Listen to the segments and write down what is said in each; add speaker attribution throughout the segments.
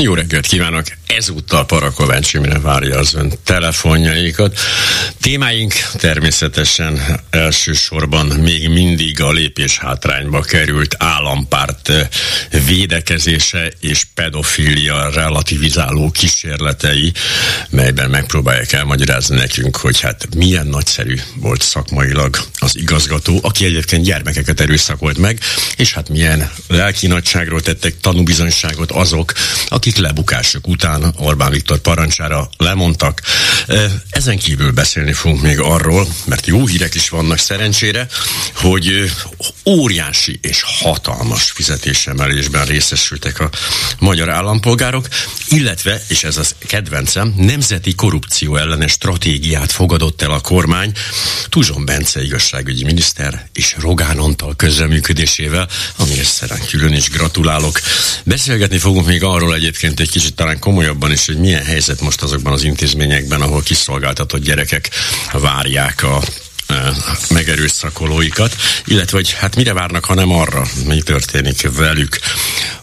Speaker 1: Jó reggelt kívánok! Ezúttal Parakovács Imre várja az ön telefonjaikat. Témáink természetesen elsősorban még mindig a lépés hátrányba került állampárt eh, védekezése és pedofília relativizáló kísérletei, melyben megpróbálják elmagyarázni nekünk, hogy hát milyen nagyszerű volt szakmailag az igazgató, aki egyébként gyermekeket erőszakolt meg, és hát milyen lelki nagyságról tettek tanúbizonyságot azok, akik lebukások után Orbán Viktor parancsára lemondtak. Ezen kívül beszélni fogunk még arról, mert jó hírek is vannak szerencsére, hogy óriási és hatalmas fizetésemelésben részesültek a magyar állampolgárok, illetve, és ez az kedvencem, nemzeti korrupció ellenes stratégiát fogadott el a kormány Tuzson Bence igazságügyi miniszter és Rogán Antal közreműködésével, amihez szerint külön is gratulálok. Beszélgetni fogunk még arról egy egyébként egy kicsit talán komolyabban is, hogy milyen helyzet most azokban az intézményekben, ahol kiszolgáltatott gyerekek várják a e, megerőszakolóikat, illetve hogy hát mire várnak, hanem arra, mi történik velük,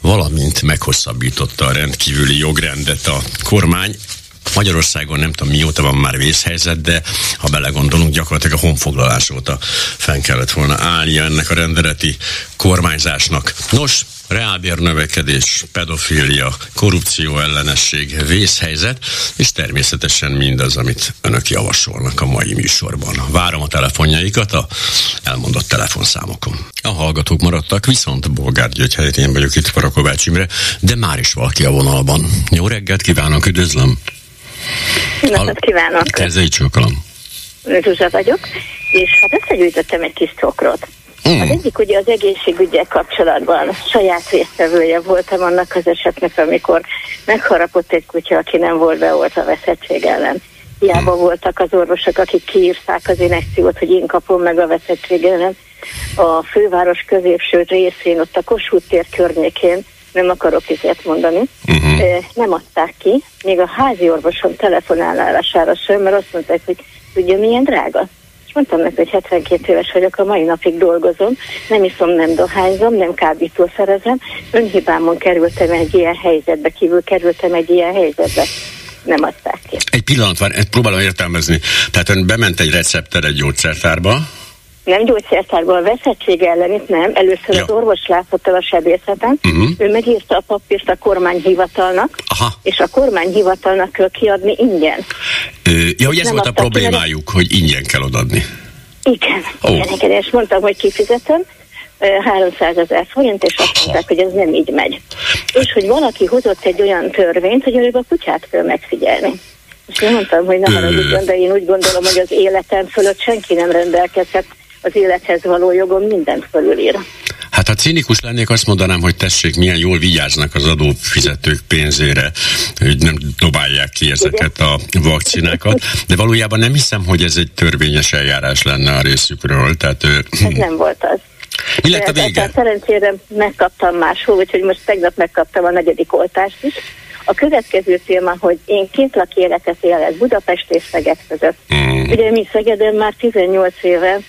Speaker 1: valamint meghosszabbította a rendkívüli jogrendet a kormány. Magyarországon nem tudom mióta van már vészhelyzet, de ha belegondolunk, gyakorlatilag a honfoglalás óta fenn kellett volna állnia ennek a rendeleti kormányzásnak. Nos, reálbérnövekedés, pedofília, korrupció ellenesség, vészhelyzet, és természetesen mindaz, amit önök javasolnak a mai műsorban. Várom a telefonjaikat a elmondott telefonszámokon. A hallgatók maradtak, viszont Bolgár György helyett én vagyok itt Parakovács Imre, de már is valaki a vonalban. Jó reggelt kívánok, üdvözlöm!
Speaker 2: Napot kívánok!
Speaker 1: Kezei csókolom!
Speaker 2: Zsuzsa vagyok, és hát összegyűjtöttem egy kis cokrot. Mm. Az egyik ugye az egészségügyek kapcsolatban saját résztvevője voltam annak az esetnek, amikor megharapott egy kutya, aki nem volt beoltva a veszettség ellen. Hiába mm. voltak az orvosok, akik kiírták az inekciót, hogy én kapom meg a veszettség ellen. A főváros középső részén, ott a Kossuth tér környékén, nem akarok ezért mondani, uh-huh. nem adták ki, még a házi orvosom telefonálására sem, mert azt mondták, hogy tudja milyen drága és mondtam neki, hogy 72 éves vagyok, a mai napig dolgozom, nem iszom, nem dohányzom, nem kábítószerezem, önhibámon kerültem egy ilyen helyzetbe, kívül kerültem egy ilyen helyzetbe nem adták ki.
Speaker 1: Egy pillanat van, próbálom értelmezni. Tehát ön bement egy recepter egy gyógyszertárba,
Speaker 2: nem gyógyszertárban, a veszettség ellen itt nem. Először ja. az orvos látott el a sebészeten, uh-huh. ő megírta a papírt a kormányhivatalnak, Aha. és a kormányhivatalnak kell kiadni ingyen.
Speaker 1: Ö, ja, hogy ez nem volt a problémájuk, hogy ingyen kell odaadni.
Speaker 2: Igen, oh. igen, igen, és mondtam, hogy kifizetem, 300 ezer forint, és azt mondták, hogy ez nem így megy. És hogy valaki hozott egy olyan törvényt, hogy előbb a kutyát kell megfigyelni. És én mondtam, hogy nem haragudjon, de én úgy gondolom, hogy az életem fölött senki nem rendelkezhet az élethez való jogom mindent fölülír.
Speaker 1: Hát ha cínikus lennék, azt mondanám, hogy tessék, milyen jól vigyáznak az adófizetők pénzére, hogy nem dobálják ki ezeket a vakcinákat, de valójában nem hiszem, hogy ez egy törvényes eljárás lenne a részükről. Tehát,
Speaker 2: ez nem volt az.
Speaker 1: Mi lett a vége?
Speaker 2: Szerencsére megkaptam máshol, úgyhogy most tegnap megkaptam a negyedik oltást is. A következő téma, hogy én két laki életet élek Budapest és Szeged között. Mm. Ugye mi Szegeden már 18 éve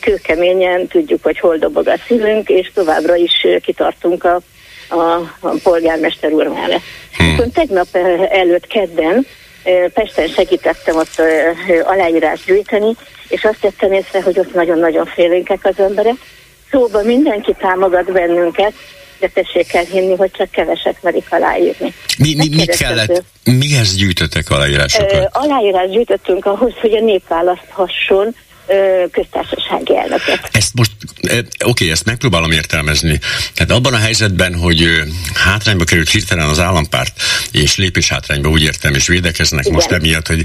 Speaker 2: kőkeményen tudjuk, hogy hol dobog a szívünk, és továbbra is kitartunk a, a, a polgármester úr mellett. Hmm. tegnap előtt kedden Pesten segítettem ott aláírás gyűjteni, és azt tettem észre, hogy ott nagyon-nagyon félénkek az emberek. Szóval mindenki támogat bennünket, de tessék elhinni, hogy csak kevesek merik aláírni.
Speaker 1: Mi, mi, mit kellett, mihez gyűjtöttek aláírásokat?
Speaker 2: Aláírás gyűjtöttünk ahhoz, hogy a nép választhasson köztársasági elnöket.
Speaker 1: Ezt most, oké, okay, ezt megpróbálom értelmezni. Tehát abban a helyzetben, hogy hátrányba került hirtelen az állampárt, és lépés hátrányba úgy értem, és védekeznek Igen. most emiatt, hogy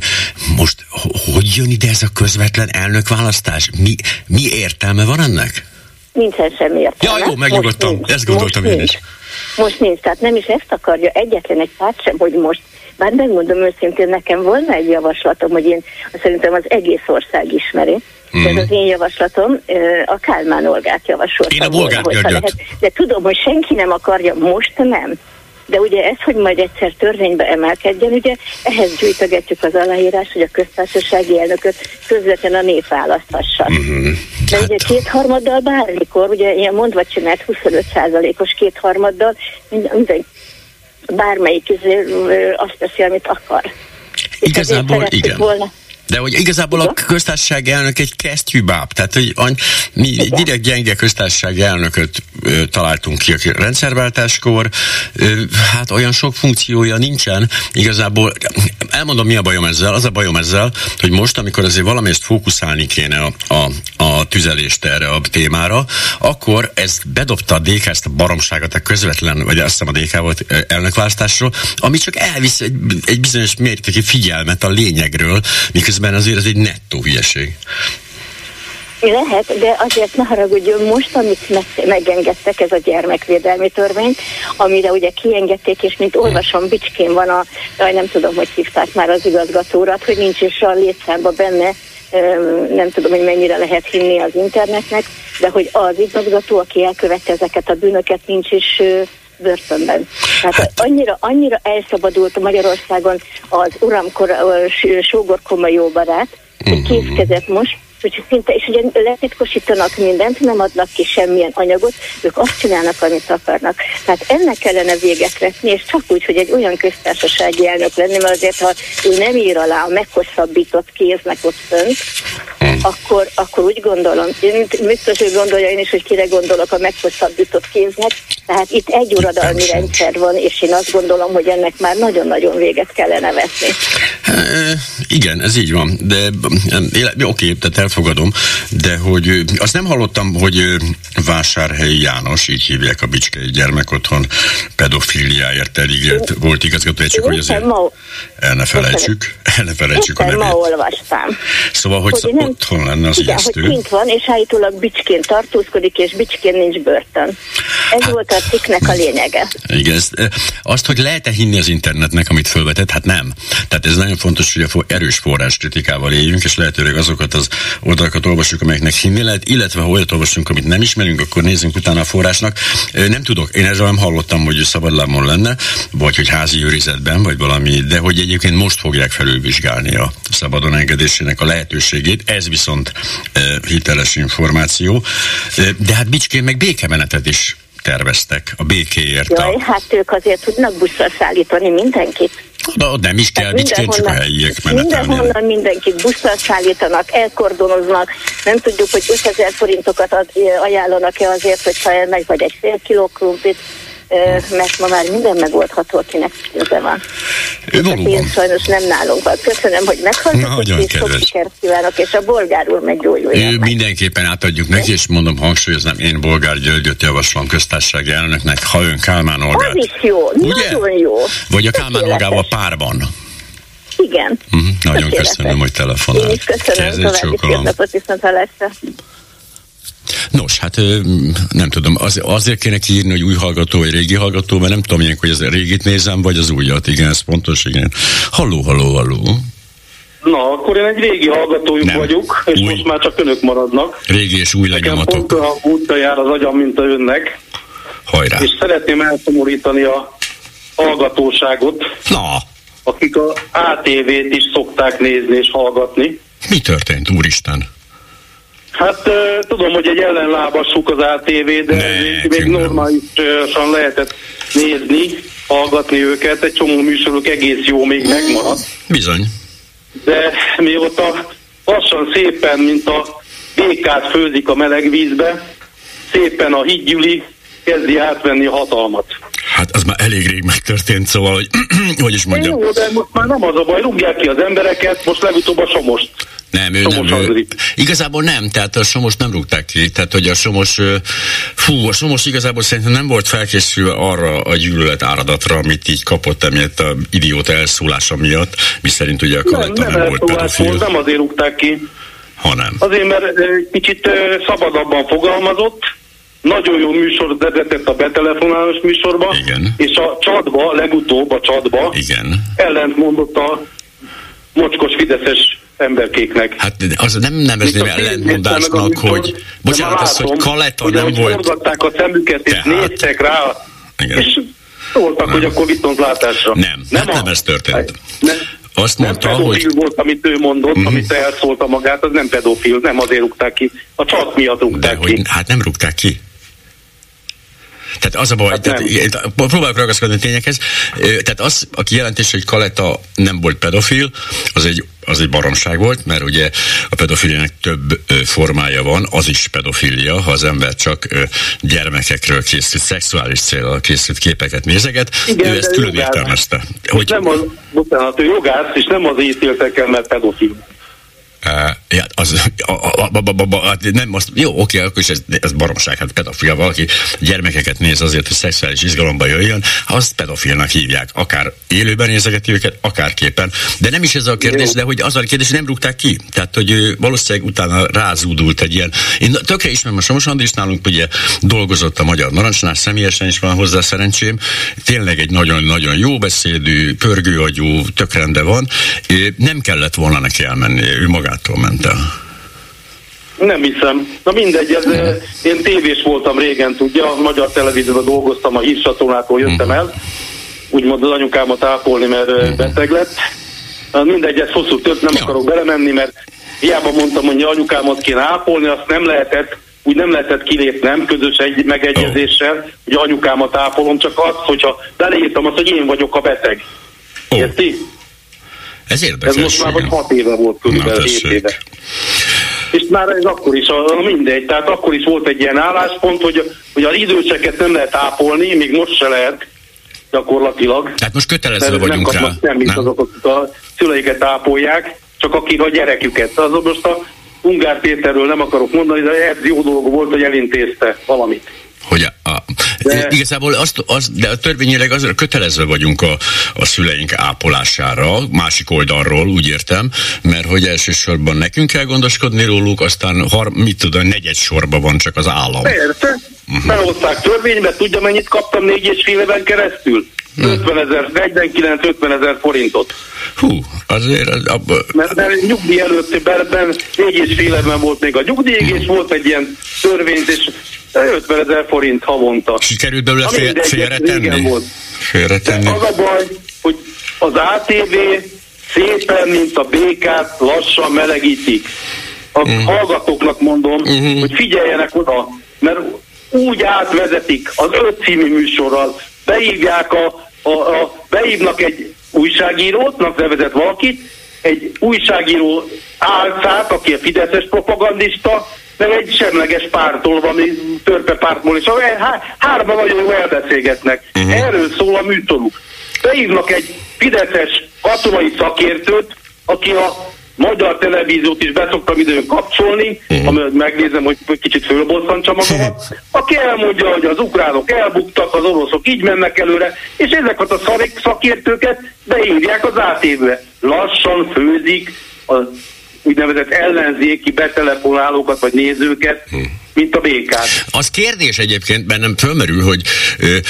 Speaker 1: most hogy jön ide ez a közvetlen elnökválasztás? Mi, mi értelme van ennek?
Speaker 2: Nincsen semmi értelme.
Speaker 1: Ja, jó, megnyugodtam, ezt gondoltam
Speaker 2: most
Speaker 1: én is.
Speaker 2: Most nincs, tehát nem is ezt akarja egyetlen egy párt sem, hogy most bár megmondom őszintén, nekem volna egy javaslatom, hogy én szerintem az egész ország ismeri, Mm. Ez az én javaslatom, a Kálmán Olgát javasoltam.
Speaker 1: Én a Bolgár lehet,
Speaker 2: De tudom, hogy senki nem akarja, most nem. De ugye ez, hogy majd egyszer törvénybe emelkedjen, ugye ehhez gyűjtögetjük az aláírás, hogy a köztársasági elnököt közvetlenül a nép választhassa. Mm-hmm. De ugye hát- kétharmaddal bármikor, ugye ilyen mondva csinált 25%-os kétharmaddal, minden, minden bármelyik azt teszi, amit akar.
Speaker 1: Igazából igen. Volna de hogy igazából a köztársaság elnök egy kesztyűbáb, tehát hogy mi Igen. direkt gyenge köztársaság elnököt ö, találtunk ki a rendszerváltáskor, ö, hát olyan sok funkciója nincsen, igazából elmondom mi a bajom ezzel, az a bajom ezzel, hogy most, amikor azért valamelyest fókuszálni kéne a, a, a tüzelést erre a témára, akkor ez bedobta a DK ezt a baromságot a közvetlen, vagy azt hiszem a DK volt elnökválasztásról, ami csak elvisz egy, egy bizonyos mértékű figyelmet a lényegről, miközben miközben azért ez egy nettó hülyeség.
Speaker 2: Lehet, de azért ne haragudjon, most, amit meg, megengedtek, ez a gyermekvédelmi törvény, amire ugye kiengedték, és mint olvasom, Bicskén van a, jaj, nem tudom, hogy hívták már az igazgatórat, hogy nincs is a létszámba benne, nem tudom, hogy mennyire lehet hinni az internetnek, de hogy az igazgató, aki elkövette ezeket a bűnöket, nincs is börtönben. Tehát hát. annyira, annyira elszabadult Magyarországon az uramkor, sógorkoma jó barát, hogy mhm. készkezett most, hogy szinte, és ugye letitkosítanak mindent, nem adnak ki semmilyen anyagot, ők azt csinálnak, amit akarnak. Tehát ennek kellene véget vetni, és csak úgy, hogy egy olyan köztársasági elnök lenni, mert azért, ha ő nem ír alá a meghosszabbított kéznek ott fönt, akkor, akkor úgy gondolom, én biztos, hogy gondolja én is, hogy kire gondolok a meghosszabbított kéznek, tehát itt egy uradalmi rendszer van, és én azt gondolom, hogy ennek már nagyon-nagyon véget kellene vetni.
Speaker 1: E, igen, ez így van, de oké, tehát elfogadom, de hogy azt nem hallottam, hogy Vásárhelyi János, így hívják a Bicskei gyermekotthon pedofiliáért elígért volt igazgató, csak hogy azért el ne felejtsük, el ne felejtsük a nevét.
Speaker 2: ma olvastam.
Speaker 1: Szóval, hogy, hogy nem, otthon lenne az
Speaker 2: igen, ijesztő. hogy kint van, és állítólag Bicskén tartózkodik, és Bicskén nincs börtön. Ez hát, volt a cikknek a lényege.
Speaker 1: Igen, ezt, azt, hogy lehet-e hinni az internetnek, amit felvetett, hát nem. Tehát ez nagyon fontos, hogy a erős forrás kritikával éljünk, és lehetőleg azokat az oldalakat olvassuk, amelyeknek hinni lehet, illetve ha olyat olvasunk, amit nem ismerünk, akkor nézzünk utána a forrásnak. Nem tudok, én erről nem hallottam, hogy szabadlámon lenne, vagy hogy házi őrizetben, vagy valami, de hogy egyébként most fogják felülvizsgálni a szabadon engedésének a lehetőségét. Ez viszont hiteles információ. De hát Bicskén meg békemenetet is terveztek a békéért.
Speaker 2: Jaj, a... hát ők azért tudnak buszra szállítani mindenkit.
Speaker 1: Na, nem is kell, Bicskén csak a helyiek
Speaker 2: menetelni. Mindenhonnan mindenkit buszra szállítanak, elkordonoznak, nem tudjuk, hogy 5000 forintokat ad, ajánlanak-e azért, hogyha elmegy vagy egy fél kiló krumplit, mert ma már minden megoldható, akinek pénze van. Én sajnos nem nálunk van. Köszönöm, hogy meghallgatott, és sok sikert kívánok, és a bolgár úr meggyógyuljon.
Speaker 1: Mindenképpen átadjuk neki, és mondom, hangsúlyoznám, én bolgár Györgyöt javaslom köztársasági elnöknek, ha ön Kálmán Olgát.
Speaker 2: Az is jó, Ugye? nagyon jó.
Speaker 1: Vagy a Kálmán Olgával párban.
Speaker 2: Igen. Uh-huh.
Speaker 1: Nagyon köszönöm, hogy telefonál. Én
Speaker 2: is köszönöm, további szép napot, viszont hallásra.
Speaker 1: Nos, hát nem tudom, az, azért kéne kiírni, hogy új hallgató vagy régi hallgató, mert nem tudom, hogy az régit nézem, vagy az újat, igen, ez pontos, igen. Halló, halló, halló.
Speaker 3: Na, akkor én egy régi hallgatójuk nem. vagyok, és új. most már csak önök maradnak.
Speaker 1: Régi és új lenyomatok.
Speaker 3: Pont a útja jár az agyam, mint a önnek.
Speaker 1: Hajrá.
Speaker 3: És szeretném elszomorítani a hallgatóságot.
Speaker 1: Na.
Speaker 3: Akik a ATV-t is szokták nézni és hallgatni.
Speaker 1: Mi történt, úristen?
Speaker 3: Hát tudom, hogy egy ellenlábassuk az ATV, de ne, még normálisan lehetett nézni, hallgatni őket, egy csomó műsorok egész jó még megmaradt.
Speaker 1: Bizony.
Speaker 3: De mióta lassan szépen, mint a békát főzik a meleg vízbe, szépen a hídgyüli kezdi átvenni a hatalmat.
Speaker 1: Hát az már elég rég megtörtént, szóval, hogy, hogy is mondjam.
Speaker 3: Jó, de most már nem az a baj, rúgják ki az embereket, most legutóbb a Somost.
Speaker 1: Nem, ő Somos nem. Ő, igazából nem, tehát a Somos nem rúgták ki, tehát hogy a Somos, fú, a Somos igazából szerintem nem volt felkészülve arra a gyűlölet áradatra, amit így kapott emiatt a idióta elszólása miatt, mi szerint ugye a Kaletta nem, nem, nem volt pedofil.
Speaker 3: Nem azért rúgták ki,
Speaker 1: hanem.
Speaker 3: Azért, mert kicsit szabadabban fogalmazott, nagyon jó műsor vezetett a betelefonálós műsorba,
Speaker 1: Igen.
Speaker 3: és a csatba, legutóbb a csatba
Speaker 1: Igen.
Speaker 3: ellent mondott a mocskos fideszes emberkéknek.
Speaker 1: Hát az nem nevezném ellentmondásnak, hogy bocsánat, az, hogy Kaleta hogy nem volt.
Speaker 3: Forgatták a szemüket, és Tehát, néztek rá, igen. és szóltak, nem. hogy akkor viszontlátásra.
Speaker 1: Nem, nem, hát nem ez történt. Nem, azt
Speaker 3: nem
Speaker 1: mondta, hogy...
Speaker 3: volt, amit ő mondott, uh-huh. amit elszólta magát, az nem pedofil, nem azért rúgták ki. A csat miatt rúgták
Speaker 1: De, ki. Hogy, hát nem rúgták ki. Tehát az a baj, hát tehát, próbálok ragaszkodni a tényekhez. Tehát az, aki jelentés, hogy Kaleta nem volt pedofil, az egy, az egy baromság volt, mert ugye a pedofiliának több formája van, az is pedofilia, ha az ember csak gyermekekről készült, szexuális célral készült képeket nézeget, Igen, ő ezt külön értelmezte.
Speaker 3: Hogy... Nem az, bocsánat, ő jogász, és nem az ítéltek el, mert pedofil.
Speaker 1: Ja, az, a, a, a, a, a, nem azt, jó, oké, akkor is ez, ez baromság, hát pedofil, valaki gyermekeket néz azért, hogy szexuális izgalomba jöjjön, azt pedofilnak hívják, akár élőben nézegeti őket, akár képen. De nem is ez a kérdés, jó. de hogy az a kérdés, nem rúgták ki. Tehát, hogy valószínűleg utána rázúdult egy ilyen. Én tökre ismerem a Somos Andris nálunk, ugye dolgozott a Magyar Narancsnál, személyesen is van hozzá szerencsém. Tényleg egy nagyon-nagyon jó beszédű, pörgőagyú, tök rende van. Nem kellett volna neki elmenni, ő maga magától ment el.
Speaker 3: Nem hiszem. Na mindegy, ez, mm. én tévés voltam régen, tudja, a magyar televízióban dolgoztam, a hírcsatornától jöttem mm. el, úgymond az anyukámat ápolni, mert mm. beteg lett. Na, mindegy, ez hosszú tört, nem ja. akarok belemenni, mert hiába mondtam, hogy anyukámat kéne ápolni, azt nem lehetett, úgy nem lehetett kilépnem közös egy megegyezéssel, oh. hogy anyukámat ápolom, csak az, hogyha beleírtam azt, hogy én vagyok a beteg. Oh. Érti?
Speaker 1: Ez érdekes.
Speaker 3: Ez most már vagy 6 éve volt körülbelül, 7 éve. És már ez akkor is, a, mindegy, tehát akkor is volt egy ilyen álláspont, hogy, hogy az időseket nem lehet ápolni, még most se lehet gyakorlatilag.
Speaker 1: Tehát most kötelező vagyunk
Speaker 3: nem rá. Semmit nem? azok, akik a szüleiket ápolják, csak akik a gyereküket. Az most a Ungár Péterről nem akarok mondani, de ez jó dolog volt, hogy elintézte valamit
Speaker 1: hogy de, igazából azt, az, de a törvényileg azért kötelezve vagyunk a, a szüleink ápolására, másik oldalról, úgy értem, mert hogy elsősorban nekünk kell gondoskodni róluk, aztán har, mit tudom, negyed sorba van csak az állam.
Speaker 3: Persze, uh-huh. behozták törvénybe, tudja mennyit kaptam négy és fél éven keresztül? 50 ezer, 49-50 ezer forintot.
Speaker 1: Hú, azért... Az, abba...
Speaker 3: Mert, mert nyugdíj előtt ben négy és fél évben volt még a nyugdíj, és volt egy ilyen törvényt, és 50 ezer forint havonta.
Speaker 1: Sikerült belőle fél, félretenni? Félretenni.
Speaker 3: az a baj, hogy az ATV szépen, mint a békát lassan melegítik. A uh-huh. hallgatóknak mondom, uh-huh. hogy figyeljenek oda, mert úgy átvezetik az öt című műsorral, beívják a, a, a beívnak egy újságírót, nevezett valakit, egy újságíró álcát, aki a Fideszes propagandista, meg egy semleges pártól, valami törpe pártból, és há, hárman nagyon jól elbeszélgetnek. Uh-huh. Erről szól a műtoruk. Beívnak egy Fideszes katonai szakértőt, aki a magyar televíziót is beszoktam időn kapcsolni, uh-huh. amit megnézem, hogy kicsit fölbosszantsa magamat, aki elmondja, hogy az ukránok elbuktak, az oroszok így mennek előre, és ezeket a szakértőket beírják az ATV-be. Lassan főzik a úgynevezett ellenzéki betelefonálókat vagy nézőket, hmm mint a békát.
Speaker 1: Az kérdés egyébként bennem fölmerül, hogy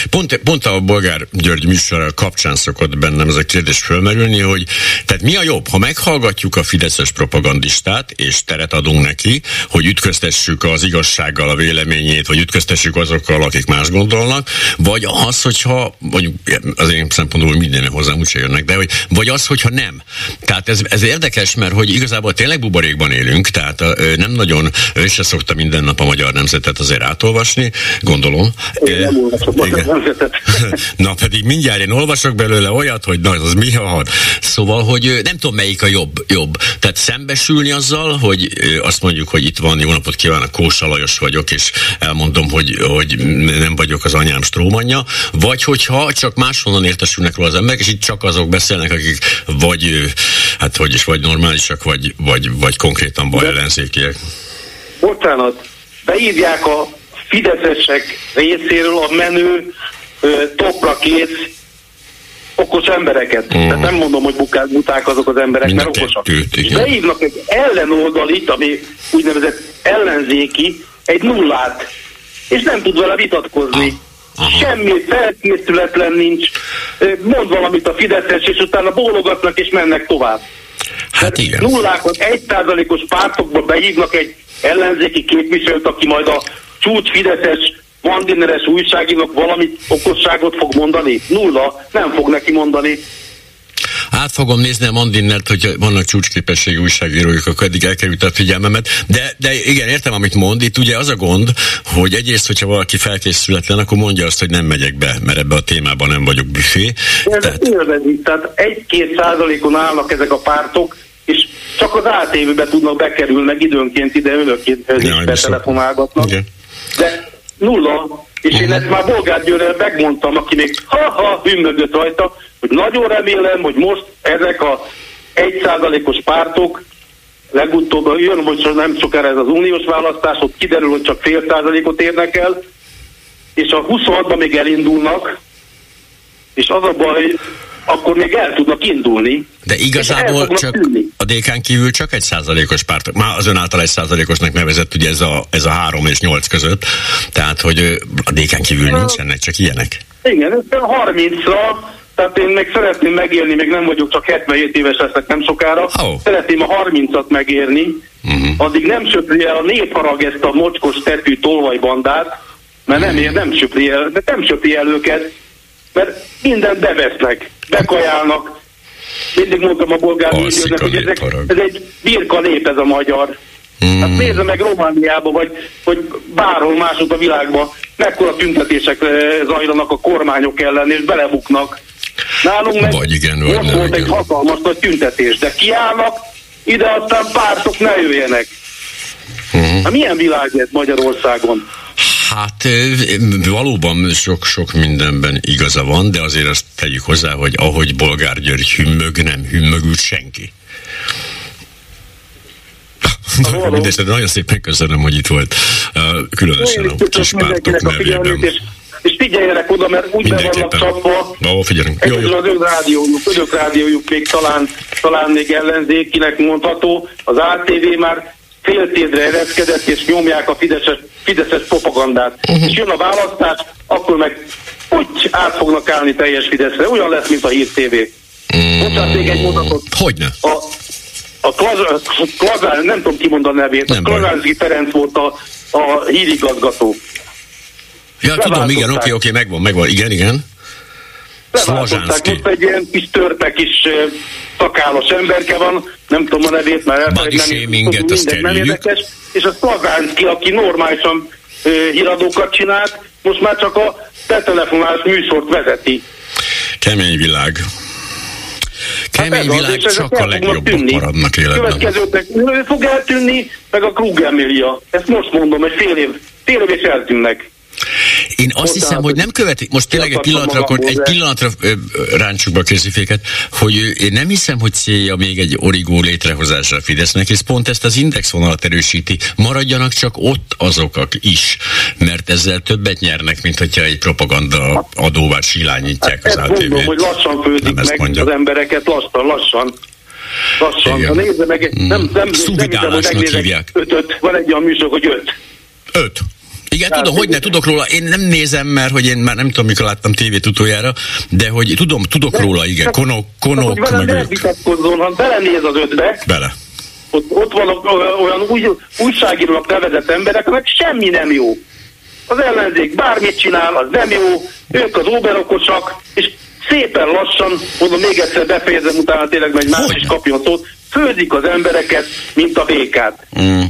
Speaker 1: pont, pont a Bolgár György műsor kapcsán szokott bennem ez a kérdés fölmerülni, hogy tehát mi a jobb, ha meghallgatjuk a fideszes propagandistát, és teret adunk neki, hogy ütköztessük az igazsággal a véleményét, vagy ütköztessük azokkal, akik más gondolnak, vagy az, hogyha, mondjuk az én szempontból minden hozzám úgyse jönnek, de hogy, vagy az, hogyha nem. Tehát ez, ez érdekes, mert hogy igazából tényleg buborékban élünk, tehát nem nagyon össze szokta minden nap a magyar nemzetet azért átolvasni, gondolom.
Speaker 3: Én nem
Speaker 1: Na pedig mindjárt én olvasok belőle olyat, hogy na, az mi a Szóval, hogy nem tudom melyik a jobb. jobb. Tehát szembesülni azzal, hogy azt mondjuk, hogy itt van, jó napot kívánok, Kósa Lajos vagyok, és elmondom, hogy, hogy nem vagyok az anyám strómanja, vagy hogyha csak máshonnan értesülnek róla az emberek, és itt csak azok beszélnek, akik vagy, hát hogy is, vagy normálisak, vagy, vagy, vagy konkrétan baj ellenzékiek.
Speaker 3: Bocsánat, beírják a fideszesek részéről a menő topra kész okos embereket. Uh-huh. Tehát nem mondom, hogy bukák, buták azok az emberek, Mind mert okosak. Tőt, beírnak egy ellenoldalit, ami úgynevezett ellenzéki, egy nullát, és nem tud vele vitatkozni. Uh-huh. Semmi felkészületlen nincs. Mond valamit a Fideszes, és utána bólogatnak, és mennek tovább.
Speaker 1: Hát igen.
Speaker 3: Nullákon egy százalékos pártokba behívnak egy ellenzéki képviselőt, aki majd a csúcs Fideszes Mandineres újságírók valamit okosságot fog mondani? Nulla, nem fog neki mondani.
Speaker 1: Át fogom nézni a Mandinnert, hogy vannak csúcsképességű újságíróik, akkor eddig elkerült a figyelmemet. De, de igen, értem, amit mond. Itt ugye az a gond, hogy egyrészt, hogyha valaki felkészületlen, akkor mondja azt, hogy nem megyek be, mert ebbe a témában nem vagyok büfé.
Speaker 3: Ez tehát... Élvezik, tehát egy-két százalékon állnak ezek a pártok, és csak az ATV-be tudnak bekerülni, meg időnként ide önökként betelefonálgatnak. De nulla, és én ezt már Bolgár Győrrel megmondtam, aki még ha-ha hümmögött rajta, hogy nagyon remélem, hogy most ezek a egyszázalékos pártok legutóbb jön, hogy nem sokára ez az uniós választás, ott kiderül, hogy csak fél százalékot érnek el, és a 26-ban még elindulnak, és az a baj, akkor még el tudnak indulni.
Speaker 1: De igazából csak tűnni. a DK-n kívül csak egy százalékos párt, már az ön által egy százalékosnak nevezett ugye ez a, ez a három és nyolc között, tehát hogy a DK-n kívül nincsenek, csak ilyenek.
Speaker 3: Igen, ez 30-ra, tehát én még szeretném megélni, még nem vagyok, csak 77 éves leszek nem sokára, oh. szeretném a 30-at megérni, uh-huh. addig nem söpri el a népharag ezt a mocskos tetű tolvajbandát, mert nem, ér, nem söpri el, de nem söpri el őket, mert mindent bevesznek, bekajálnak. Mindig mondtam a bolgár hogy ezek, ez egy birka nép ez a magyar. Mm. Hát nézze meg Romániába, vagy, vagy bárhol másod a világban, mekkora tüntetések zajlanak a kormányok ellen, és belebuknak. Nálunk meg vagy igen, vagy nem, volt igen. egy hatalmas nagy tüntetés, de kiállnak, ide aztán pártok ne jöjjenek. Mm. Hát milyen világ ez Magyarországon?
Speaker 1: Hát valóban sok-sok mindenben igaza van, de azért azt tegyük hozzá, hogy ahogy Bolgár György hümmög, nem hümmögült senki. Mindesetre nagyon szépen köszönöm, hogy itt volt, különösen a kis pártok nevében.
Speaker 3: És figyeljenek oda, mert úgy be vannak csapva.
Speaker 1: Ó, figyelünk. Jó,
Speaker 3: jó. az ön rádiójuk, önök rádiójuk még talán, talán még ellenzékinek mondható. Az ATV már féltédre ereszkedett, és nyomják a Fideszes, Fideszes propagandát. Uh-huh. És jön a választás, akkor meg úgy át fognak állni teljes Fideszre. Olyan lesz, mint a Hír TV. Mm. Bocsánat, még egy mondatot.
Speaker 1: Hogyne?
Speaker 3: A, a Klazár, nem tudom kimondani a nevét, nem a Klazárzi Ferenc volt a, a hírigazgató.
Speaker 1: Ja, tudom, igen, oké, oké, okay, megvan, megvan, igen, igen.
Speaker 3: Leváltották, most egy ilyen kis törpe kis szakálos emberke van, nem tudom a nevét, mert
Speaker 1: elfelejtem, nem, minden nem érdekes,
Speaker 3: és a Szlagánszki, aki normálisan híradókat csinált, most már csak a betelefonálás műsort vezeti.
Speaker 1: Kemény világ. Kemény hát világ, az, csak a legjobbak maradnak életben.
Speaker 3: Következőknek fog eltűnni, meg a Krug Emilia. Ezt most mondom, hogy fél év, fél év és eltűnnek.
Speaker 1: Én azt hiszem, hogy nem követik, most tényleg egy pillanatra, akkor egy pillanatra ráncsuk a késziféket, hogy én nem hiszem, hogy célja még egy origó létrehozása a Fidesznek, és pont ezt az indexvonalat erősíti. Maradjanak csak ott azok is, mert ezzel többet nyernek, mint hogyha egy propaganda adóval silányítják az
Speaker 3: ATV-t. Mondom, hogy lassan főzik meg mondja. az embereket, lassan, lassan. Lassan. Igen. Ha nézze meg, nem, nem, nem, nem, nem, hívják. Ötöt, van egy olyan műsor, hogy öt.
Speaker 1: Öt. Igen, Tehát tudom, hogy ne tudok róla. Én nem nézem, mert hogy én már nem tudom, mikor láttam tévét utoljára, de hogy tudom, tudok de, róla, igen. Konok, konok,
Speaker 3: csak, meg ők. hanem belenéz az ötbe.
Speaker 1: Bele.
Speaker 3: Ott, ott vannak olyan új, újságírónak nevezett emberek, akik semmi nem jó. Az ellenzék bármit csinál, az nem jó, ők az óberokosak, és szépen lassan, mondom még egyszer befejezem, utána tényleg megy más is kapja a szót, főzik az embereket, mint a békát. Mm.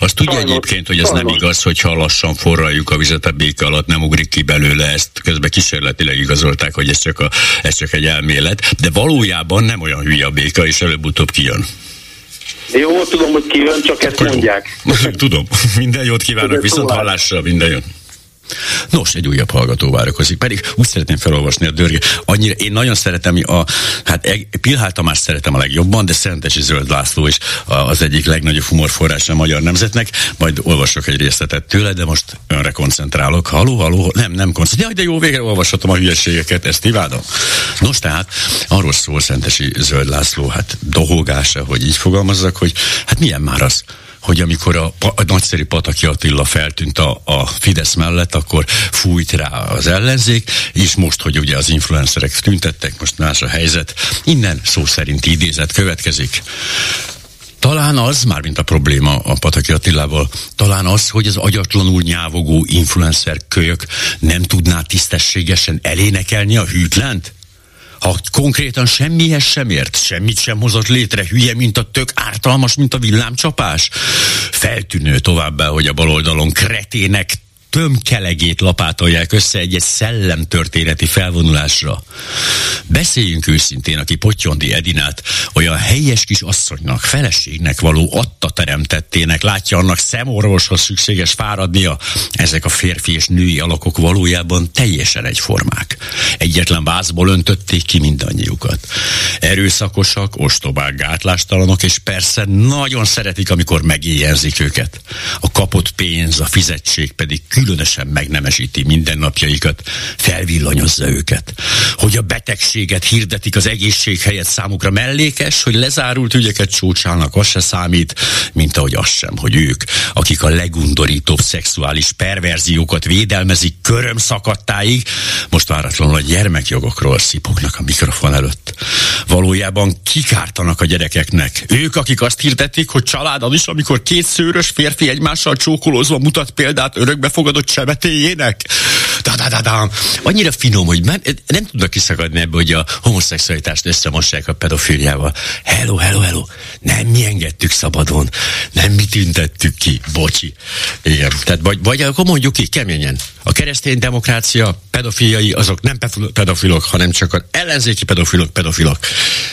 Speaker 1: Azt tudja sajnos, egyébként, hogy ez sajnos. nem igaz, hogyha lassan forraljuk a vizet a béke alatt, nem ugrik ki belőle, ezt közben kísérletileg igazolták, hogy ez csak, a, ez csak egy elmélet, de valójában nem olyan hülye a béka, és előbb-utóbb kijön.
Speaker 3: Jó, tudom, hogy kijön, csak ezt mondják.
Speaker 1: tudom. Minden jót kívánok, viszont hallásra, minden jön. Nos, egy újabb hallgató várakozik, pedig úgy szeretném felolvasni a dörge. Annyira, én nagyon szeretem a, hát Pilhál Tamás szeretem a legjobban, de Szentesi Zöld László is az egyik legnagyobb humorforrás a magyar nemzetnek, majd olvasok egy részletet tőle, de most önre koncentrálok. Haló, haló, nem, nem koncentrálok. Jaj, de jó, végre olvashatom a hülyeségeket, ezt imádom. Nos, tehát arról szól Szentesi Zöld László, hát dohógása, hogy így fogalmazzak, hogy hát milyen már az, hogy amikor a, a nagyszerű Pataki Attila feltűnt a, a Fidesz mellett, akkor fújt rá az ellenzék, és most, hogy ugye az influencerek tüntettek, most más a helyzet, innen szó szerint idézet következik. Talán az, már mint a probléma a Pataki Attilával, talán az, hogy az agyatlanul nyávogó influencer kölyök nem tudná tisztességesen elénekelni a hűtlent? Ha konkrétan semmihez sem ért, semmit sem hozott létre, hülye, mint a tök, ártalmas, mint a villámcsapás. Feltűnő továbbá, hogy a baloldalon kretének tömkelegét lapátolják össze egy-egy szellemtörténeti felvonulásra. Beszéljünk őszintén, aki Potyondi Edinát olyan helyes kis asszonynak, feleségnek való adta teremtettének, látja annak szemorvoshoz szükséges fáradnia. Ezek a férfi és női alakok valójában teljesen egyformák. Egyetlen vázból öntötték ki mindannyiukat. Erőszakosak, ostobák, gátlástalanok, és persze nagyon szeretik, amikor megéjjelzik őket. A kapott pénz, a fizetség pedig különösen megnemesíti mindennapjaikat, felvillanyozza őket. Hogy a betegséget hirdetik az egészség helyett számukra mellékes, hogy lezárult ügyeket csúcsálnak, az se számít, mint ahogy az sem, hogy ők, akik a legundorítóbb szexuális perverziókat védelmezik köröm szakadtáig, most váratlanul a gyermekjogokról szipognak a mikrofon előtt. Valójában kikártanak a gyerekeknek. Ők, akik azt hirdetik, hogy családon is, amikor két szőrös férfi egymással csókolózva mutat példát örökbefogad elfogadott sebetéjének? Da, da, da, da. Annyira finom, hogy nem, nem tudnak kiszakadni ebből, hogy a homoszexualitást összemossák a pedofiliával. Hello, hello, hello. Nem mi engedtük szabadon. Nem mi tüntettük ki. Bocsi. Igen. Tehát vagy, vagy akkor mondjuk ki keményen. A keresztény demokrácia pedofiliai azok nem pedofilok, hanem csak az ellenzéki pedofilok pedofilok.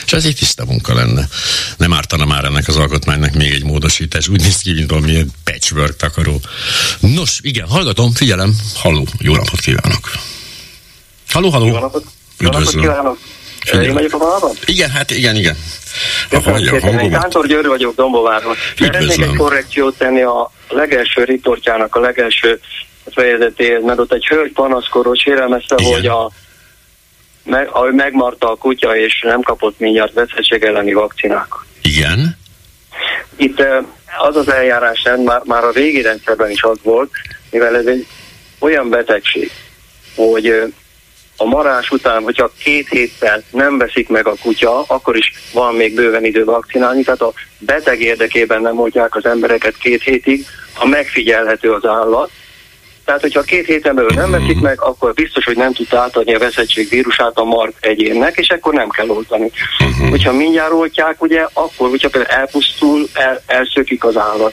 Speaker 1: És ez egy tiszta munka lenne. Nem ártana már ennek az alkotmánynak még egy módosítás. Úgy néz ki, mint valami patchwork takaró. Nos, igen, hallgatom, figyelem. Halló, jó napot kívánok. Halló, halló.
Speaker 4: Jó napot, jó napot kívánok. Én vagyok a vonalban?
Speaker 1: Igen, hát igen, igen.
Speaker 4: Köszönöm Kántor György vagyok Dombovárban. Szeretnék egy korrekciót tenni a legelső riportjának, a legelső fejezetéhez, mert ott egy hölgy panaszkorról sérelmezte, hogy a meg, ahogy megmarta a kutya, és nem kapott mindjárt veszettség elleni vakcinákat.
Speaker 1: Igen.
Speaker 4: Itt az az eljárás már, már a régi rendszerben is az volt, mivel ez egy olyan betegség, hogy a marás után, hogyha két héttel nem veszik meg a kutya, akkor is van még bőven idő vakcinálni, tehát a beteg érdekében nem mondják az embereket két hétig, ha megfigyelhető az állat, tehát, hogyha két héten belül nem veszik meg, akkor biztos, hogy nem tudta átadni a veszettség vírusát a mark egyénnek, és akkor nem kell oltani. Uh-huh. Hogyha mindjárt oltják, ugye, akkor, hogyha például elpusztul, el, elszökik az állat.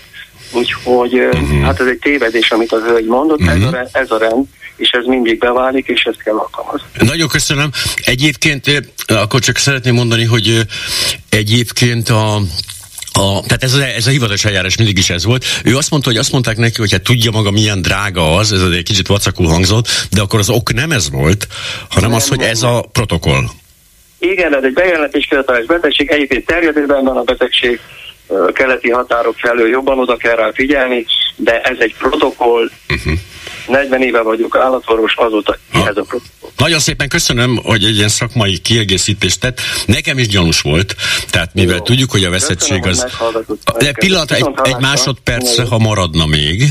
Speaker 4: Úgyhogy uh-huh. hát ez egy tévedés, amit az hölgy mondott, uh-huh. ez, a, rend, ez a rend, és ez mindig beválik, és ezt kell alkalmazni.
Speaker 1: Nagyon köszönöm. Egyébként akkor csak szeretném mondani, hogy egyébként a a, tehát ez a, ez a hivatalos eljárás mindig is ez volt. Ő azt mondta, hogy azt mondták neki, hogy hát tudja maga milyen drága az, ez egy kicsit vacakul hangzott, de akkor az ok nem ez volt, hanem nem az, hogy ez a protokoll.
Speaker 4: Igen, ez egy bejelentés követelés betegség, egyébként terjedésben van a betegség, keleti határok felől jobban oda kell rá figyelni, de ez egy protokoll, uh-huh. 40 éve vagyok állatorvos, azóta ha. ez a protokoll.
Speaker 1: Nagyon szépen köszönöm, hogy egy ilyen szakmai kiegészítést tett. Nekem is gyanús volt, tehát mivel Jó. tudjuk, hogy a veszettség az... De pillanat, egy, egy másodperc, ha maradna még.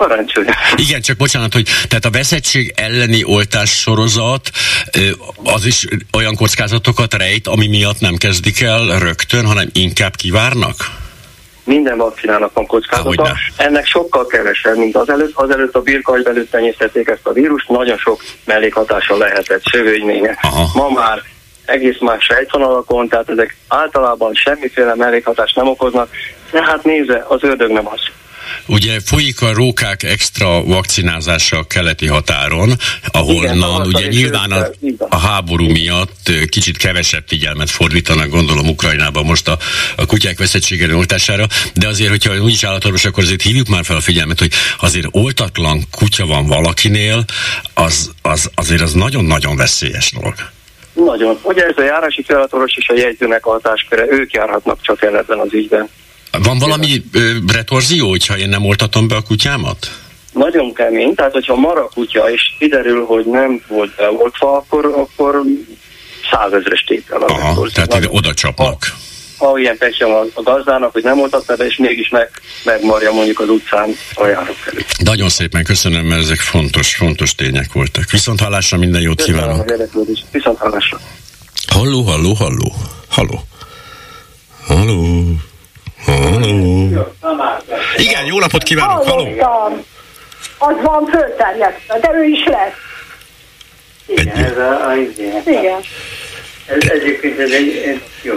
Speaker 4: Parancsolja.
Speaker 1: Igen, csak bocsánat, hogy tehát a veszettség elleni oltás sorozat az is olyan kockázatokat rejt, ami miatt nem kezdik el rögtön, hanem inkább kivárnak?
Speaker 4: Minden vakcinának van kockázata. Ennek sokkal kevesebb, mint az előtt. Az előtt a birkagy belőtt tenyésztették ezt a vírust, nagyon sok mellékhatása lehetett, sövődménye. Ma már egész más sejtvonalakon, tehát ezek általában semmiféle mellékhatást nem okoznak, de hát nézze, az ördög nem az.
Speaker 1: Ugye folyik a rókák extra vakcinázása a keleti határon, ahonnan ugye nyilván a, a háború miatt kicsit kevesebb figyelmet fordítanak, gondolom Ukrajnában most a, a kutyák veszettségére oltására, de azért, hogyha úgyis állatorvos, akkor azért hívjuk már fel a figyelmet, hogy azért oltatlan kutya van valakinél, az, az azért az nagyon-nagyon veszélyes dolog.
Speaker 4: Nagyon. Ugye ez a járási feladatorvos és a jegyzőnek a hatásköre, ők járhatnak csak el ebben az ügyben.
Speaker 1: Van valami ö, retorzió, hogyha én nem oltatom be a kutyámat?
Speaker 4: Nagyon kemény, tehát hogyha mar a kutya, és kiderül, hogy nem volt beoltva, akkor, akkor százezres tétel.
Speaker 1: Aha, tehát ide oda csapnak.
Speaker 4: ha ilyen teljesen a, a gazdának, hogy nem mondhatta be, és mégis meg, megmarja mondjuk az utcán a járókelő.
Speaker 1: Nagyon szépen köszönöm, mert ezek fontos, fontos tények voltak. Viszont hallásra minden jót
Speaker 4: Köszönöm
Speaker 1: kívánok.
Speaker 4: Viszont hallásra.
Speaker 1: Halló, halló, halló, halló. Halló. Halló. Igen, jó napot kívánok, halló.
Speaker 5: Hallottam. Az van fölterjesztve, de ő is lesz.
Speaker 1: Egy,
Speaker 6: Ez a, a, igen.
Speaker 5: Igen.
Speaker 6: Ez, egyébként ez egy, egy jó.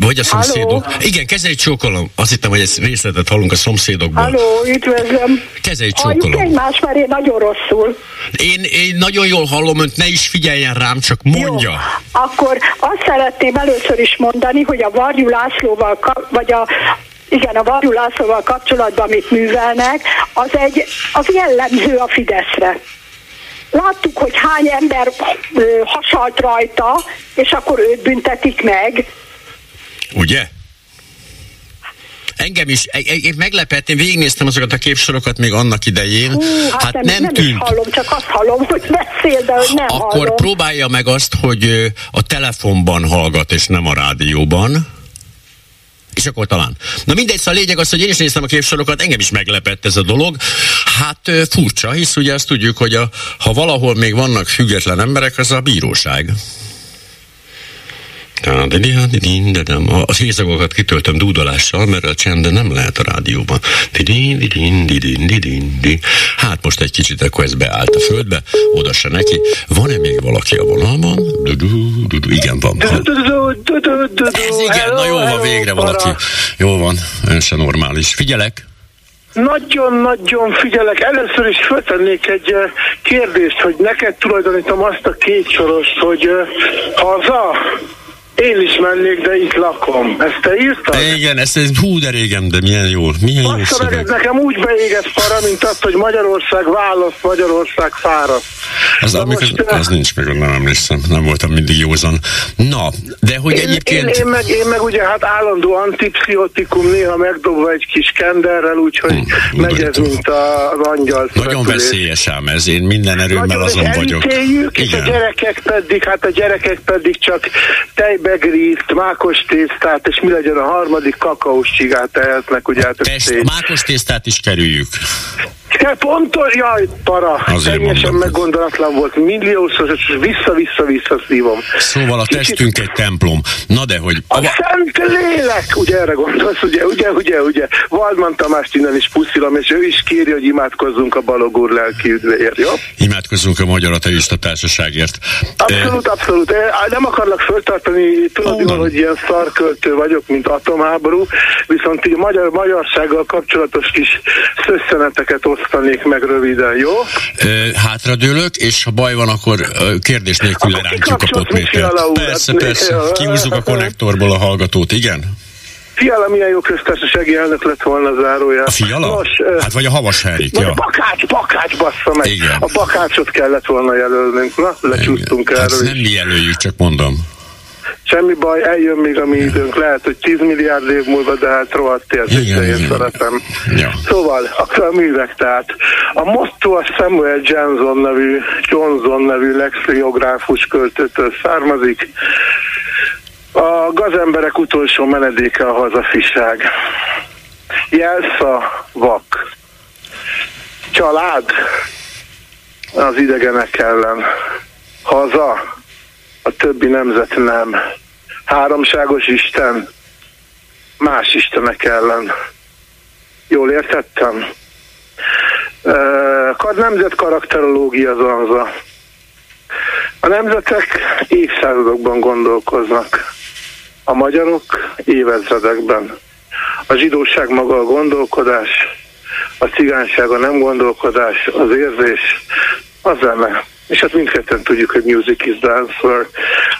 Speaker 1: Vagy a szomszédok. Igen, kezei csókolom. Azt hittem, hogy egy részletet hallunk a szomszédokból.
Speaker 5: Halló, üdvözlöm.
Speaker 1: Kezei
Speaker 5: Halljuk
Speaker 1: csókolom.
Speaker 5: egymást, mert én nagyon rosszul.
Speaker 1: Én, én nagyon jól hallom önt, ne is figyeljen rám, csak mondja.
Speaker 5: Jó. Akkor azt szeretném először is mondani, hogy a Varjú Lászlóval, vagy a igen, a Varjú Lászlóval kapcsolatban, amit művelnek, az egy, az jellemző a Fideszre. Láttuk, hogy hány ember hasalt rajta, és akkor őt büntetik meg.
Speaker 1: Ugye? Engem is, én meglepett, én végignéztem azokat a képsorokat még annak idején.
Speaker 5: Hú,
Speaker 1: hát
Speaker 5: nem,
Speaker 1: nem,
Speaker 5: nem is
Speaker 1: tűnt.
Speaker 5: hallom, csak azt hallom, hogy beszél, de hogy nem
Speaker 1: Akkor
Speaker 5: hallom.
Speaker 1: próbálja meg azt, hogy a telefonban hallgat, és nem a rádióban. És akkor talán. Na mindegy, szóval a lényeg az, hogy én is néztem a képsorokat, engem is meglepett ez a dolog. Hát furcsa, hisz ugye azt tudjuk, hogy a, ha valahol még vannak független emberek, az a bíróság. A hézagokat kitöltöm dúdolással, mert a csend nem lehet a rádióban. Hát most egy kicsit akkor ez beállt a földbe, oda se neki. Van-e még valaki a vonalban? Igen, van. Ez igen, na jó van végre valaki. Jó van, ön se normális. Figyelek.
Speaker 7: Nagyon-nagyon figyelek. Először is föltennék egy kérdést, hogy neked tulajdonítom azt a két sorost, hogy haza, én is mennék, de itt lakom. Ezt te írtad?
Speaker 1: Igen, ez, ez hú, de régen, de milyen jó. Milyen jó
Speaker 7: Azt ez
Speaker 1: szöveg.
Speaker 7: nekem úgy beégett para, mint azt, hogy Magyarország választ, Magyarország fáradt.
Speaker 1: Az, amikor,
Speaker 7: most, eh,
Speaker 1: az nincs meg, nem emlékszem. Nem voltam mindig józan. Na, de hogy
Speaker 7: Én,
Speaker 1: egyébként...
Speaker 7: én, én, meg, én meg ugye hát állandó antipsziotikum, néha megdobva egy kis kenderrel, úgyhogy
Speaker 1: Hmm,
Speaker 7: megy ez, mint az angyal.
Speaker 1: Nagyon veszélyes ám ez, én minden erőmmel
Speaker 7: Nagyon
Speaker 1: azon vagyok.
Speaker 7: elítéljük, és a
Speaker 1: Igen.
Speaker 7: gyerekek pedig, hát a gyerekek pedig csak tejbegrízt, mákos tésztát, és mi legyen a harmadik kakaós csigát tehetnek, ugye hát
Speaker 1: Test,
Speaker 7: tény.
Speaker 1: mákos tésztát is kerüljük.
Speaker 7: Kell pontos, jaj, para,
Speaker 1: Azért
Speaker 7: teljesen meggondolatlan volt, milliószor, és vissza-vissza-vissza szívom.
Speaker 1: Szóval a
Speaker 7: Kicsit-
Speaker 1: testünk egy templom. Na de, hogy...
Speaker 7: A
Speaker 1: Ava,
Speaker 7: szent lélek! Ugye erre gondolsz, ugye, ugye, ugye, ugye. Waldman Tamást innen is puszilom, és ő is kéri, hogy imádkozzunk a Balog úr lelki üdvéért, jó?
Speaker 1: imádkozzunk a Magyar Ateista Társaságért.
Speaker 7: Abszolút, abszolút. Eh, Nem akarlak föltartani, tudod jól, hogy ilyen szarköltő vagyok, mint atomháború, viszont így magyar, magyarsággal kapcsolatos kis szösszeneteket osztanék meg röviden, jó?
Speaker 1: Ö, hátradőlök, és ha baj van, akkor kérdés nélkül
Speaker 7: Akkor
Speaker 1: lerántjuk a potmétert. Persze,
Speaker 7: hát,
Speaker 1: persze.
Speaker 7: jó.
Speaker 1: Kihúzzuk a konnektorból a hallgatót, igen?
Speaker 7: Fiala milyen jó köztársasági elnök lett volna zárójel.
Speaker 1: A fiala?
Speaker 7: Nos,
Speaker 1: Hát vagy a havas Henrik,
Speaker 7: Vagy a
Speaker 1: ja.
Speaker 7: bakács, bakács bassza meg.
Speaker 1: Igen.
Speaker 7: A bakácsot kellett volna jelölnünk. Na, lecsúsztunk
Speaker 1: Hát
Speaker 7: erről
Speaker 1: nem
Speaker 7: is.
Speaker 1: mi jelöljük, csak mondom.
Speaker 7: Semmi baj, eljön még a mi időnk. Lehet, hogy 10 milliárd év múlva, de hát rohadt
Speaker 1: igen.
Speaker 7: szeretem.
Speaker 1: Ja.
Speaker 7: Szóval, akkor a művek, tehát a motto a Samuel Johnson nevű, Johnson nevű lexiográfus költőtől származik. A gazemberek utolsó menedéke a hazafiság. Jelsza vak. Család az idegenek ellen. Haza a többi nemzet nem. Háromságos Isten más istenek ellen. Jól értettem? Kad nemzet karakterológia zanza. A nemzetek évszázadokban gondolkoznak. A magyarok évezredekben. A zsidóság maga a gondolkodás, a cigányság a nem gondolkodás, az érzés, a zene. És hát mindketten tudjuk, hogy music is answer.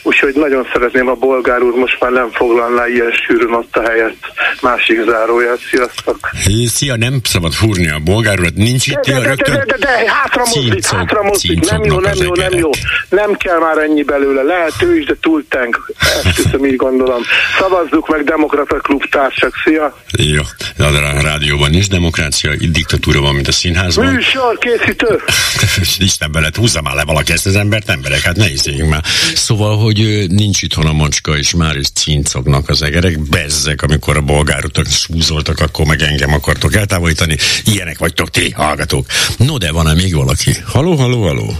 Speaker 7: Úgyhogy nagyon szeretném, a bolgár úr most már nem foglalná ilyen sűrűn ott a helyet. Másik záróját. Sziasztok!
Speaker 1: Hé, Szia, nem szabad fúrni a bolgár urat, nincs itt,
Speaker 7: De, de, de,
Speaker 1: rögtön...
Speaker 7: de, de, de, hátra mozdít, hátra mozdít, nem jó, nem jó, nem jó. Nem kell már ennyi belőle, lehet ő is, de túl tank. Ezt hiszem, így gondolom. Szavazzuk meg Demokrata Klub társak, szia!
Speaker 1: Jó, de a rádióban nincs demokrácia, diktatúra van, mint a színházban.
Speaker 7: Műsor készítő!
Speaker 1: Isten belet, húzza már le valaki ezt az embert, emberek, hát ne izéljünk már. Szóval, hogy nincs itthon a macska, és már is cincognak az egerek, bezzek, amikor a bolgárutak súzoltak, akkor meg engem akartok eltávolítani. Ilyenek vagytok ti, hallgatók. No, de van-e még valaki? Haló, haló, haló?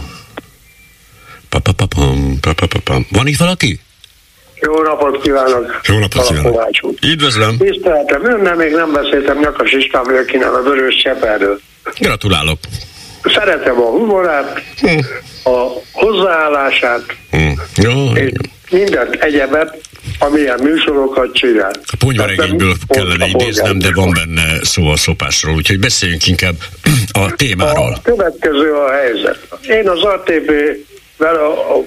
Speaker 1: Pa-pa-pa-pam, pa-pa-pa-pam. Van itt valaki?
Speaker 8: Jó napot kívánok!
Speaker 1: Jó napot kívánok! Üdvözlöm!
Speaker 8: Tiszteltem önnel, még nem beszéltem Nyakas István innen a Vörös Cseperről.
Speaker 1: Gratulálok!
Speaker 8: Szeretem a humorát, hm. a hozzáállását,
Speaker 1: hm. Jó.
Speaker 8: és mindent egyebet, amilyen műsorokat csinál.
Speaker 1: A ponyvaregényből kellene idéznem, de van benne szó a szopásról, úgyhogy beszéljünk inkább a témáról.
Speaker 8: A következő a helyzet. Én az ATV-vel a, a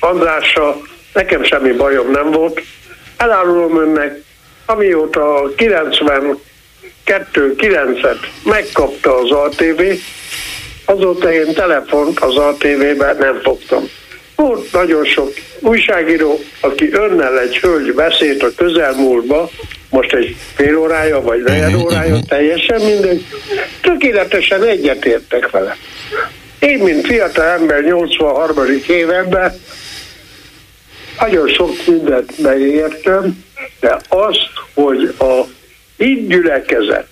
Speaker 8: Andrással nekem semmi bajom nem volt. Elárulom önnek, amióta 92-9-et megkapta az ATV, azóta én telefont az ATV-ben nem fogtam. Volt nagyon sok újságíró, aki önnel egy hölgy beszélt a közelmúltba, most egy fél órája, vagy negyed mhm, órája, mhm. teljesen mindegy, tökéletesen egyetértek vele. Én, mint fiatal ember 83. évemben nagyon sok mindent beértem, de azt, hogy a így gyülekezet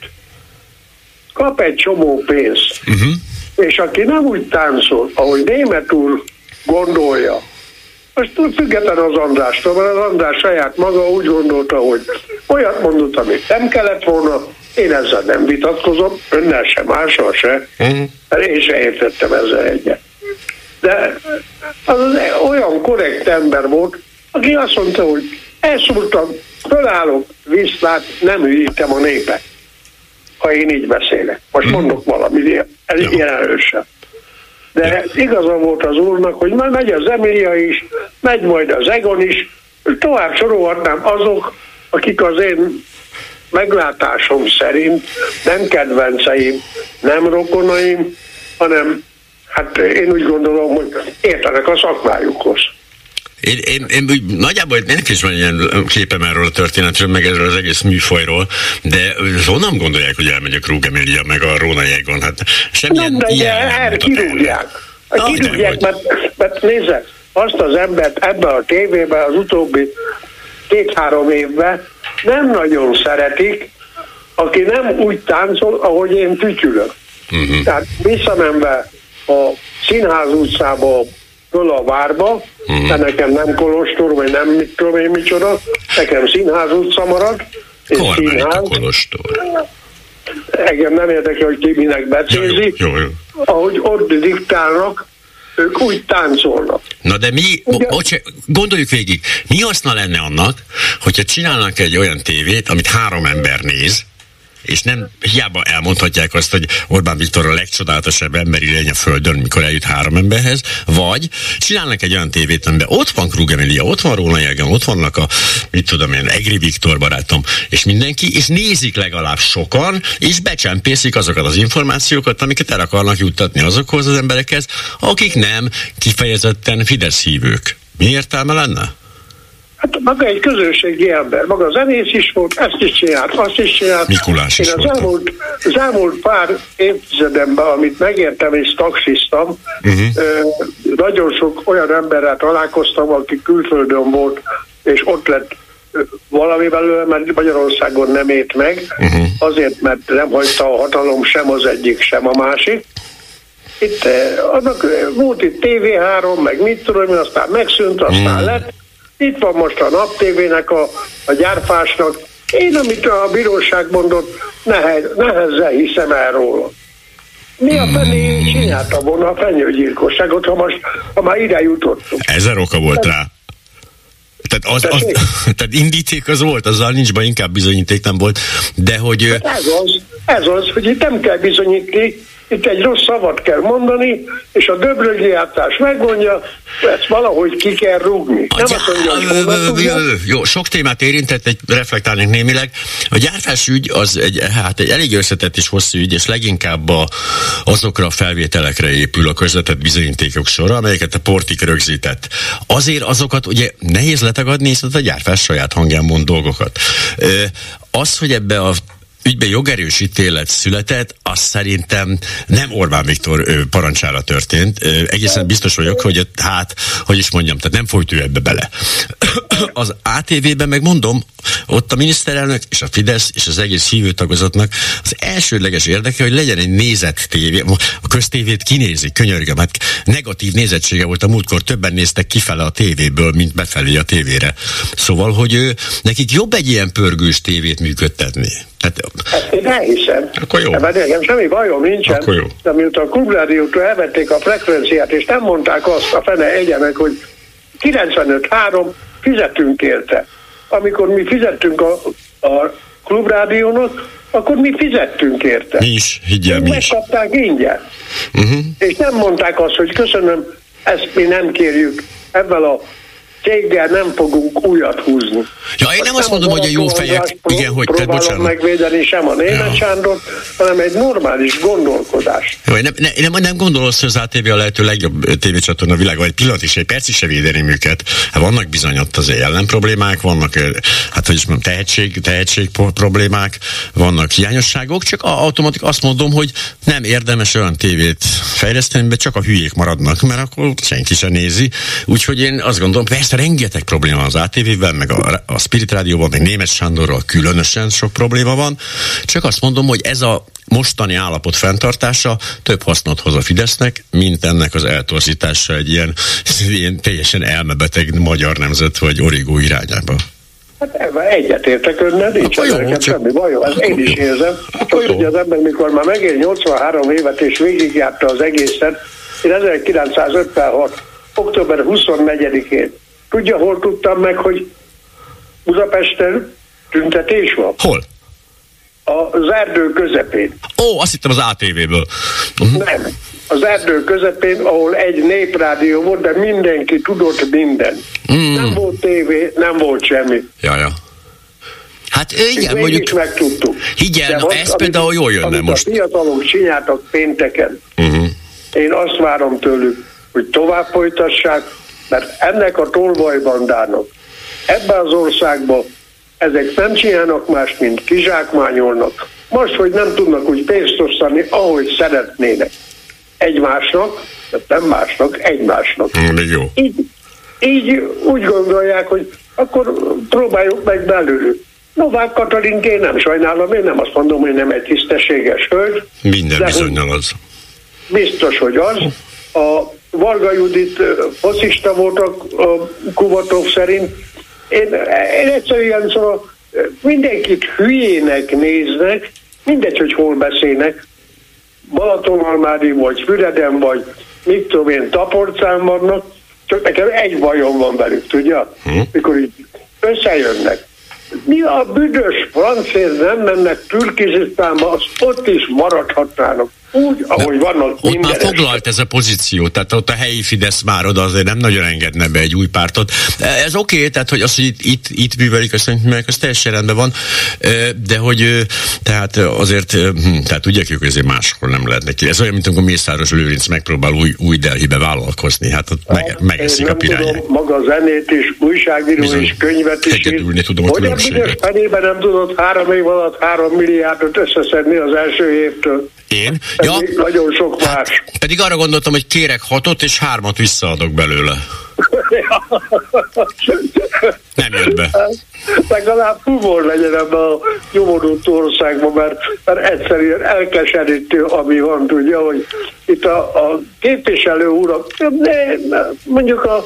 Speaker 8: kap egy csomó pénzt, uh-huh. És aki nem úgy táncol, ahogy német úr gondolja, most független az Andrástól, mert az András saját maga úgy gondolta, hogy olyat mondott, amit nem kellett volna, én ezzel nem vitatkozom, önnel se, mással se, uh-huh. én se értettem ezzel egyet. De az, olyan korrekt ember volt, aki azt mondta, hogy elszúrtam, fölállok, viszlát, nem hűítem a népet, ha én így beszélek. Most mhm. mondok valami, ez ilyen erősen. De igaza volt az úrnak, hogy már megy az Emilia is, megy majd az Egon is, tovább sorolhatnám azok, akik az én meglátásom szerint nem kedvenceim, nem rokonaim, hanem hát én úgy gondolom, hogy értenek a szakmájukhoz.
Speaker 1: Én, én, én úgy, nagyjából ennek is van ilyen képem erről a történetről, meg erről az egész műfajról, de honnan gondolják, hogy elmegy a Krug Emilia, meg a Róna Jégon? Hát semmilyen
Speaker 8: nem, de ilyen nem kirúgják. Na, kirúgják, mert, mert nézze, azt az embert ebben a tévében az utóbbi két-három évben nem nagyon szeretik, aki nem úgy táncol, ahogy én tütyülök. Uh-huh. Tehát visszamenve a Színház utcába föl a várba, uh-huh. de nekem nem Kolostor, vagy nem mit tudom én micsoda, nekem Színház utca marad.
Speaker 1: És színház. a Kolostor.
Speaker 8: Engem nem érdekel, hogy ki minek becézi. Jó, jó, jó. Ahogy ott diktálnak, ők úgy táncolnak.
Speaker 1: Na de mi, bo- bocs, gondoljuk végig, mi haszna lenne annak, hogyha csinálnak egy olyan tévét, amit három ember néz, és nem hiába elmondhatják azt, hogy Orbán Viktor a legcsodálatosabb emberi lény a Földön, mikor eljut három emberhez, vagy csinálnak egy olyan tévét, amiben ott van Krug Emilia, ott van Róna Jelgen, ott vannak a, mit tudom én, Egri Viktor barátom, és mindenki, és nézik legalább sokan, és becsempészik azokat az információkat, amiket el akarnak juttatni azokhoz az emberekhez, akik nem kifejezetten Fidesz hívők. Mi értelme lenne?
Speaker 8: Hát maga egy közösségi ember, maga zenész is volt, ezt is csinált, azt is csinált.
Speaker 1: Mikulás is
Speaker 8: Én az elmúlt, az elmúlt pár évtizedemben, amit megértem és taxiztam, uh-huh. nagyon sok olyan emberrel találkoztam, aki külföldön volt, és ott lett valami belőle, mert Magyarországon nem ért meg, uh-huh. azért, mert nem hagyta a hatalom sem az egyik, sem a másik. Itt annak volt itt TV3, meg mit tudom, aztán megszűnt, aztán uh-huh. lett, itt van most a naptévének a, a gyárfásnak. Én, amit a bíróság mondott, nehez, nehezzel hiszem el róla. Mi a fené csinálta volna a fenyőgyilkosságot, ha, most, ha már ide jutottunk?
Speaker 1: Ezer oka volt rá. Tehát, az, az, tehát indíték az volt, azzal nincs baj, inkább bizonyíték nem volt, de hogy...
Speaker 8: Ez az, ez az, hogy itt nem kell bizonyítani, itt egy rossz szavat kell mondani, és a döbrögyjártás megmondja, ezt valahogy ki kell rúgni. Nem azt mondja, hogy
Speaker 1: Jó, sok témát érintett, egy reflektálnék némileg. A gyártás ügy az egy, hát egy elég összetett és hosszú ügy, és leginkább a, azokra a felvételekre épül a közvetett bizonyítékok sora, amelyeket a portik rögzített. Azért azokat ugye nehéz letagadni, hiszen a gyártás saját hangján mond dolgokat. Az, hogy ebbe a ügyben jogerős ítélet született, az szerintem nem Orbán Viktor parancsára történt. Egészen biztos vagyok, hogy hát, hogy is mondjam, tehát nem folyt ő ebbe bele. az ATV-ben meg mondom, ott a miniszterelnök és a Fidesz és az egész hívőtagozatnak az elsődleges érdeke, hogy legyen egy nézett tévé. A köztévét kinézi, könyörgöm. Hát negatív nézettsége volt a múltkor, többen néztek kifele a tévéből, mint befelé a tévére. Szóval, hogy ő, nekik jobb egy ilyen pörgős tévét működtetni.
Speaker 8: Hát, hát én elhiszem.
Speaker 1: Akkor jó.
Speaker 8: Ebben nekem semmi bajom nincsen.
Speaker 1: Akkor jó.
Speaker 8: De miután a klubrádiótól elvették a frekvenciát, és nem mondták azt a fene egyenek, hogy 95-3 fizetünk érte. Amikor mi fizettünk a, a klubrádiónak, akkor mi fizettünk érte.
Speaker 1: Mi is, higgyel, mi is.
Speaker 8: Megkapták ingyen.
Speaker 1: Uh-huh.
Speaker 8: És nem mondták azt, hogy köszönöm, ezt mi nem kérjük. Ebben a céggel nem fogunk újat húzni.
Speaker 1: Ja, én nem azt mondom, hogy a jó fejek, igen, hogy te bocsánat.
Speaker 8: megvédeni sem a német ja. Sándor, hanem egy normális gondolkodás.
Speaker 1: Jó, én nem, nem, nem, nem gondolom, hogy az ATV a lehető legjobb tévécsatorna a világon, egy pillanat is, egy perc is se védeném őket. Hát vannak bizony ott az ellen problémák, vannak, hát hogy is mondom, tehetség, tehetség problémák, vannak hiányosságok, csak automatik azt mondom, hogy nem érdemes olyan tévét fejleszteni, mert csak a hülyék maradnak, mert akkor senki sem nézi. Úgyhogy én azt gondolom, persze rengeteg probléma az ATV-vel, meg a, a Spirit Rádióban, meg Német Sándorral különösen sok probléma van. Csak azt mondom, hogy ez a mostani állapot fenntartása több hasznot hoz a Fidesznek, mint ennek az eltorzítása egy ilyen, ilyen teljesen elmebeteg magyar nemzet vagy origó irányába.
Speaker 8: Hát ebben egyetértek önnel, nincs
Speaker 1: jó,
Speaker 8: nekem
Speaker 1: csak-
Speaker 8: semmi bajom, ezt én is
Speaker 1: Akkor jó.
Speaker 8: érzem.
Speaker 1: Akkor jó.
Speaker 8: hogy az ember, mikor már megél 83 évet és végigjárta az egészet, én 1956. október 24-én, tudja, hol tudtam meg, hogy Budapesten tüntetés van?
Speaker 1: Hol?
Speaker 8: Az erdő közepén.
Speaker 1: Ó, azt hittem az ATV-ből. Uh-huh.
Speaker 8: Nem. Az erdő közepén, ahol egy néprádió volt, de mindenki tudott minden.
Speaker 1: Mm.
Speaker 8: Nem volt tévé, nem volt semmi.
Speaker 1: Ja, ja. Hát igen,
Speaker 8: Mégis
Speaker 1: mondjuk,
Speaker 8: megtudtuk.
Speaker 1: Igen,
Speaker 8: De most,
Speaker 1: ez
Speaker 8: amit-
Speaker 1: például jól jönne
Speaker 8: amit
Speaker 1: most.
Speaker 8: a fiatalok csináltak pénteken,
Speaker 1: uh-huh.
Speaker 8: én azt várom tőlük, hogy tovább folytassák, mert ennek a tolvajbandának ebbe az országba ezek nem csinálnak más, mint kizsákmányolnak. Most, hogy nem tudnak úgy pénzt osztani, ahogy szeretnének. Egymásnak, nem másnak, egymásnak.
Speaker 1: Mm, jó.
Speaker 8: Így, így úgy gondolják, hogy akkor próbáljuk meg belőlük. Novák Katalin, én nem sajnálom, én nem azt mondom, hogy nem egy tisztességes hölgy.
Speaker 1: Minden
Speaker 8: de
Speaker 1: bizonyal az.
Speaker 8: Biztos, hogy az. A Varga Judit focista volt a, a Kubatov szerint. Én, én egyszerűen szóval mindenkit hülyének néznek, mindegy, hogy hol beszélnek. Balatonalmádi vagy Füreden vagy mit tudom én, Taporcán vannak, csak nekem egy bajom van velük, tudja?
Speaker 1: Hm?
Speaker 8: Mikor így összejönnek. Mi a büdös francér nem mennek Türkizisztánba, az ott is maradhatnának. Úgy, ahogy vannak
Speaker 1: Ott már foglalt ez a pozíció, tehát ott a helyi Fidesz már oda azért nem nagyon engedne be egy új pártot. Ez oké, okay, tehát hogy az, hogy itt, itt, itt művelik, azt mondjuk, az teljesen rendben van, Ö, de hogy ö, tehát azért, hm, tehát tudják ők, hogy azért máshol nem lehet neki. Ez olyan, mint amikor Mészáros Lőrinc megpróbál új, új Delhibe vállalkozni, hát ott meg, megeszik
Speaker 8: Én
Speaker 1: a
Speaker 8: tudom,
Speaker 1: pirányák.
Speaker 8: maga a zenét is, újságíró
Speaker 1: Bizony.
Speaker 8: és könyvet is.
Speaker 1: Hegedülni tudom a különbséget.
Speaker 8: nem tudott három év alatt három milliárdot összeszedni az első évtől.
Speaker 1: Én? Ja,
Speaker 8: még nagyon sok más.
Speaker 1: pedig arra gondoltam, hogy kérek hatot, és hármat visszaadok belőle. Nem jött be.
Speaker 8: Legalább humor legyen ebben a nyomorult országban, mert, mert egyszerűen elkeserítő, ami van, tudja, hogy itt a, a képviselő úr, mondjuk a, a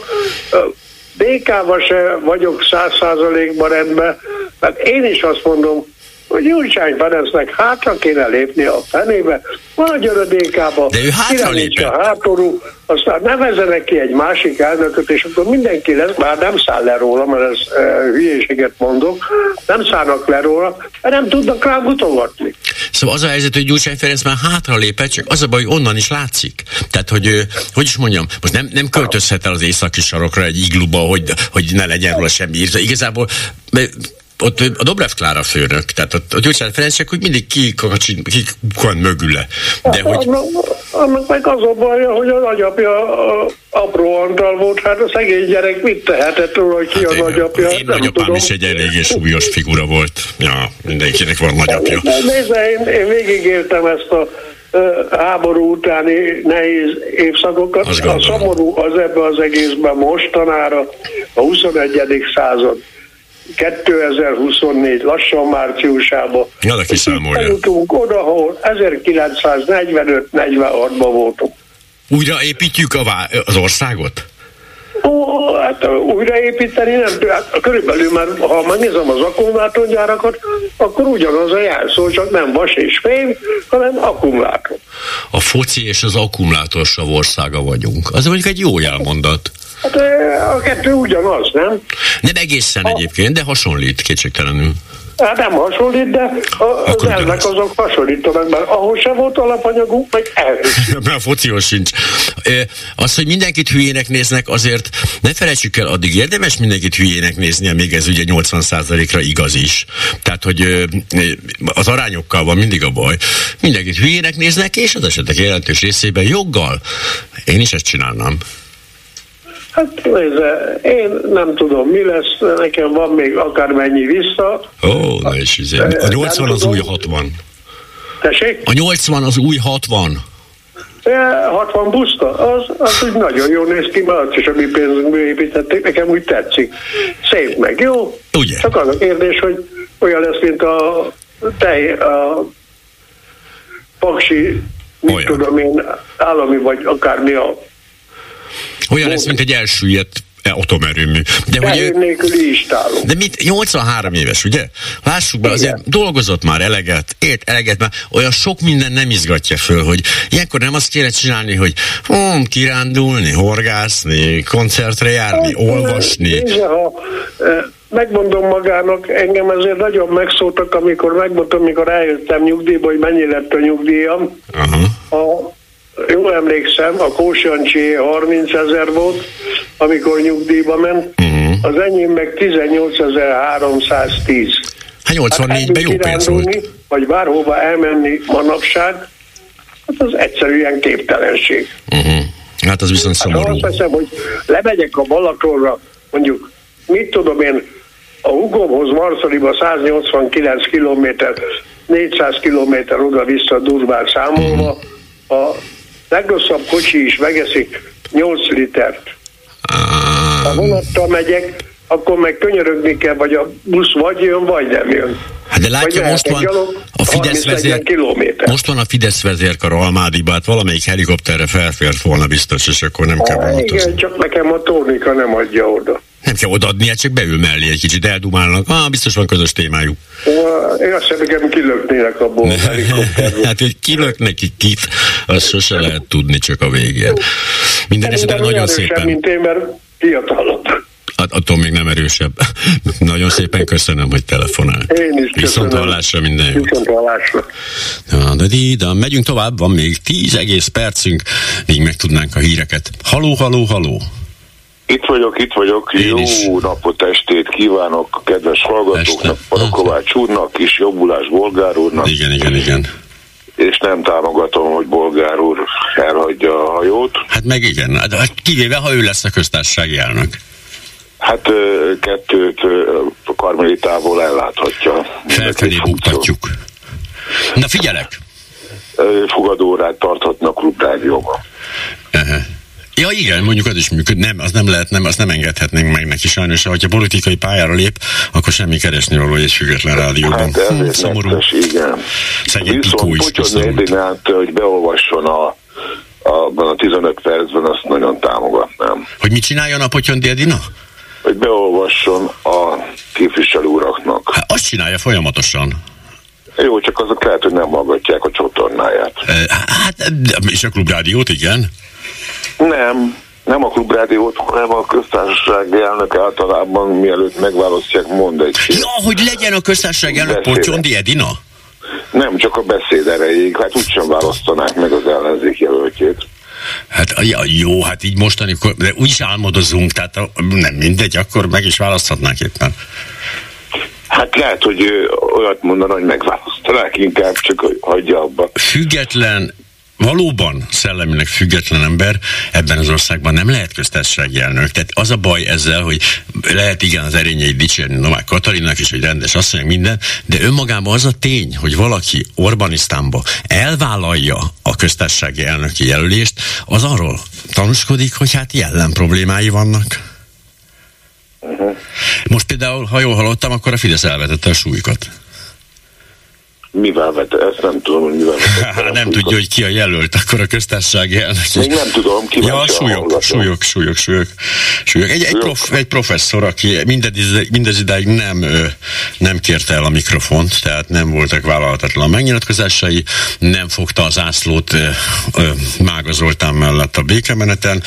Speaker 8: DK-ban se vagyok száz százalékban rendben, mert én is azt mondom, hogy Gyurcsány Ferencnek hátra kéne lépni a fenébe, maradjon a DK-ba,
Speaker 1: De ő hátra lépett.
Speaker 8: a hátorú, aztán nevezzenek ki egy másik elnököt, és akkor mindenki lesz, már nem száll le róla, mert ez e, hülyeséget mondok, nem szállnak le róla, mert nem tudnak rá mutogatni.
Speaker 1: Szóval az a helyzet, hogy Gyurcsány Ferenc már hátra lépett, csak az a baj, hogy onnan is látszik. Tehát, hogy, hogy is mondjam, most nem, nem költözhet el az északi sarokra egy igluba, hogy, hogy ne legyen róla semmi írta. Igazából ott a Dobrev Klára főnök, tehát ott a Gyurcsány Ferenc csak úgy mindig kikakacsin, kikukkan mögüle. De hogy,
Speaker 8: Na, annak meg az a baja, hogy a nagyapja a apró Antal volt, hát a szegény gyerek mit tehetett róla, hogy ki hát a nagyapja?
Speaker 1: Én nem nagyapám tudom. is egy eléggé súlyos figura volt. Ja, mindenkinek van nagyapja.
Speaker 8: Nézd, én, én végigéltem ezt a háború utáni nehéz évszakokat. A szomorú az ebbe az egészben mostanára a 21. század 2024 lassan márciusában.
Speaker 1: Ja, de kiszámolja.
Speaker 8: oda, ahol 1945-46-ban voltunk.
Speaker 1: Újra építjük a vá- az országot?
Speaker 8: Ó, hát újraépíteni nem hát körülbelül már, ha megnézem az akkumulátorgyárakat, akkor ugyanaz a jelszó, csak nem vas és fém, hanem akkumulátor.
Speaker 1: A foci és az akkumulátorsav országa vagyunk. Az mondjuk egy jó jelmondat.
Speaker 8: Hát a kettő ugyanaz, nem?
Speaker 1: Nem egészen a... egyébként, de hasonlít kétségtelenül.
Speaker 8: Hát nem hasonlít, de a, az elvek azok hasonlítanak, mert ahol sem volt alapanyagunk, meg elvisz.
Speaker 1: Mert a fociós sincs. Az, hogy mindenkit hülyének néznek, azért ne felejtsük el, addig érdemes mindenkit hülyének nézni, még ez ugye 80%-ra igaz is. Tehát, hogy az arányokkal van mindig a baj. Mindenkit hülyének néznek, és az esetek jelentős részében joggal. Én is ezt csinálnám.
Speaker 8: Hát nézze, én nem tudom, mi lesz, nekem van még akármennyi vissza.
Speaker 1: Ó, na és izé. A 80 az új 60.
Speaker 8: Tessék?
Speaker 1: A 80 az új 60.
Speaker 8: 60 buszta, az, az úgy nagyon jól néz ki, mert azt is a mi pénzünkből építették, nekem úgy tetszik. Szép meg, jó?
Speaker 1: Ugye?
Speaker 8: Csak az a kérdés, hogy olyan lesz, mint a tej, a paksi, mit olyan. tudom én, állami vagy akármi a
Speaker 1: olyan lesz, mint egy elsüllyedt atomerőmű.
Speaker 8: De, hogy, nélküli istáló.
Speaker 1: De mit, 83 éves, ugye? Lássuk be, azért Igen. dolgozott már eleget, ért eleget, már olyan sok minden nem izgatja föl, hogy ilyenkor nem azt kéne csinálni, hogy hm, kirándulni, horgászni, koncertre járni, hát, olvasni.
Speaker 8: Nézze, ha, megmondom magának, engem ezért nagyon megszóltak, amikor megmondtam, amikor eljöttem nyugdíjba, hogy mennyi lett a nyugdíjam. Uh-huh. A, jól emlékszem, a Kósancsi 30 ezer volt, amikor nyugdíjba ment, uh-huh. az enyém meg 18.310.
Speaker 1: Hát 84-ben hát jó pénz volt.
Speaker 8: Vagy bárhova elmenni manapság, hát az egyszerűen képtelenség.
Speaker 1: Uh-huh. Hát az viszont hát szomorú.
Speaker 8: Hát azt hiszem, hogy lemegyek a Balatonra, mondjuk, mit tudom én, a hugomhoz Marszaliba 189 km, 400 km oda-vissza durván számolva, uh-huh. a legrosszabb kocsi is megeszik 8 litert. Ha vonattal megyek, akkor meg könyörögni kell, vagy a busz vagy jön, vagy nem jön.
Speaker 1: Hát de látja, most van a Fidesz vezér, most van a Fidesz vezérkar Almádiba, hát valamelyik helikopterre felfért volna biztos, és akkor nem kell
Speaker 8: vonatozni. Igen, csak nekem a tornika nem adja oda.
Speaker 1: Nem kell odaadni, hát csak beül mellé egy kicsit, eldumálnak. Ah, biztos van közös témájuk.
Speaker 8: Én azt hiszem, nekem kilöknének abból
Speaker 1: hát, hogy kilök neki kit, azt sose lehet tudni csak a végén. Minden esetre nagyon szépen.
Speaker 8: mint én, mert fiatalabb.
Speaker 1: At- attól még nem erősebb. Nagyon szépen köszönöm, hogy telefonált.
Speaker 8: Én is
Speaker 1: Viszont hallásra minden jót.
Speaker 8: Viszont hallásra.
Speaker 1: Ja, de dída, megyünk tovább, van még 10 egész percünk, még megtudnánk a híreket. Haló, haló, haló.
Speaker 9: Itt vagyok, itt vagyok. Én Jó is. napot, estét kívánok kedves hallgatóknak, Parakovács úrnak is, jobbulás Bolgár úrnak.
Speaker 1: Igen, igen, igen.
Speaker 9: És nem támogatom, hogy Bolgár úr elhagyja a hajót.
Speaker 1: Hát meg igen, hát, hát kivéve, ha ő lesz a köztársasági elnök.
Speaker 9: Hát kettőt a karmelitából elláthatja.
Speaker 1: Felfelé buktatjuk. Na figyelek!
Speaker 9: Fogadórát tarthatnak klubrádióban.
Speaker 1: Uh-huh. Ja igen, mondjuk az is működ. Nem, az nem lehet, nem, azt nem engedhetnénk meg neki sajnos. Ha politikai pályára lép, akkor semmi keresni való egy független rádióban. Hát
Speaker 9: hm, szomorú. Netes, igen.
Speaker 1: Szegény Pikó is
Speaker 9: Edinát, hogy beolvasson a abban a 15 percben, azt nagyon támogatnám.
Speaker 1: Hogy mit csináljon a Potyondi Edina?
Speaker 9: Hogy beolvasson a képviselő uraknak.
Speaker 1: Hát azt csinálja folyamatosan.
Speaker 9: Jó, csak azok lehet, hogy nem hallgatják a csatornáját.
Speaker 1: Hát, és a klubrádiót, igen?
Speaker 9: Nem, nem a klubrádiót, hanem a köztársaság elnök általában mielőtt megválasztják, mond egy
Speaker 1: Ja, hogy legyen a köztársaság elnök Potyondi Edina?
Speaker 9: Nem, csak a beszéd erejéig, hát úgysem választanák meg az ellenzék jelöltjét.
Speaker 1: Hát ja, jó, hát így mostani, de úgy is álmodozunk, tehát nem mindegy, akkor meg is választhatnánk éppen.
Speaker 9: Hát lehet, hogy olyat mondaná, hogy megválasztanák inkább, csak hagyja abba.
Speaker 1: Független valóban szellemileg független ember ebben az országban nem lehet köztársasági elnök. Tehát az a baj ezzel, hogy lehet igen az erényeit dicsérni Novák Katalinnak is, hogy rendes asszony, minden, de önmagában az a tény, hogy valaki Orbanisztánba elvállalja a köztársasági elnöki jelölést, az arról tanúskodik, hogy hát jelen problémái vannak. Uh-huh. Most például, ha jól hallottam, akkor a Fidesz elvetette a súlyukat.
Speaker 9: Mivel vette? Ezt nem tudom, hogy mivel vette.
Speaker 1: nem tudja, hogy ki a jelölt, akkor a köztársasági elnök.
Speaker 9: Még nem tudom, ki
Speaker 1: Ja, súlyok, súlyok, súlyok, súlyok, súlyok. Egy, egy, prof, egy professzor, aki mindez, mindez idáig nem, nem kérte el a mikrofont, tehát nem voltak vállalhatatlan megnyilatkozásai, nem fogta az ászlót Mága Zoltán mellett a békemeneten.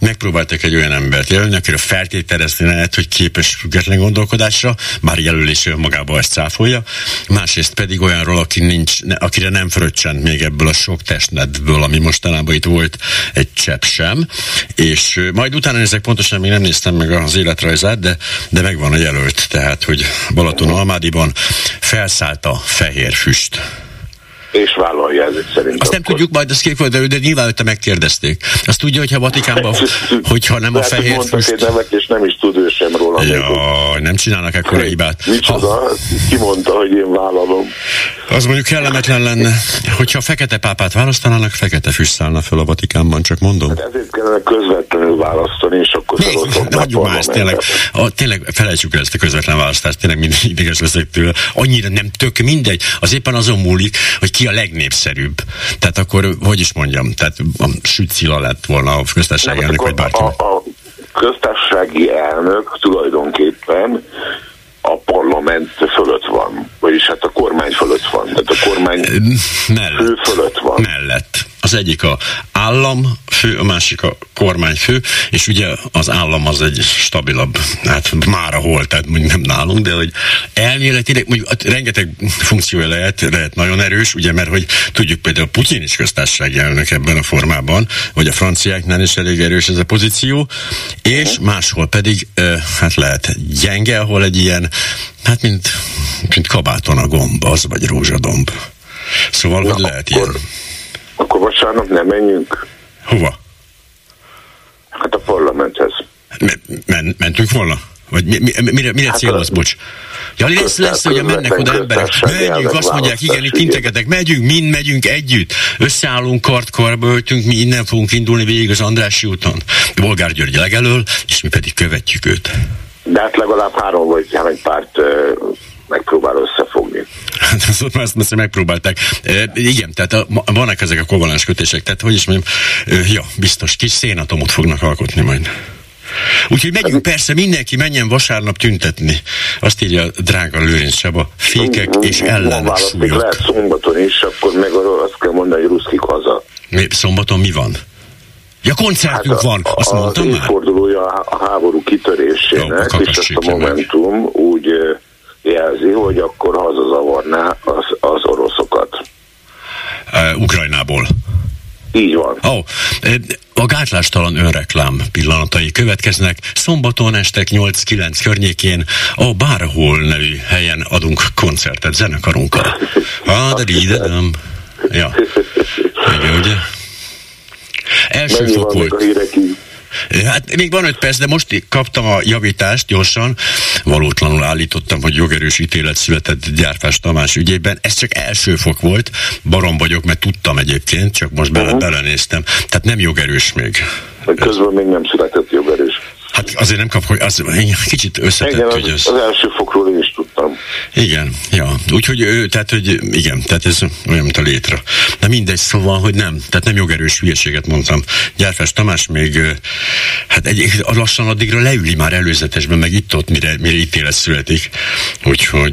Speaker 1: Megpróbáltak egy olyan embert jelölni, akire feltételezni lehet, hogy képes független gondolkodásra, bár jelölés önmagában ezt cáfolja. Másrészt pedig olyanról, aki nincs, akire nem fröccsent még ebből a sok testnedből, ami mostanában itt volt egy csepp sem, és majd utána ezek pontosan még nem néztem meg az életrajzát, de, de megvan a jelölt, tehát, hogy Balaton Almádiban felszállt a fehér füst
Speaker 9: és vállalja ez szerintem.
Speaker 1: Azt nem akkor. tudjuk majd, azt kérjük, de, de nyilván őt megkérdezték. Azt tudja, hogyha Vatikánban, hogyha nem a fehér füst...
Speaker 9: Egy nevet, és nem is tud ő sem róla.
Speaker 1: Ja, nem csinálnak ekkora hibát.
Speaker 9: Micsoda? Ha... Ki mondta, hogy én vállalom?
Speaker 1: Az mondjuk kellemetlen lenne, hogyha fekete pápát választanának, fekete füst szállna fel a Vatikánban, csak mondom. Hát
Speaker 9: ezért kellene közvetlenül választani, és akkor
Speaker 1: Hagyjuk már ezt tényleg. A, tényleg felejtsük el ezt a közvetlen választást, tényleg mindig ideges leszek tőle. Annyira nem tök mindegy. Az éppen azon múlik, hogy ki a legnépszerűbb. Tehát akkor, hogy is mondjam, tehát a Sütszila lett volna a köztársasági elnök, vagy bárki.
Speaker 9: A, a köztársasági elnök tulajdonképpen a parlament fölött van, vagyis hát a kormány fölött van, tehát a kormány mellett, fő fölött van.
Speaker 1: Mellett. Az egyik a állam fő, a másik a kormányfő, és ugye az állam az egy stabilabb, hát már a hol, tehát mondjuk nem nálunk, de hogy elméletileg mondjuk rengeteg funkciója lehet, lehet nagyon erős, ugye, mert hogy tudjuk például Putyin is köztársasági elnök ebben a formában, vagy a franciáknál is elég erős ez a pozíció, és máshol pedig hát lehet gyenge, ahol egy ilyen, hát mint, mint kabáton a gomb, az vagy rózsadomb. Szóval, Na, hogy lehet akkor, ilyen.
Speaker 9: Akkor vasárnap nem menjünk?
Speaker 1: Hova?
Speaker 9: Hát a parlamenthez.
Speaker 1: Men, mentünk volna? Vagy mi, mi, mire, mire hát célhoz, bocs? Ja, lesz, lesz, hogy mennek oda emberek. Megyünk, azt mondják, igen, itt integetek, megyünk, mind megyünk együtt. Összeállunk, kartkarba öltünk, mi innen fogunk indulni végig az Andrási úton. Bolgár György legelől, és mi pedig követjük őt.
Speaker 9: De hát legalább három vagy három párt megpróbál összefogni. Hát
Speaker 1: azt már azt megpróbálták. E, igen, tehát a, vannak ezek a kovalens kötések, tehát hogy is mondjam, ja, biztos kis szénatomot fognak alkotni majd. Úgyhogy megyünk, persze, mindenki menjen vasárnap tüntetni. Azt írja drága Lőrinc Saba, fékek és súlyok.
Speaker 9: Lehet szombaton is, akkor meg azt kell mondani, hogy ruszkik haza.
Speaker 1: Szombaton mi van? Ja, koncertünk hát a, van, azt a, mondtam
Speaker 9: már. fordulója a háború kitörésének, Jó, a és ezt a Momentum meg. úgy jelzi, hogy akkor hazazavarná az, az oroszokat.
Speaker 1: Uh, Ukrajnából.
Speaker 9: Így van.
Speaker 1: Oh, a gátlástalan önreklám pillanatai következnek. Szombaton este 8-9 környékén a Bárhol nevű helyen adunk koncertet zenekarunkkal. Ah, de nem. Ja. Igen, ugye? Első Mennyi fok volt. A? Hát még van öt perc, de most kaptam a javítást gyorsan. Valótlanul állítottam, hogy jogerős ítélet született Gyárfás Tamás ügyében. Ez csak első fok volt. Barom vagyok, mert tudtam egyébként, csak most bele, uh-huh. belenéztem. Tehát nem jogerős még.
Speaker 9: Közben még nem született jogerős.
Speaker 1: Hát azért nem kap, hogy az kicsit összetett,
Speaker 9: igen,
Speaker 1: hogy
Speaker 9: az, az első fokról én is.
Speaker 1: Igen, ja. Úgyhogy ő, tehát, hogy igen, tehát ez olyan, mint a létre. De mindegy, szóval, hogy nem, tehát nem jogerős hülyeséget mondtam. Gyárfás Tamás még, hát egy, lassan addigra leüli már előzetesben, meg itt-ott, mire, mire ítélet születik. Úgyhogy,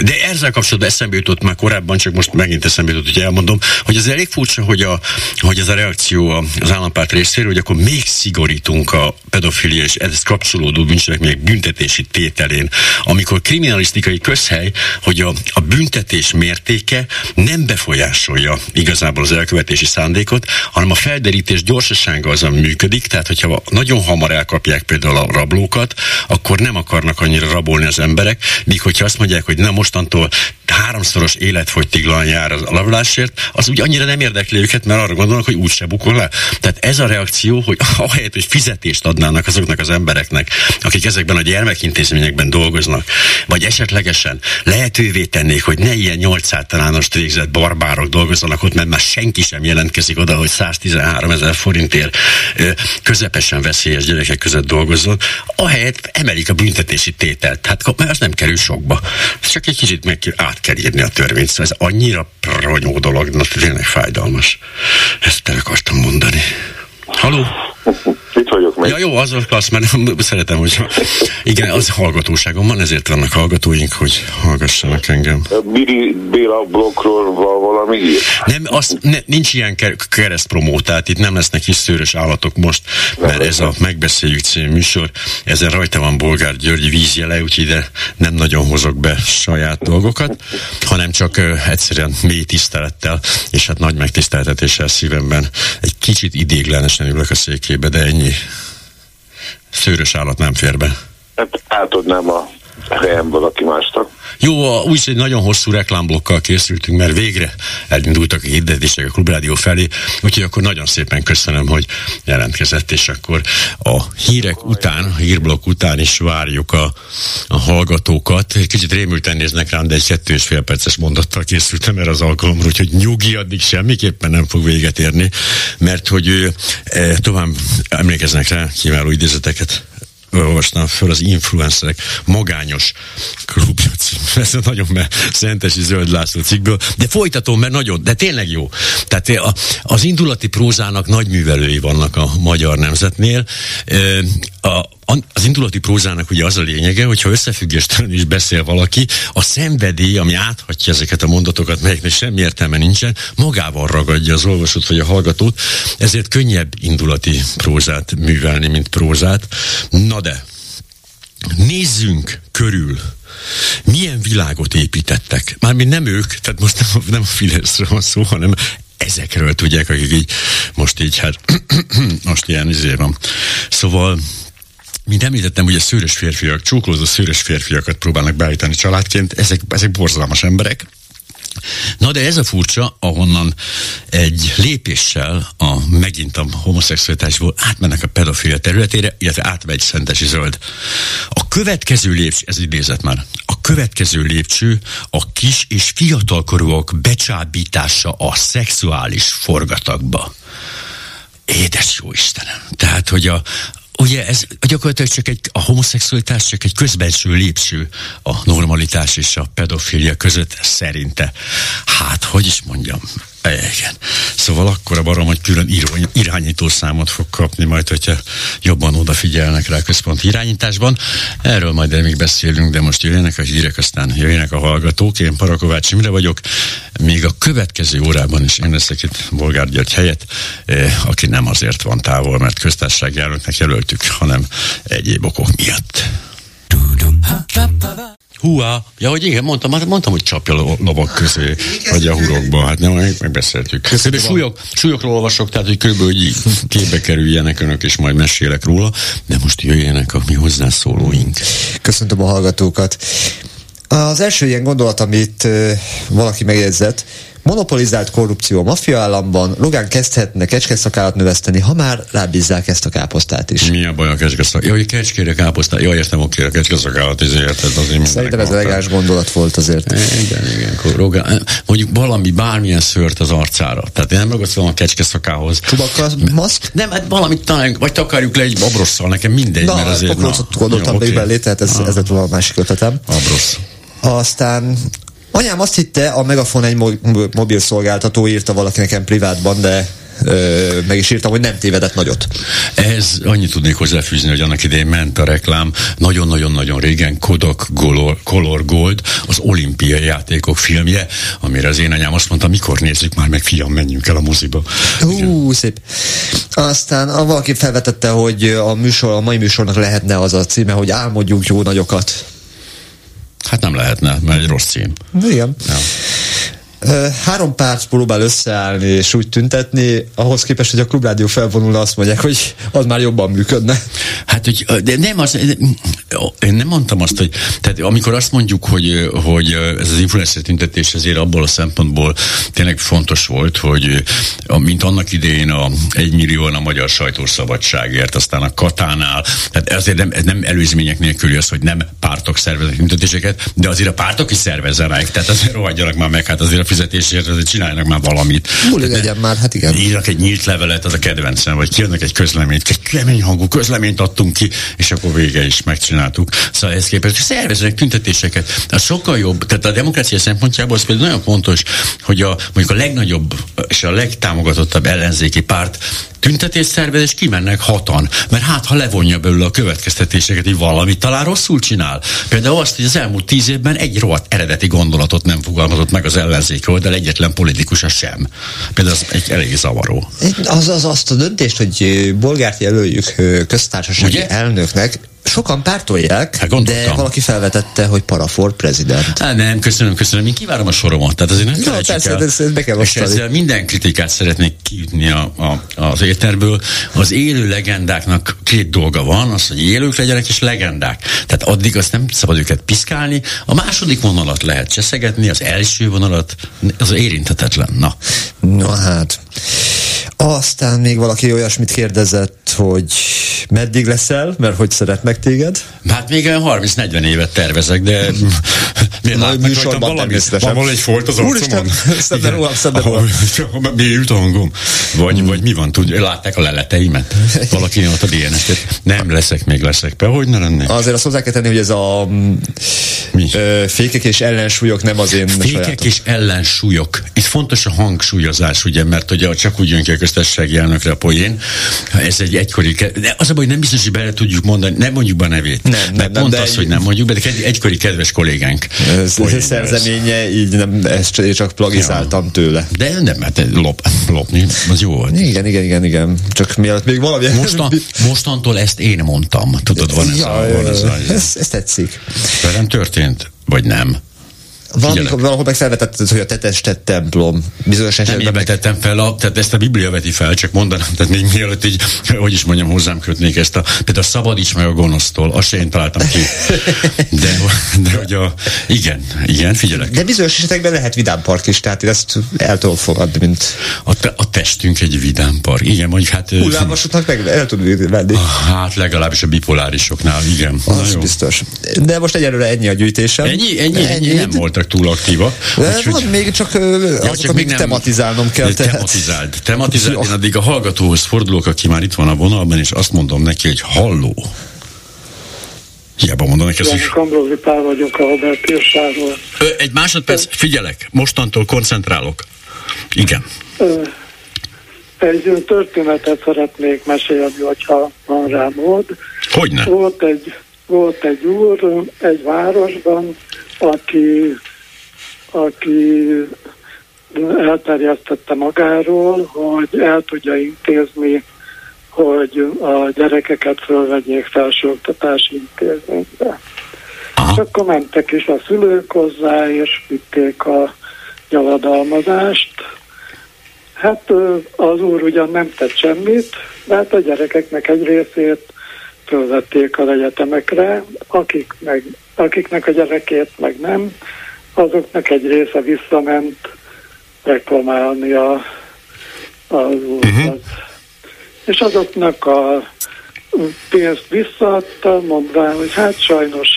Speaker 1: de ezzel kapcsolatban eszembe jutott már korábban, csak most megint eszembe jutott, hogy elmondom, hogy az elég furcsa, hogy, a, hogy ez a reakció az állampárt részéről, hogy akkor még szigorítunk a pedofilia és ez kapcsolódó bűncselekmények büntetési tételén, amikor kriminalisztikai közhely, hogy a, a büntetés mértéke nem befolyásolja igazából az elkövetési szándékot, hanem a felderítés gyorsasága az, ami működik, tehát hogyha nagyon hamar elkapják például a rablókat, akkor nem akarnak annyira rabolni az emberek, míg hogyha azt mondják, hogy na mostantól háromszoros életfogytiglan jár a rablásért, az úgy annyira nem érdekli őket, mert arra gondolnak, hogy úgyse bukol le. Tehát ez a reakció, hogy ahelyett, hogy fizetést adnának azoknak az embereknek, akik ezekben a gyermekintézményekben dolgoznak, vagy esetlegesen lehetővé tennék, hogy ne ilyen nyolc általános végzett barbárok dolgozzanak ott, mert már senki sem jelentkezik oda, hogy 113 ezer forintért közepesen veszélyes gyerekek között dolgozzon, ahelyett emelik a büntetési tételt. Tehát mert az nem kerül sokba. Csak egy kicsit meg át kell írni a törvényt. Szóval ez annyira ronyó dolog, na tényleg fájdalmas. Ezt el akartam mondani. Haló?
Speaker 9: Itt vagyok meg.
Speaker 1: Ja jó, az a klassz, mert szeretem, hogy igen, az hallgatóságom van, ezért vannak hallgatóink, hogy hallgassanak engem.
Speaker 9: Biri Béla blokkról valami?
Speaker 1: Nem, az, ne, nincs ilyen keresztpromó, tehát itt nem lesznek is szőrös állatok most, mert ez a Megbeszéljük című műsor, ezen rajta van Bolgár György vízjele, úgyhogy ide nem nagyon hozok be saját dolgokat, hanem csak egyszerűen mély tisztelettel, és hát nagy megtiszteltetéssel szívemben egy kicsit idéglenesen ülök a székébe, de ennyi szőrös állat nem fér be.
Speaker 9: Hát átadnám a helyem valaki másnak.
Speaker 1: Jó, úgy egy nagyon hosszú reklámblokkal készültünk, mert végre elindultak a hirdetések a Klubrádió felé, úgyhogy akkor nagyon szépen köszönöm, hogy jelentkezett, és akkor a hírek után, a hírblokk után is várjuk a, a hallgatókat. Kicsit rémülten néznek rám, de egy kettő és fél perces mondattal készültem erre az alkalomra, úgyhogy nyugi addig semmiképpen nem fog véget érni, mert hogy ő e, tovább emlékeznek rá kiváló idézeteket olvastam föl az influencerek magányos klubja Ez a nagyon mert Szentesi Zöld László cikkből, de folytatom, mert nagyon, de tényleg jó. Tehát a, az indulati prózának nagy művelői vannak a magyar nemzetnél. A, az indulati prózának ugye az a lényege, hogyha összefüggéstelen is beszél valaki, a szenvedély, ami áthatja ezeket a mondatokat, melyeknek semmi értelme nincsen, magával ragadja az olvasót vagy a hallgatót, ezért könnyebb indulati prózát művelni, mint prózát. Na de, nézzünk körül milyen világot építettek. Mármint nem ők, tehát most nem, nem a Fideszről van szó, hanem ezekről tudják, akik így most így, hát most ilyen izé van. Szóval mint említettem, ugye szőrös férfiak, csókolózó szőrös férfiakat próbálnak beállítani családként, ezek, ezek borzalmas emberek, Na de ez a furcsa, ahonnan egy lépéssel a, megint a homoszexualitásból átmennek a pedofilia területére, illetve átmegy Szentesi Zöld. A következő lépcső, ez idézet már, a következő lépcső a kis és fiatalkorúak becsábítása a szexuális forgatagba. Édes jó Istenem! Tehát, hogy a, ugye ez gyakorlatilag csak egy, a homoszexualitás csak egy közbenső lépcső a normalitás és a pedofilia között szerinte. Hát, hogy is mondjam, igen. Szóval akkor a barom, hogy külön író, irányító számot fog kapni majd, hogyha jobban odafigyelnek rá a központi irányításban. Erről majd még beszélünk, de most jöjjenek a hírek, aztán jöjjenek a hallgatók. Én Parakovács Imre vagyok. Még a következő órában is én leszek itt Bolgár György helyett, eh, aki nem azért van távol, mert köztársasági elnöknek jelöltük, hanem egyéb okok miatt. Húá! Ja, hogy igen, mondtam, hát mondtam, hogy csapja a lovak közé, vagy a hurokba, hát nem, meg, megbeszéltük. Köszönöm. Súlyok, súlyokról olvasok, tehát, hogy körülbelül hogy képbe kerüljenek önök, és majd mesélek róla, de most jöjjenek a mi hozzászólóink.
Speaker 10: Köszöntöm a hallgatókat. Az első ilyen gondolat, amit valaki megjegyzett, Monopolizált korrupció a maffia államban, Logán kezdhetne kecskeszakállat növeszteni, ha már rábízzák ezt a káposztát is.
Speaker 1: Mi a baj a kecskeszakállat? Jaj, kecskére káposztát. Jaj, értem, oké, a kecskeszakállat, ez érted. Azért
Speaker 10: Szerintem ez elegáns gondolat volt azért.
Speaker 1: Igen, igen. Rogán, mondjuk valami, bármilyen szőrt az arcára. Tehát én nem ragasztom a kecskeszakához.
Speaker 10: Csubakka maszk?
Speaker 1: Nem, hát valamit talán, vagy takarjuk le egy abrosszal, nekem mindegy,
Speaker 10: na,
Speaker 1: mert azért...
Speaker 10: Na, gondoltam okay. belé, tehát ez, ez lett a másik ötletem.
Speaker 1: Abrosz.
Speaker 10: Aztán Anyám azt hitte, a Megafon egy mo- mobil szolgáltató írta valaki nekem privátban, de ö, meg is írtam, hogy nem tévedett nagyot.
Speaker 1: Ez annyit tudnék hozzáfűzni, hogy annak idején ment a reklám nagyon-nagyon-nagyon régen Kodak Color, Color Gold, az olimpiai játékok filmje, amire az én anyám azt mondta, mikor nézzük már meg, fiam, menjünk el a moziba.
Speaker 10: Hú, szép. Aztán a valaki felvetette, hogy a műsor, a mai műsornak lehetne az a címe, hogy álmodjunk jó nagyokat.
Speaker 1: Hát nem lehetne, mert egy rossz cím.
Speaker 10: Igen. Ja. Három párt próbál összeállni és úgy tüntetni, ahhoz képest, hogy a klubrádió felvonulna, azt mondják, hogy az már jobban működne.
Speaker 1: Hát, hogy de nem, az, én nem mondtam azt, hogy tehát amikor azt mondjuk, hogy, hogy ez az influencer tüntetés azért abból a szempontból tényleg fontos volt, hogy mint annak idején a egy millióan a magyar sajtószabadságért, aztán a Katánál, tehát ezért nem, nem előzmények nélküli az, hogy nem pártok szerveznek tüntetéseket, de azért a pártok is szervezzenek, tehát azért rohadjanak már meg, hát azért a fizetésért, azért csináljanak már valamit.
Speaker 10: Múlik legyen már, hát igen.
Speaker 1: Írnak egy nyílt levelet, az a kedvencem, vagy kiadnak egy közleményt, egy kemény hangú közleményt adtunk ki, és akkor vége is megcsináltuk. Szóval ezt képest szerveznek tüntetéseket. Az sokkal jobb, tehát a demokrácia szempontjából az például nagyon fontos, hogy a, mondjuk a legnagyobb és a legtámogatottabb ellenzéki párt tüntetés szervez, és kimennek hatan. Mert hát, ha levonja belőle a következtetéseket, hogy valamit talán rosszul csinál. Például azt, hogy az elmúlt tíz évben egy rohadt eredeti gondolatot nem fogalmazott meg az ellenzék oldal, egyetlen politikusa sem. Például az egy elég zavaró.
Speaker 10: Az, az azt a döntést, hogy Bolgárt jelöljük köztársasági Ugye? elnöknek, sokan pártolják, hát de valaki felvetette, hogy parafor prezident.
Speaker 1: Hát nem, köszönöm, köszönöm. Én kivárom a soromat. Tehát azért nem
Speaker 10: no, persze, el. Ez, ez be kell
Speaker 1: és ezzel minden kritikát szeretnék kiütni a, a, az éterből. Az élő legendáknak két dolga van, az, hogy élők legyenek és legendák. Tehát addig azt nem szabad őket piszkálni. A második vonalat lehet cseszegetni, az első vonalat az érinthetetlen. Na.
Speaker 10: Na hát. Aztán még valaki olyasmit kérdezett, hogy meddig leszel, mert hogy szeretnek téged?
Speaker 1: Hát még 30-40 évet tervezek, de
Speaker 10: miért látnak rajtam valami?
Speaker 1: Van valami egy folt az arcomon?
Speaker 10: Szedne rólam, szedne rólam.
Speaker 1: Mélyült a hangom? Vagy, hmm. vagy mi van? Tud, látták a leleteimet? Valaki ott a DNS-et. Nem leszek, még leszek. Be, hogy ne lennék?
Speaker 10: Azért azt hozzá kell tenni, hogy ez a mi? Ö, fékek és ellensúlyok nem az én
Speaker 1: Fékek sajátom. és ellensúlyok. Itt fontos a hangsúlyozás, ugye, mert ugye csak úgy jön ki a köztársasági elnökre a poén. Ez egy egykori, de az a baj, nem biztos, hogy bele tudjuk mondani, nem mondjuk be a nevét. Nem, nem, mert nem, pont de az, hogy nem mondjuk be, de egy, egykori kedves kollégánk.
Speaker 10: Ez, ez szerzeménye, így nem, ezt csak plagizáltam ja. tőle.
Speaker 1: De nem, mert hát lop, lopni, az jó volt.
Speaker 10: Igen, igen, igen, igen. Csak mielőtt még valami...
Speaker 1: Mostan, mostantól ezt én mondtam. Tudod, van ez ja, a... Van ez, a...
Speaker 10: ez, ez tetszik.
Speaker 1: Velem történt, vagy nem?
Speaker 10: Valamikor, valahol meg felvetetted, hogy a tetestet templom. Bizonyos
Speaker 1: esetben nem meg... tettem fel, a, tehát ezt a Biblia veti fel, csak mondanám, tehát még mielőtt így, hogy is mondjam, hozzám kötnék ezt a, például a szabadíts meg a gonosztól, azt én találtam ki. De, de hogy a, igen, igen, figyelek.
Speaker 10: De bizonyos esetekben lehet vidámpark is, tehát ezt el tudom fogadni, mint...
Speaker 1: A, te, a testünk egy vidámpark, igen, mondjuk hát...
Speaker 10: Hullámvasútnak meg el tud venni.
Speaker 1: Ah, hát legalábbis a bipolárisoknál, igen.
Speaker 10: Az biztos. De most egyelőre ennyi a gyűjtésem.
Speaker 1: Ennyi, ennyi, ennyi, ennyi nem voltak túl aktívak.
Speaker 10: De úgyhogy... van még csak ja, azok, még nem, tematizálnom kell.
Speaker 1: Tehát. Tematizáld. Tematizáld. Én addig a hallgatóhoz fordulok, aki már itt van a vonalban, és azt mondom neki, hogy halló. Hiába mondom neki, hogy...
Speaker 11: Kambrózi Pál vagyok a Albert Pirsáról.
Speaker 1: Egy másodperc, figyelek, mostantól koncentrálok. Igen.
Speaker 11: Egy történetet szeretnék mesélni, hogyha van rá mód.
Speaker 1: Hogyne?
Speaker 11: Volt egy, volt egy úr egy városban, aki, aki elterjesztette magáról, hogy el tudja intézni, hogy a gyerekeket fölvegyék felsőoktatási intézménybe. Aha. És akkor mentek is a szülők hozzá, és vitték a javadalmazást. Hát az úr ugyan nem tett semmit, hát a gyerekeknek egy részét fölvették az egyetemekre, akik meg akiknek a gyerekét meg nem, azoknak egy része visszament reklamálni a, az Uh-huh. És azoknak a pénzt visszaadta, mondván, hogy hát sajnos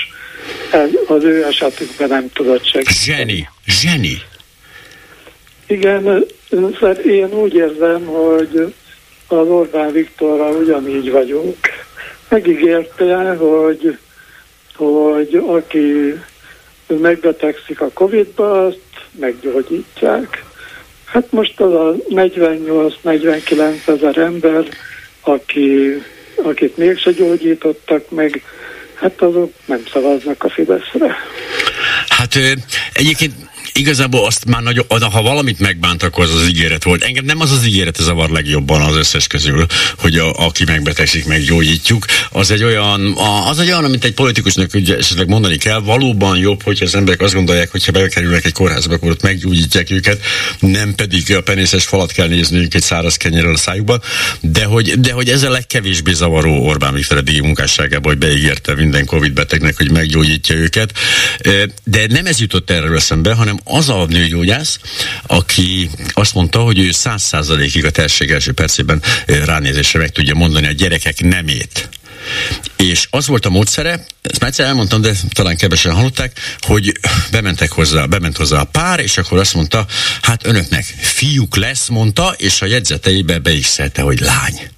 Speaker 11: ez, az ő esetükben nem tudott segíteni.
Speaker 1: Zseni, zseni.
Speaker 11: Igen, én úgy érzem, hogy az Orbán Viktorral ugyanígy vagyunk. Megígérte, hogy hogy aki megbetegszik a Covid-ba, azt meggyógyítják. Hát most az a 48-49 ezer ember, aki, akit mégse gyógyítottak meg, hát azok nem szavaznak a Fideszre.
Speaker 1: Hát egyébként igazából azt már nagyon, ha valamit megbánt, akkor az az ígéret volt. Engem nem az az ígéret zavar legjobban az összes közül, hogy a, aki megbetegszik, meggyógyítjuk. Az egy olyan, az egy olyan, mint egy politikusnak ugye esetleg mondani kell, valóban jobb, hogyha az emberek azt gondolják, hogy ha bekerülnek egy kórházba, akkor ott meggyógyítják őket, nem pedig a penészes falat kell nézniük egy száraz kenyerrel a szájukban, de hogy, de hogy ez a legkevésbé zavaró Orbán Viktor eddigi munkásságában, hogy beígérte minden Covid betegnek, hogy meggyógyítja őket. De nem ez jutott erről eszembe, hanem az a nőgyógyász, aki azt mondta, hogy ő száz százalékig a terség első percében ránézésre meg tudja mondani a gyerekek nemét. És az volt a módszere, ezt már egyszer elmondtam, de talán kevesen hallották, hogy bementek hozzá, bement hozzá a pár, és akkor azt mondta, hát önöknek fiúk lesz, mondta, és a jegyzeteibe be is szerte, hogy lány.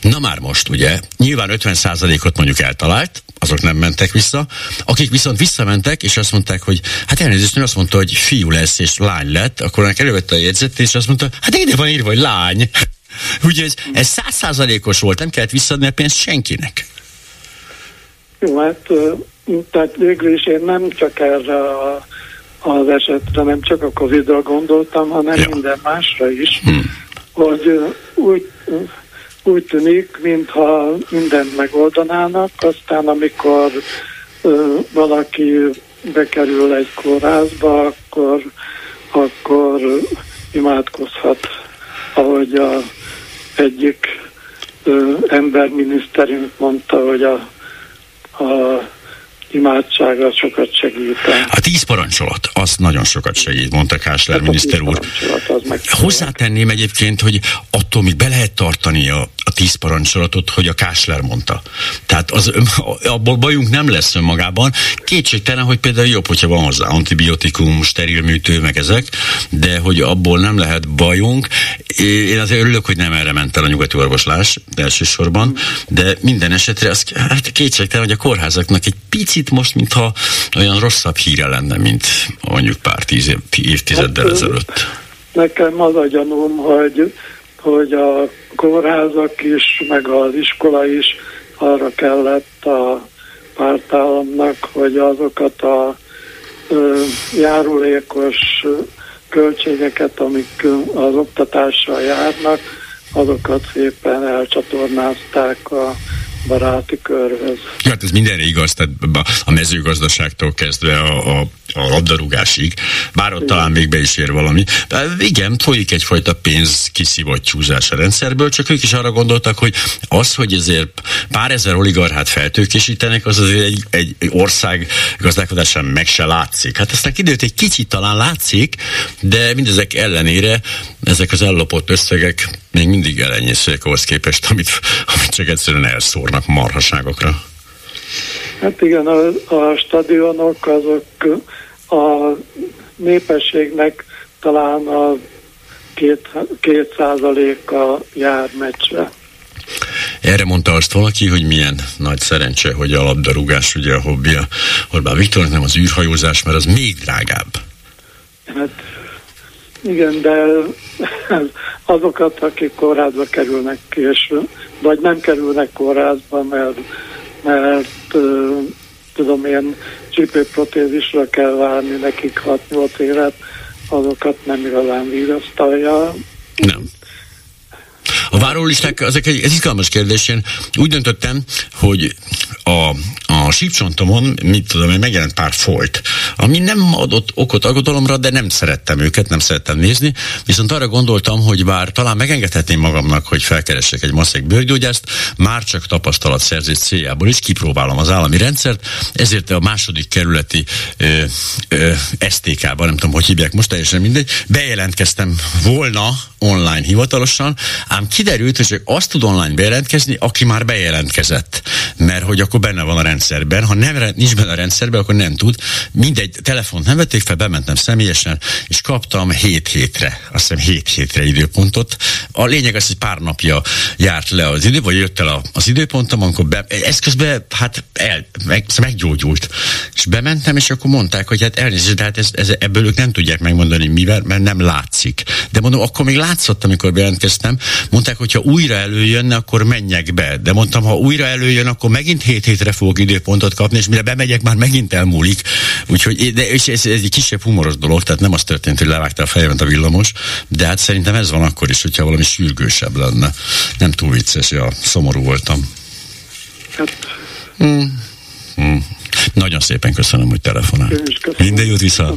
Speaker 1: Na már most, ugye, nyilván 50%-ot mondjuk eltalált, azok nem mentek vissza, akik viszont visszamentek, és azt mondták, hogy hát elnézést, azt mondta, hogy fiú lesz, és lány lett, akkor ennek elővette a jegyzetet, és azt mondta, hát ide van írva, hogy lány. Ugye ez, ez százszázalékos volt, nem kellett visszadni a pénzt senkinek.
Speaker 11: Jó, hát tehát végül is én nem csak erre a, az esetre, nem csak a Covid-ra gondoltam, hanem ja. minden másra is, hmm. hogy úgy, úgy tűnik, mintha mindent megoldanának, aztán amikor ö, valaki bekerül egy kórházba, akkor, akkor imádkozhat, ahogy a egyik ö, emberminiszterünk mondta, hogy a, a imádsága sokat segít.
Speaker 1: A tíz parancsolat, az nagyon sokat segít, mondta Kásler hát miniszter úr. Hozzátenném egyébként, hogy attól még be lehet tartani a tíz parancsolatot, hogy a Kásler mondta. Tehát az, abból bajunk nem lesz önmagában. Kétségtelen, hogy például jobb, hogyha van hozzá antibiotikum, sterilműtő, meg ezek, de hogy abból nem lehet bajunk. Én azért örülök, hogy nem erre ment el a nyugati orvoslás elsősorban, de minden esetre az hát kétségtelen, hogy a kórházaknak egy picit most, mintha olyan rosszabb híre lenne, mint mondjuk pár tíz év, évtizeddel hát, ezelőtt.
Speaker 11: Nekem az a gyanúm, hogy, hogy a kórházak is, meg az iskola is arra kellett a pártállamnak, hogy azokat a ö, járulékos költségeket, amik az oktatással járnak, azokat szépen elcsatornázták a baráti körhöz.
Speaker 1: Ja, hát ez mindenre igaz, tehát a mezőgazdaságtól kezdve a, a, a labdarúgásig, bár ott talán még be is ér valami. De igen, folyik egyfajta pénz kiszivattyúzás a rendszerből, csak ők is arra gondoltak, hogy az, hogy ezért pár ezer oligarchát feltőkésítenek, az azért egy, egy ország gazdálkodásán meg se látszik. Hát aztán kiderült, egy kicsit talán látszik, de mindezek ellenére ezek az ellopott összegek még mindig elenyészőek ahhoz képest, amit, amit csak egyszerűen elszórnak marhaságokra.
Speaker 11: Hát igen, a, a stadionok azok a népességnek talán a két, két százaléka jár meccsre.
Speaker 1: Erre mondta azt valaki, hogy milyen nagy szerencse, hogy a labdarúgás ugye a hobbija Orbán Viktornak, nem az űrhajózás, mert az még drágább.
Speaker 11: Hát igen, de azokat, akik kórházba kerülnek, és vagy nem kerülnek kórházba, mert, mert tudom én, csípőprotézisra kell várni nekik 6-8 évet, azokat nem igazán vigasztalja.
Speaker 1: Nem. A várólisták, ezek egy, ez izgalmas kérdés. Én úgy döntöttem, hogy a, a sípcsontomon, mit tudom én, megjelent pár folyt, ami nem adott okot aggodalomra, de nem szerettem őket, nem szerettem nézni, viszont arra gondoltam, hogy bár talán megengedhetném magamnak, hogy felkeressek egy maszek bőrgyógyászt, már csak tapasztalat szerzés céljából is kipróbálom az állami rendszert, ezért a második kerületi ö, ö, STK-ban, nem tudom, hogy hívják most, teljesen mindegy, bejelentkeztem volna online hivatalosan, ám kiderült, hogy csak azt tud online bejelentkezni, aki már bejelentkezett. Mert hogy akkor benne van a rendszerben. Ha nem, nincs benne a rendszerben, akkor nem tud. Mindegy, telefont nem vették fel, bementem személyesen, és kaptam 7 hétre, azt hiszem 7 hétre időpontot. A lényeg az, hogy pár napja járt le az idő, vagy jött el az időpontom, amikor be, ez közben hát el, meg, meggyógyult. És bementem, és akkor mondták, hogy hát elnézést, de hát ez, ez, ebből ők nem tudják megmondani mivel, mert nem látszik. De mondom, akkor még látszott, amikor bejelentkeztem, mondták, hogy ha újra előjönne, akkor menjek be. De mondtam, ha újra előjön, akkor megint hét hétre fogok időpontot kapni, és mire bemegyek, már megint elmúlik. Úgyhogy hogy, de és ez, ez egy kisebb humoros dolog, tehát nem az történt, hogy levágta a fejemet a villamos, de hát szerintem ez van akkor is, hogyha valami sürgősebb lenne. Nem túl vicces, ja, szomorú voltam. Hmm. Hmm. Nagyon szépen köszönöm, hogy telefonál. Minden jót vissza.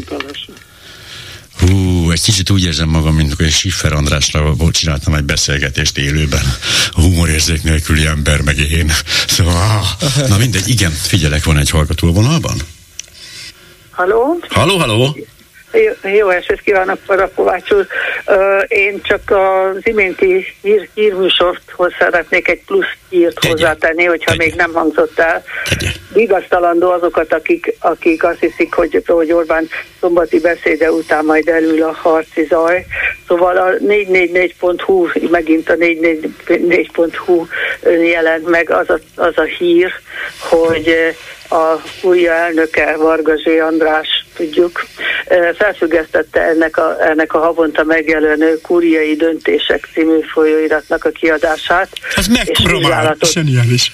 Speaker 1: Hú, egy kicsit úgy érzem magam, mint hogy Siffer Andrásra csináltam egy beszélgetést élőben. A humorérzék nélküli ember, meg én. Szóval, na mindegy, igen, figyelek, van egy hallgató vonalban.
Speaker 12: Halló?
Speaker 1: Halló, halló?
Speaker 12: Jó, jó estét kívánok, Parakovács úr. Én csak az iménti hír, hírműsorthoz szeretnék egy plusz hírt Tegye. hozzátenni, hogyha Tegye. még nem hangzott el. Vigasztalandó azokat, akik, akik azt hiszik, hogy, hogy Orbán szombati beszéde után majd elül a harci zaj. Szóval a 444.hu, megint a 444.hu jelent meg az a, az a hír, hogy a új elnöke, Varga Zsé András, tudjuk, felfüggesztette ennek a, ennek a havonta megjelenő kúriai döntések című folyóiratnak a kiadását.
Speaker 1: Ez mekkora már, zseniális.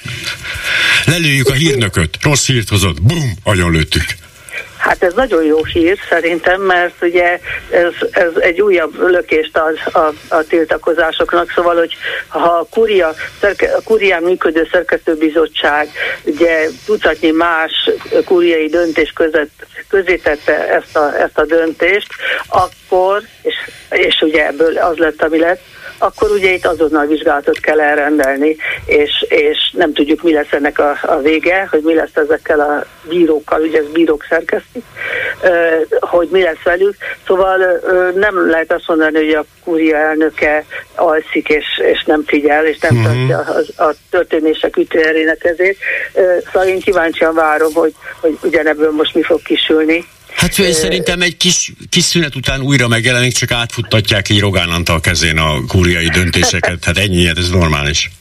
Speaker 1: Lelőjük a hírnököt, rossz hírt hozott, bum, agyonlőttük.
Speaker 12: Hát ez nagyon jó hír szerintem, mert ugye ez, ez egy újabb lökést ad a, a tiltakozásoknak, szóval, hogy ha a, kuria, a kurián működő szerkesztőbizottság ugye tucatnyi más kuriai döntés között közítette ezt a, ezt a döntést, akkor, és, és ugye ebből az lett, ami lett, akkor ugye itt azonnal vizsgálatot kell elrendelni, és, és nem tudjuk, mi lesz ennek a, a vége, hogy mi lesz ezekkel a bírókkal, ugye ez bírók szerkesztik, hogy mi lesz velük. Szóval nem lehet azt mondani, hogy a kúria elnöke alszik, és, és nem figyel, és nem mm-hmm. tartja a, a történések ütőerének ezért. Szóval én kíváncsian várom, hogy, hogy ugyanebből most mi fog kisülni.
Speaker 1: Hát ő szerintem egy kis, kis szünet után újra megjelenik, csak átfuttatják így Rogán Antal kezén a kúriai döntéseket. Hát ennyi, hát ez normális.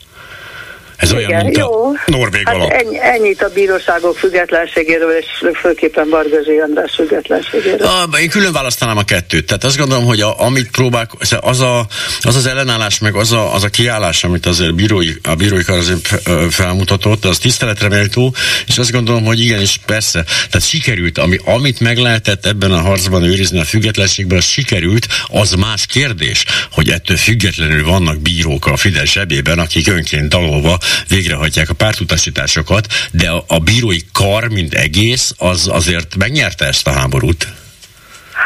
Speaker 1: Ez Igen, olyan, mint jó. a Norvég hát alap.
Speaker 12: Ennyi, ennyit a bíróságok függetlenségéről, és főképpen Bargazsi András függetlenségéről.
Speaker 1: A, én külön választanám a kettőt. Tehát azt gondolom, hogy a, amit próbál, az, a, az az ellenállás, meg az a, az a kiállás, amit azért bírói, a bírói kar azért felmutatott, az tiszteletre méltó, és azt gondolom, hogy igenis persze, tehát sikerült, ami, amit meg lehetett ebben a harcban őrizni a függetlenségben, az sikerült, az más kérdés, hogy ettől függetlenül vannak bírók a Fidesz zsebében, akik önként dalolva végrehajtják a pártutasításokat, de a, a bírói kar, mint egész, az azért megnyerte ezt a háborút.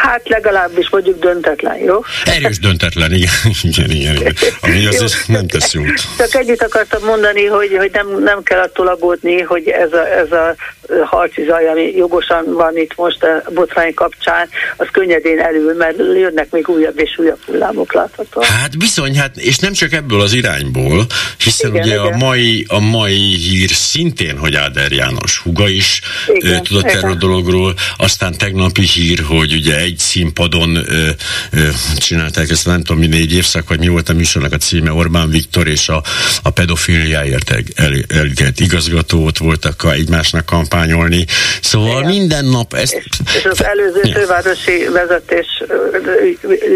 Speaker 12: Hát legalábbis mondjuk döntetlen, jó?
Speaker 1: Erős döntetlen, igen, igen, igen. igen. Ami az nem tesz jót.
Speaker 12: Csak együtt akartam mondani, hogy, hogy nem, nem kell attól aggódni, hogy ez a, ez a harci zaj, ami jogosan van itt most a botrány kapcsán, az könnyedén elül, mert jönnek még újabb és újabb hullámok láthatóan.
Speaker 1: Hát bizony, hát, és nem csak ebből az irányból, hiszen igen, ugye igen. a mai, a mai hír szintén, hogy Áder János huga is igen, tudott igen. erről a dologról, aztán tegnapi hír, hogy ugye egy színpadon ö, ö, csinálták ezt, nem tudom mi négy évszak, vagy mi volt a műsornak a címe, Orbán Viktor és a, a pedofiliáért el, el, igazgató ott voltak a egymásnak kampányolni. Szóval Igen. minden nap ezt... És,
Speaker 12: és az előző ja. fővárosi vezetés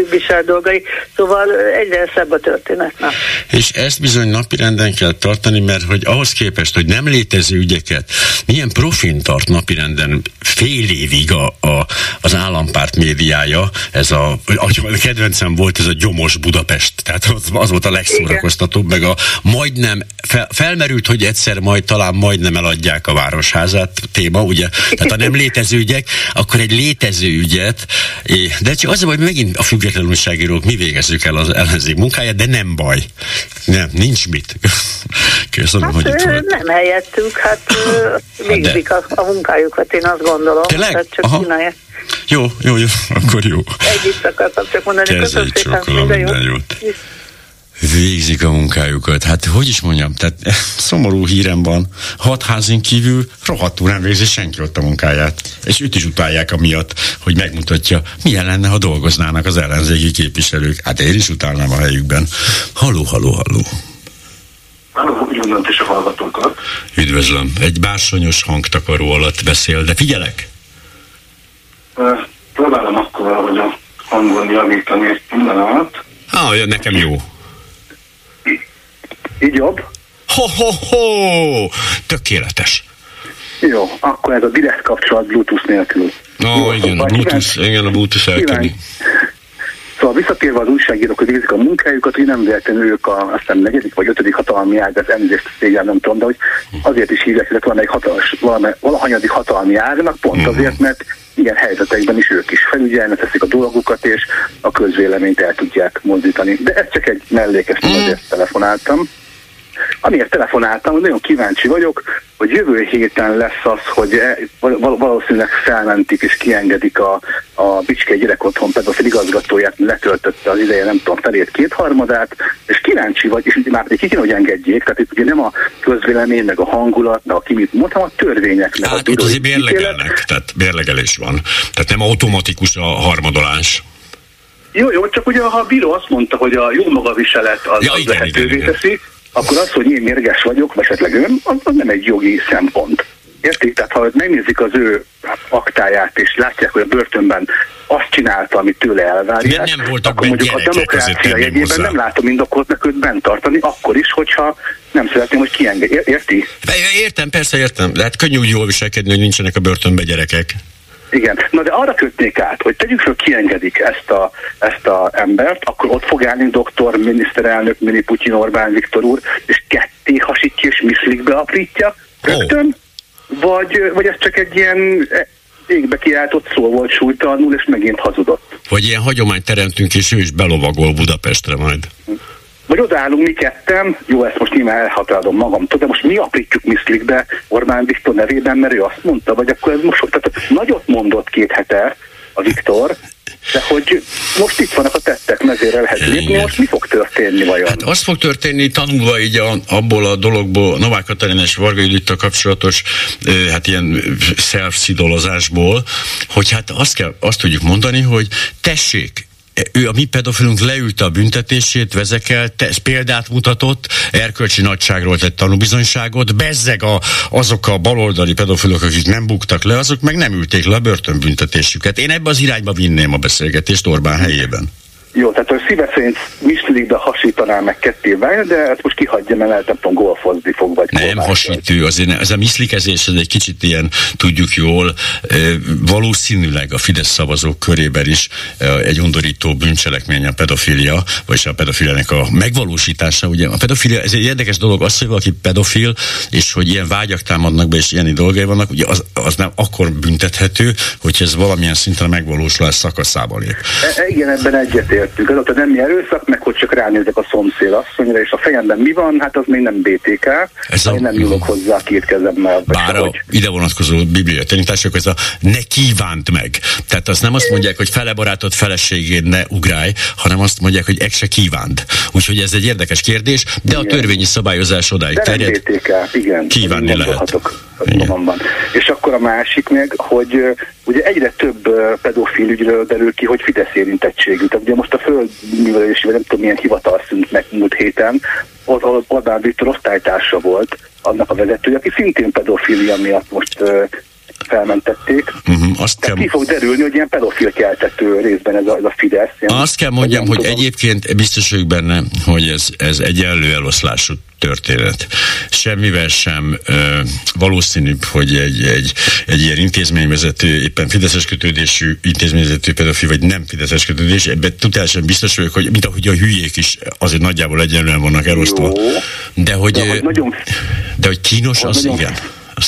Speaker 12: visel dolgai, szóval egyre szebb a történet. Na.
Speaker 1: És ezt bizony napirenden kell tartani, mert hogy ahhoz képest, hogy nem létező ügyeket, milyen profin tart napirenden fél évig a, a, az állampárt médiája, ez a, a kedvencem volt ez a gyomos Budapest, tehát az, az volt a legszórakoztatóbb, meg a majdnem, fel, felmerült, hogy egyszer majd talán majdnem eladják a városházát téma, ugye, tehát ha nem létező ügyek, akkor egy létező ügyet, de csak az a baj, hogy megint a független újságírók mi végezzük el az ellenzék munkáját, de nem baj. Nem, nincs mit.
Speaker 12: Köszönöm, hát, hogy itt volt. Nem helyettük, hát végzik a, a munkájukat, én azt gondolom.
Speaker 1: Tényleg? Tehát csak Aha. Jó, jó, jó, akkor jó.
Speaker 12: Együtt akartam csak mondani. Köszönöm szépen, minden, minden jót.
Speaker 1: Végzik a munkájukat. Hát, hogy is mondjam, tehát szomorú hírem van. Hat házin kívül rohadtul nem végzi senki ott a munkáját. És őt is utálják amiatt, hogy megmutatja, milyen lenne, ha dolgoznának az ellenzéki képviselők. Hát én is utálnám a helyükben. Haló, haló, haló.
Speaker 13: Halló, üdvözlöm is a hallgatókat.
Speaker 1: Üdvözlöm. Egy bársonyos hangtakaró alatt beszél, de figyelek!
Speaker 13: Próbálom akkor valahogy a hangon javítani egy pillanat.
Speaker 1: Ah, nekem jó.
Speaker 13: Így jobb?
Speaker 1: Ho-ho-ho! Tökéletes.
Speaker 13: Jó, akkor ez a direkt kapcsolat Bluetooth nélkül.
Speaker 1: Ó, igen, a Bluetooth, igen, a Bluetooth elkenni.
Speaker 14: Szóval visszatérve az újságírók, hogy végzik a munkájukat, hogy nem véletlenül ők a aztán negyedik vagy ötödik hatalmi ág, az említést szégyen nem tudom, de hogy azért is hívják ezek valamelyik hatalmas, valahanyadik hatalmi ágnak, pont azért, mert ilyen helyzetekben is ők is felügyelnek, teszik a dolgukat, és a közvéleményt el tudják mozdítani. De ez csak egy mellékes, azért telefonáltam. Amiért telefonáltam, hogy nagyon kíváncsi vagyok, hogy jövő héten lesz az, hogy e, valószínűleg felmentik és kiengedik a, a Bicske gyerekotthon pedofil igazgatóját, letöltötte az ideje, nem tudom, felét kétharmadát, és kíváncsi vagy, és már ki kéne, hogy engedjék, tehát itt ugye nem a közvélemény, meg a hangulat, meg a ki mit mond, hanem a törvények.
Speaker 1: Meg hát a itt azért mérlegelnek, tehát mérlegelés van. Tehát nem automatikus a harmadolás.
Speaker 14: Jó, jó, csak ugye ha a bíró azt mondta, hogy a jó magaviselet az, ja, az igen, lehetővé igen, teszi, akkor az, hogy én mérges vagyok, vagy esetleg ön, az, az nem egy jogi szempont. Értik? Tehát ha megnézik az ő aktáját, és látják, hogy a börtönben azt csinálta, amit tőle elvárják,
Speaker 1: nem, nem voltak
Speaker 14: akkor mondjuk a demokrácia jegyében hozzá. nem látom indokoltnak őt bent tartani, akkor is, hogyha nem szeretném, hogy kiengedje. Érti?
Speaker 1: Értem, persze értem. Lehet könnyű úgy jól viselkedni, hogy nincsenek a börtönben gyerekek.
Speaker 14: Igen, na de arra kötnék át, hogy tegyük föl, kiengedik ezt a, ezt a embert, akkor ott fog állni doktor, miniszterelnök, mini Putyin, Orbán Viktor úr, és ketté hasítja és miszlikbe aprítja rögtön, oh. vagy, vagy ez csak egy ilyen égbe kiáltott szó volt súlytalanul, és megint hazudott.
Speaker 1: Vagy ilyen hagyományt teremtünk, és ő is belovagol Budapestre majd. Hm.
Speaker 14: Vagy odaállunk mi ketten, jó, ezt most nyilván elhatárolom magam, de most mi aprítjuk Miszlikbe Orbán Viktor nevében, mert ő azt mondta, vagy akkor ez most, tehát nagyot mondott két hete a Viktor, de hogy most itt vannak a tettek, mezére lehet lépni, most mi fog történni vajon?
Speaker 1: Hát azt fog történni, tanulva így a, abból a dologból, Novák Katalin és Varga Judita kapcsolatos, hát ilyen self hogy hát azt, kell, azt tudjuk mondani, hogy tessék, ő a mi pedofilunk leülte a büntetését, vezekelte, példát mutatott, erkölcsi nagyságról tett tanúbizonyságot, bezzeg a, azok a baloldali pedofilok, akik nem buktak le, azok meg nem ülték le a börtönbüntetésüket. Én ebbe az irányba vinném a beszélgetést Orbán helyében.
Speaker 14: Jó, tehát a szíve szerint Mislikbe hasítaná meg ketté válni, de ezt most kihagyja, mert lehet, nem tudom, golfozni fog, vagy
Speaker 1: Nem hasítő, azért ez a miszlikezés, ez egy kicsit ilyen, tudjuk jól, valószínűleg a Fidesz szavazók körében is egy undorító bűncselekmény a pedofilia, vagy a pedofiliának a megvalósítása. Ugye a pedofilia, ez egy érdekes dolog, az, hogy valaki pedofil, és hogy ilyen vágyak támadnak be, és ilyen dolgai vannak, ugye az, az nem akkor büntethető, hogy ez valamilyen szinten a megvalósulás szakaszába lép.
Speaker 14: E, igen, ebben egyetért beszéltünk. Az ott nem erőszak, meg hogy csak ránézek a szomszéd asszonyra, és a fejemben mi van, hát az még nem BTK. Ez a... Én nem nyúlok hozzá két kezemmel.
Speaker 1: Bár a ide vonatkozó biblia tanítások, ez a ne kívánt meg. Tehát azt nem azt mondják, hogy fele barátod feleségét ne ugrálj, hanem azt mondják, hogy egy se kívánt. Úgyhogy ez egy érdekes kérdés, de igen. a törvényi szabályozás odáig de terjed.
Speaker 14: BTK, igen.
Speaker 1: Kívánni lehet.
Speaker 14: Magamban. És akkor a másik meg, hogy ugye egyre több pedofil ügyről derül ki, hogy Fidesz érintettségű. Tehát ugye most a földművelési, vagy nem tudom milyen hivatal szűnt meg múlt héten, ott Orbán Viktor osztálytársa volt, annak a vezetője, aki szintén pedofilia miatt most felmentették. Uh-huh, azt kell... ki fog derülni, hogy ilyen pedofil keltető részben ez a, ez a Fidesz. Ilyen,
Speaker 1: azt kell mondjam, hogy tudom. egyébként biztos vagyok benne, hogy ez, ez egyenlő eloszlású történet. Semmivel sem ö, valószínűbb, hogy egy, egy, egy ilyen intézményvezető, éppen fideszes kötődésű intézményvezető pedofil, vagy nem fideszes kötődés, ebben totálisan biztos vagyok, hogy mint ahogy a hülyék is azért nagyjából egyenlően vannak elosztva. De hogy, de, hogy, nagyon, de hogy kínos, az nagyon, igen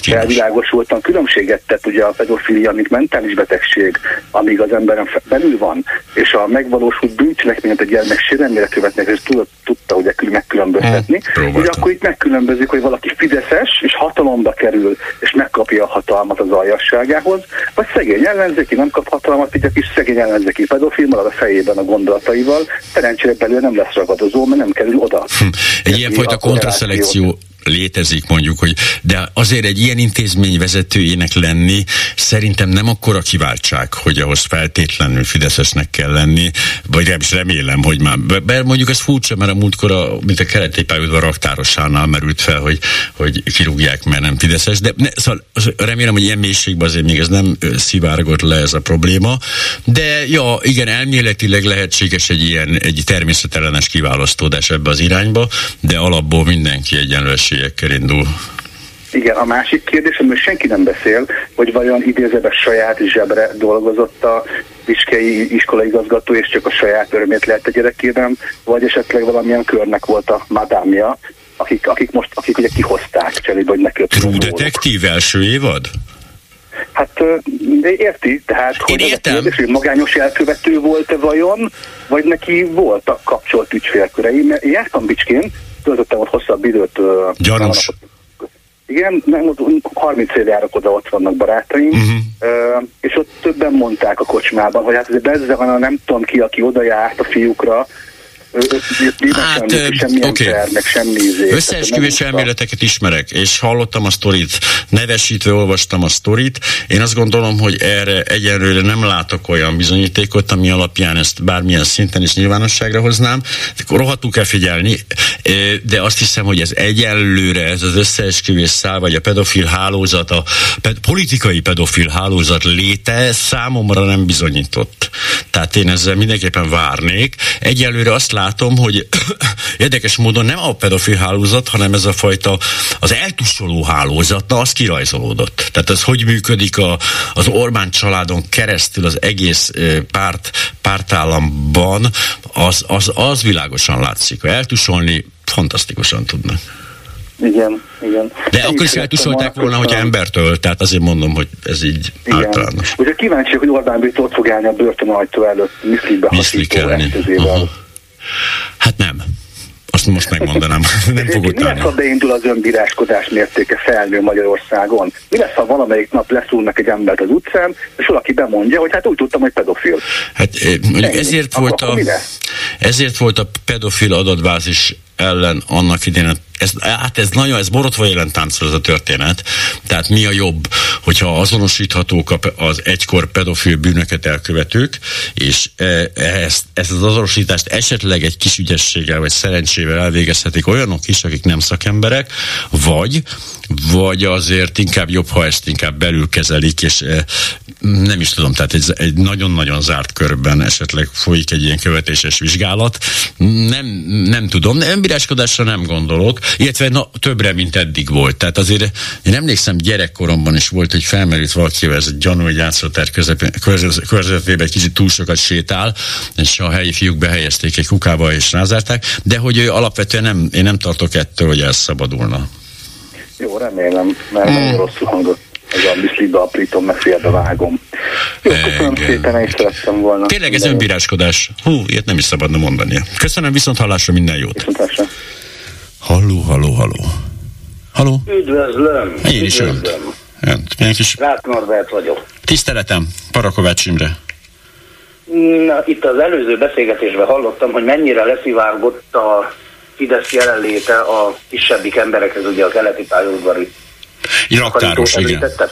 Speaker 14: felvilágosultan különbséget tett ugye a pedofilia, mint mentális betegség, amíg az emberen belül van, és a megvalósult bűncselekményt a gyermek sérelmére követnek, és tudta, tudta ugye megkülönböztetni, hmm, ugye akkor itt megkülönbözik, hogy valaki fideszes, és hatalomba kerül, és megkapja a hatalmat az aljasságához, vagy szegény ellenzéki nem kap hatalmat, így a kis szegény ellenzéki pedofil marad a fejében a gondolataival, szerencsére belül nem lesz ragadozó, mert nem kerül oda.
Speaker 1: Hm. Egy ilyenfajta kontraszelekció létezik mondjuk, hogy de azért egy ilyen intézmény vezetőjének lenni szerintem nem akkora kiváltság, hogy ahhoz feltétlenül fideszesnek kell lenni, vagy nem is remélem, hogy már, be, mondjuk ez furcsa, mert a múltkor, a, mint a keleti pályaudvar raktárosánál merült fel, hogy, hogy kirúgják, mert nem fideszes, de ne, szóval remélem, hogy ilyen mélységben azért még ez nem szivárgott le ez a probléma, de ja, igen, elméletileg lehetséges egy ilyen egy természetellenes kiválasztódás ebbe az irányba, de alapból mindenki egyenlőség esélyekkel indul.
Speaker 14: Igen, a másik kérdés, amiről senki nem beszél, hogy vajon idézőben saját zsebre dolgozott a Viskei iskolaigazgató, és csak a saját örömét lehet a gyerekében, vagy esetleg valamilyen körnek volt a madámja, akik, akik most, akik ugye kihozták cserébe, hogy ne
Speaker 1: True Detektív első évad?
Speaker 14: Hát érti, tehát hogy Én értem. Kérdés, hogy magányos elkövető volt-e vajon, vagy neki voltak kapcsolt ügyfélkörei, mert jártam Bicskén, töltöttem ott hosszabb időt.
Speaker 1: Gyanús.
Speaker 14: Igen, nem, 30 év járok oda, ott vannak barátaim, uh-huh. és ott többen mondták a kocsmában, hogy hát ez bezze van, nem tudom ki, aki oda járt a fiúkra,
Speaker 1: Hát, oké. Okay. Izé. Összeesküvés elméleteket ismerek, és hallottam a sztorit, nevesítve olvastam a sztorit. Én azt gondolom, hogy erre egyenlőre nem látok olyan bizonyítékot, ami alapján ezt bármilyen szinten is nyilvánosságra hoznám. Rohadtul kell figyelni, de azt hiszem, hogy ez egyenlőre, ez az összeesküvés szál, vagy a pedofil hálózat, a ped- politikai pedofil hálózat léte számomra nem bizonyított. Tehát én ezzel mindenképpen várnék. Egyelőre azt látom, látom, hogy érdekes módon nem a pedofil hálózat, hanem ez a fajta az eltussoló hálózat, na az kirajzolódott. Tehát ez hogy működik a, az Orbán családon keresztül az egész párt, pártállamban, az, az, az világosan látszik. Eltusolni, fantasztikusan tudnak.
Speaker 14: Igen, igen.
Speaker 1: De Én akkor is eltusolták volna, hogyha embertől, tehát azért mondom, hogy ez így igen. általános.
Speaker 14: Ugye kíváncsi, hogy Orbán Viktor ott fog állni a börtön ajtó előtt, miszlikbe hasító eszközével.
Speaker 1: Hát nem. Azt most megmondanám, nem fogok
Speaker 14: Mi lesz, ha beindul az önbíráskodás mértéke felnő Magyarországon? Mi lesz, ha valamelyik nap leszúrnak egy embert az utcán, és valaki bemondja, hogy hát úgy tudtam, hogy pedofil.
Speaker 1: Hát ezért, volt a, ezért volt a pedofil adatbázis ellen annak idején ez, hát ez nagyon, ez borotva jelen táncol ez a történet. Tehát mi a jobb, hogyha azonosíthatók az egykor pedofil bűnöket elkövetők, és e, ezt, ezt az azonosítást esetleg egy kis ügyességgel vagy szerencsével elvégezhetik olyanok is, akik nem szakemberek, vagy, vagy azért inkább jobb, ha ezt inkább belül kezelik, és e, nem is tudom, tehát egy, egy nagyon-nagyon zárt körben esetleg folyik egy ilyen követéses vizsgálat. Nem, nem tudom, önbíráskodásra nem gondolok, illetve na, többre, mint eddig volt. Tehát azért én emlékszem gyerekkoromban is volt, hogy felmerült valakivel ez a gyanú, hogy játszótár körzetében egy kicsit túl sokat sétál, és a helyi fiúk behelyezték egy kukába és rázárták, de hogy ő alapvetően nem, én nem tartok ettől, hogy elszabadulna.
Speaker 14: Jó, remélem, mert hmm. nagyon rosszul hangzott ez a miszlibe aprítom, meg félbe vágom. Jó, köszönöm Igen. szépen, és szerettem volna.
Speaker 1: Tényleg ez önbíráskodás. Hú, ilyet nem is szabadna mondani. Köszönöm, viszont hallásra minden jót.
Speaker 14: Viszont hallásra.
Speaker 1: Halló, halló, halló. Halló?
Speaker 15: Üdvözlöm.
Speaker 1: Én is önt. Önt. Kis...
Speaker 15: Rát Norbert vagyok.
Speaker 1: Tiszteletem, Parakovács Imre.
Speaker 15: Na, itt az előző beszélgetésben hallottam, hogy mennyire leszivárgott a Fidesz jelenléte a kisebbik emberekhez, ugye a keleti pályaudvari.
Speaker 1: Raktáros, igen. Említette?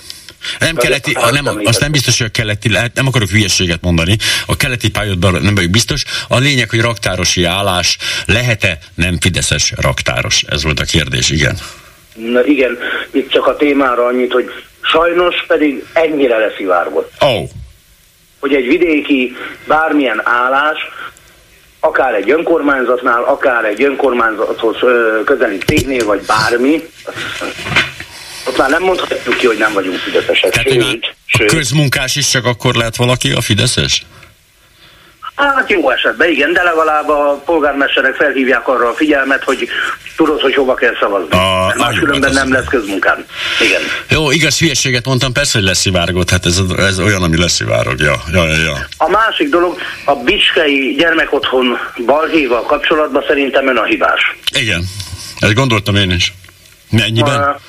Speaker 1: Nem keleti, a, nem, azt nem biztos, hogy a keleti, lehet, nem akarok hülyeséget mondani, a keleti pályadban nem vagyok biztos. A lényeg, hogy raktárosi állás lehet-e nem fideszes raktáros? Ez volt a kérdés, igen.
Speaker 15: Na igen, itt csak a témára annyit, hogy sajnos pedig ennyire leszivárgott.
Speaker 1: Oh.
Speaker 15: Hogy egy vidéki bármilyen állás, akár egy önkormányzatnál, akár egy önkormányzathoz közeli cégnél, vagy bármi, ott már nem mondhatjuk ki, hogy nem vagyunk fideszesek.
Speaker 1: Tehát sőt, sőt. Közmunkás is csak akkor lehet valaki a fideszes?
Speaker 15: Hát jó esetben, igen, de legalább a polgármesterek felhívják arra a figyelmet, hogy tudod, hogy hova kell szavazni. A, Mert különben nem lesz közmunkán. Igen.
Speaker 1: Jó, igaz hülyeséget mondtam, persze, hogy leszivárgott, hát ez, ez olyan, ami leszivárog. Ja, ja, ja, ja.
Speaker 15: A másik dolog, a Bicskei gyermekotthon balhéval kapcsolatban szerintem ön a hibás.
Speaker 1: Igen, ezt gondoltam én is. Mennyiben? A,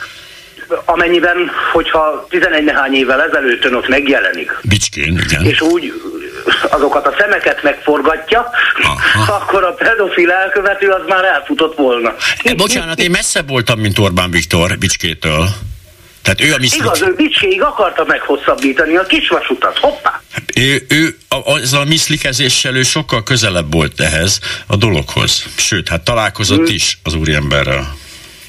Speaker 15: amennyiben, hogyha 11 nehány évvel ezelőtt ön ott megjelenik.
Speaker 1: Bicskén, igen.
Speaker 15: És úgy azokat a szemeket megforgatja, Aha. akkor a pedofil elkövető az már elfutott volna.
Speaker 1: E, bocsánat, én messzebb voltam, mint Orbán Viktor Bicskétől. Tehát ő a miszlik...
Speaker 15: Igaz, ő Bicskéig akarta meghosszabbítani a kisvasutat, hoppá!
Speaker 1: Hát ő, ő a, ezzel a miszlikezéssel ő sokkal közelebb volt ehhez a dologhoz. Sőt, hát találkozott hmm. is az úriemberrel.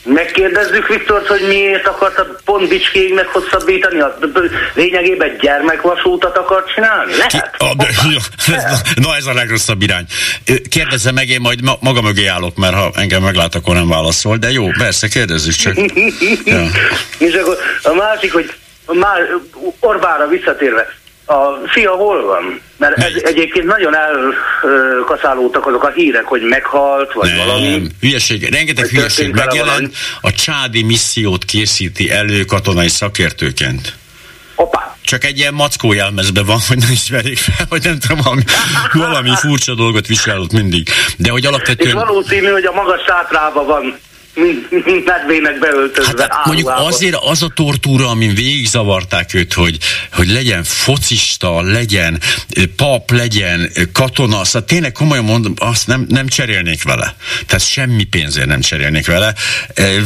Speaker 15: Megkérdezzük Viktort, hogy miért akarta pont Bicskéig meghosszabbítani? A lényegében gyermekvasútat akar csinálni? Lehet? Ki, a,
Speaker 1: na ez a legrosszabb irány. Kérdezze meg, én majd ma, maga mögé állok, mert ha engem meglát, akkor nem válaszol, de jó, persze, kérdezzük csak.
Speaker 15: ja. És akkor a másik, hogy már Orbára visszatérve, a fia hol van? Mert ez, egyébként nagyon elkaszálódtak azok a hírek, hogy meghalt, vagy nem, valami.
Speaker 1: Hülyeség, rengeteg hülyeség megjelent. A csádi missziót készíti elő katonai szakértőként.
Speaker 15: Opa.
Speaker 1: Csak egy ilyen mackó jelmezben van, hogy nem ismerik fel, vagy nem tudom, valami, valami furcsa dolgot viselott mindig. De hogy alapvetően... És
Speaker 15: valószínű, hogy a magas sátrában van mint medvének beöltözve.
Speaker 1: Hát, mondjuk azért az a tortúra, amin végig zavarták őt, hogy, hogy legyen focista, legyen pap, legyen katona, szóval tényleg komolyan mondom, azt nem, nem cserélnék vele. Tehát semmi pénzért nem cserélnék vele.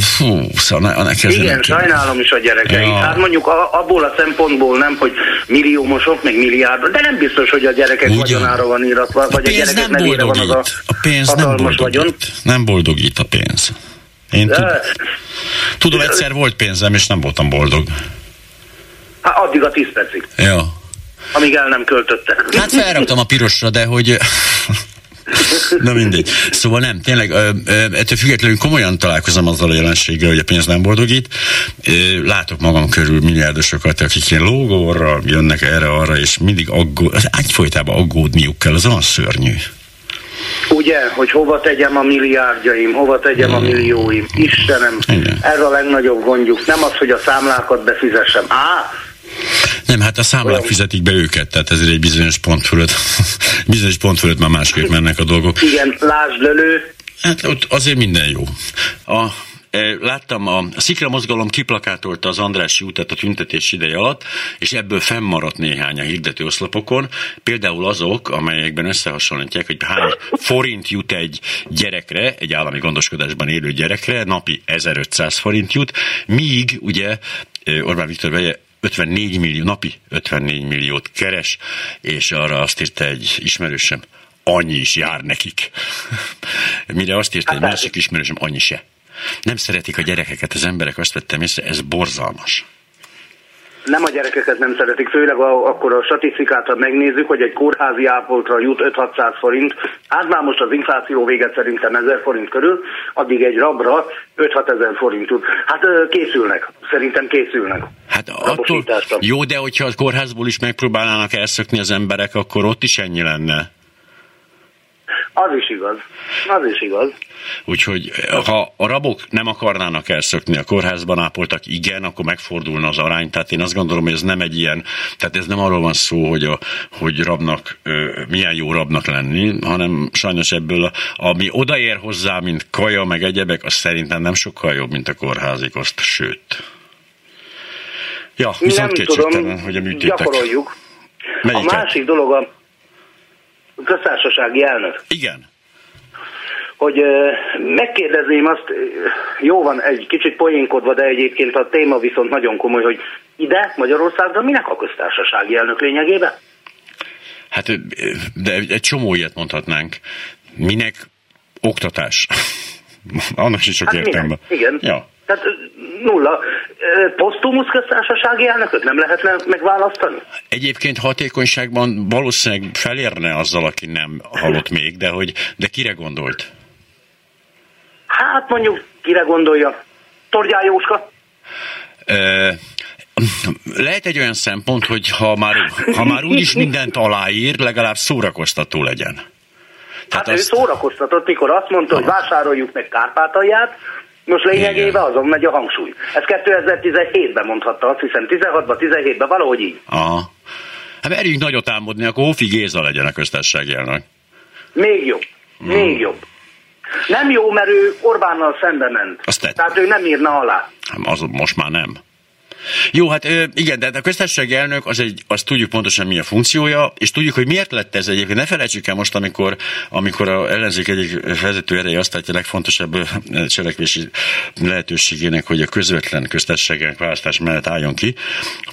Speaker 1: Fú, szóval
Speaker 15: nekem Igen, nem sajnálom is a gyerekeit. Ja. Hát mondjuk abból a szempontból nem, hogy milliómosok, meg milliárd, de nem biztos, hogy a gyerekek Ugyan. vagyonára van íratva, vagy a, a gyerekek nevére van az a,
Speaker 1: a pénz nem boldogít. Vagyon. Nem boldogít a pénz. Én tud, tudom, egyszer volt pénzem, és nem voltam boldog.
Speaker 15: Hát addig a tíz percig.
Speaker 1: Ja.
Speaker 15: Amíg el nem költötte.
Speaker 1: Hát felraktam a pirosra, de hogy... Na mindegy. Szóval nem, tényleg ö, ö, ettől függetlenül komolyan találkozom azzal a jelenséggel, hogy a pénz nem boldogít. Ö, látok magam körül milliárdosokat, akik ilyen lógóra jönnek erre-arra, és mindig aggód, egyfolytában aggódniuk kell, az olyan szörnyű.
Speaker 15: Ugye, hogy hova tegyem a milliárdjaim, hova tegyem a millióim. Istenem, ez a legnagyobb gondjuk. Nem az, hogy a számlákat befizessem. Á,
Speaker 1: nem, hát a számlák fizetik be őket, tehát ezért egy bizonyos pont fölött, bizonyos pont fölött már másképp mennek a dolgok.
Speaker 15: Igen, lásd lelő.
Speaker 1: Hát ott azért minden jó. A Láttam, a Szikra mozgalom kiplakátolta az Andrási útet a tüntetés ideje alatt, és ebből fennmaradt néhány a hirdető oszlopokon, például azok, amelyekben összehasonlítják, hogy hány forint jut egy gyerekre, egy állami gondoskodásban élő gyerekre, napi 1500 forint jut, míg ugye Orbán Viktor Beje 54 millió, napi 54 milliót keres, és arra azt írta egy ismerősem, annyi is jár nekik. Mire azt írta egy másik ismerősöm, annyi se. Nem szeretik a gyerekeket az emberek, azt vettem észre, ez borzalmas.
Speaker 15: Nem a gyerekeket nem szeretik, főleg a, akkor a statisztikát, ha megnézzük, hogy egy kórházi ápoltra jut 5-600 forint, hát már most az infláció véget szerintem 1000 forint körül, addig egy rabra 5-6 ezer forint jut. Hát készülnek, szerintem készülnek.
Speaker 1: Hát attól, jó, de hogyha a kórházból is megpróbálnának elszökni az emberek, akkor ott is ennyi lenne.
Speaker 15: Az is igaz. Az is igaz.
Speaker 1: Úgyhogy ha a rabok nem akarnának elszökni, a kórházban ápoltak, igen, akkor megfordulna az arány. Tehát én azt gondolom, hogy ez nem egy ilyen, tehát ez nem arról van szó, hogy, a, hogy rabnak, milyen jó rabnak lenni, hanem sajnos ebből, ami odaér hozzá, mint kaja, meg egyebek, az szerintem nem sokkal jobb, mint a kórházi koszt, sőt. Ja, viszont tudom, hogy a műtétek.
Speaker 15: Gyakoroljuk. Melyiket? A másik dolog a köztársasági elnök.
Speaker 1: Igen.
Speaker 15: Hogy megkérdezném azt, jó van, egy kicsit poénkodva, de egyébként a téma viszont nagyon komoly, hogy ide Magyarországra minek a köztársasági elnök lényegében?
Speaker 1: Hát, de egy csomó ilyet mondhatnánk. Minek oktatás? Annak is sok hát értelme.
Speaker 15: Igen. Ja. Tehát nulla. Posztumusz köztársasági elnököt nem lehetne megválasztani?
Speaker 1: Egyébként hatékonyságban valószínűleg felérne azzal, aki nem hallott még, de hogy de kire gondolt?
Speaker 15: Hát mondjuk, kire gondolja? Tordjál Jóska?
Speaker 1: lehet egy olyan szempont, hogy ha már, ha már úgyis mindent aláír, legalább szórakoztató legyen.
Speaker 15: Tehát hát azt... ő szórakoztatott, mikor azt mondta, hogy vásároljuk meg Kárpátalját, most lényegében azon megy a hangsúly. Ez 2017-ben mondhatta, azt hiszem 16-ban, 17-ben, valahogy így.
Speaker 1: Aha. Hát merjünk nagyot álmodni, akkor Hófi Géza legyen a köztársasági elnök.
Speaker 15: Még jobb. Hmm. Még jobb. Nem jó, mert ő Orbánnal szembe ment. Azt Tehát ő nem írna alá.
Speaker 1: Hát az most már nem. Jó, hát igen, de hát a köztársasági elnök, az egy, azt tudjuk pontosan mi a funkciója, és tudjuk, hogy miért lett ez egyébként. Ne felejtsük el most, amikor, amikor a ellenzék egyik vezető ereje azt látja legfontosabb cselekvési lehetőségének, hogy a közvetlen köztársasági választás mellett álljon ki,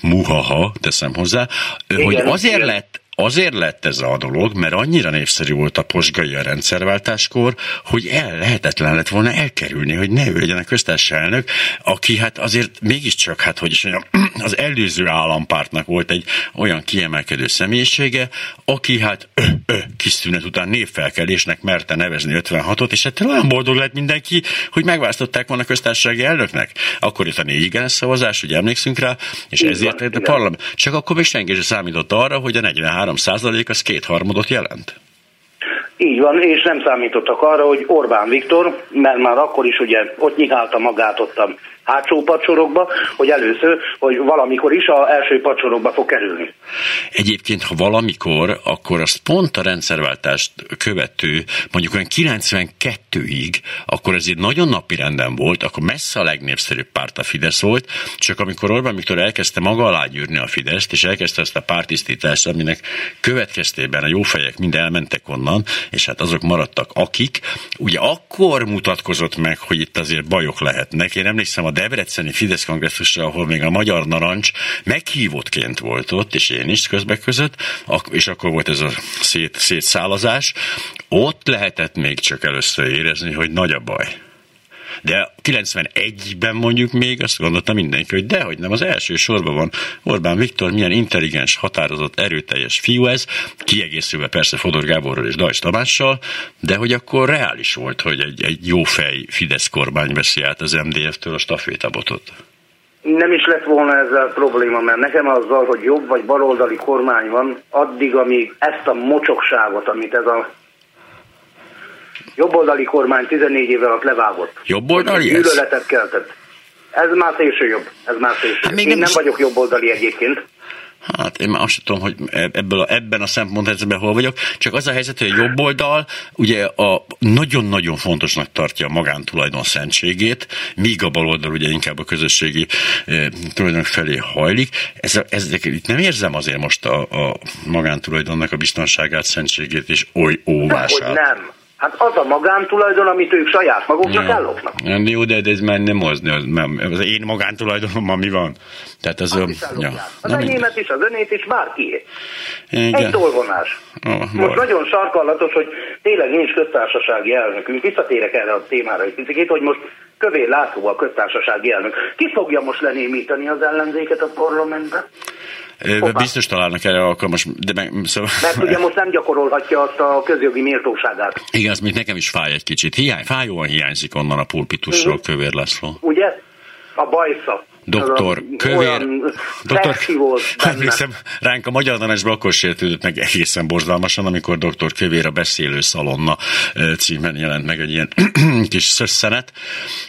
Speaker 1: muhaha, teszem hozzá, igen, hogy azért igen. lett azért lett ez a dolog, mert annyira népszerű volt a posgai a rendszerváltáskor, hogy el lehetetlen lett volna elkerülni, hogy ne ő legyen a köztársaság elnök, aki hát azért mégiscsak, hát hogy is mondjam, az előző állampártnak volt egy olyan kiemelkedő személyisége, aki hát ö, ö, kis szünet után névfelkelésnek merte nevezni 56-ot, és hát olyan boldog lett mindenki, hogy megválasztották volna a köztársasági elnöknek. Akkor itt a négy igen szavazás, hogy emlékszünk rá, és ezért a parlament. Csak akkor még senki sem számított arra, hogy a 43 százalék az kétharmadot jelent.
Speaker 15: Így van, és nem számítottak arra, hogy Orbán Viktor, mert már akkor is ugye ott nyigálta magát ott a hátsó pacsorokba, hogy először, hogy valamikor is a első pacsorokba fog kerülni.
Speaker 1: Egyébként, ha valamikor, akkor azt pont a rendszerváltást követő, mondjuk olyan 92-ig, akkor ez egy nagyon napi renden volt, akkor messze a legnépszerűbb párt a Fidesz volt, csak amikor Orbán Viktor elkezdte maga alá gyűrni a Fideszt, és elkezdte ezt a pártisztítást, aminek következtében a jófejek mind elmentek onnan, és hát azok maradtak akik, ugye akkor mutatkozott meg, hogy itt azért bajok lehetnek. Én emlékszem a Debreceni Fidesz kongresszusra, ahol még a Magyar Narancs meghívottként volt ott, és én is közbek között, és akkor volt ez a szét, szétszálazás, ott lehetett még csak először érezni, hogy nagy a baj. De 91-ben mondjuk még azt gondolta mindenki, hogy dehogy nem, az első sorban van Orbán Viktor, milyen intelligens, határozott, erőteljes fiú ez, kiegészülve persze Fodor Gáborral és Dajs Tamással, de hogy akkor reális volt, hogy egy, egy jó fej Fidesz kormány veszi át az MDF-től a stafétabotot.
Speaker 15: Nem is lett volna ezzel probléma, mert nekem azzal, hogy jobb vagy baloldali kormány van, addig, amíg ezt a mocsokságot, amit ez a jobboldali kormány 14 éve alatt levágott.
Speaker 1: Jobboldali
Speaker 15: ez? Gyűlöletet keltett. Ez már szélső jobb. Ez már szélső. Hát még Én nem, nem vagyok jobboldali egyébként.
Speaker 1: Hát én már azt tudom, hogy ebből a, ebben a szempontból hol vagyok, csak az a helyzet, hogy a jobb oldal ugye a nagyon-nagyon fontosnak tartja a magántulajdon szentségét, míg a bal oldal ugye inkább a közösségi e, tulajdonok felé hajlik. Ez, ez, itt nem érzem azért most a, a magántulajdonnak a biztonságát, szentségét és oly óvását.
Speaker 15: Nem, nem. Hát az a magántulajdon, amit ők saját maguknak ja. ellopnak.
Speaker 1: Jó, de ez már nem az, az, az én magántulajdonom, mi van. Tehát az,
Speaker 15: a, ja. Az enyémet is, az önét is, bárki. Egy tolvonás. Oh, Most van. nagyon sarkallatos, hogy tényleg nincs köztársasági elnökünk. Visszatérek erre a témára egy picit, hogy most Kövér László a köztársasági elnök. Ki fogja most lenémítani az ellenzéket a parlamentben?
Speaker 1: Hoppá. Biztos találnak erre alkalmas, de meg,
Speaker 15: szóval... Mert ugye most nem gyakorolhatja azt a közjogi méltóságát.
Speaker 1: Igen, az még nekem is fáj egy kicsit. Hiány, fájóan hiányzik onnan a pulpitusról uh-huh. Kövér László.
Speaker 15: Ugye? A bajsza.
Speaker 1: Doktor Kövér, doktor, emlékszem, ránk a Magyar Tanácsban akkor sértődött meg egészen borzalmasan, amikor doktor Kövér a Beszélő Szalonna címen jelent meg egy ilyen kis szösszenet,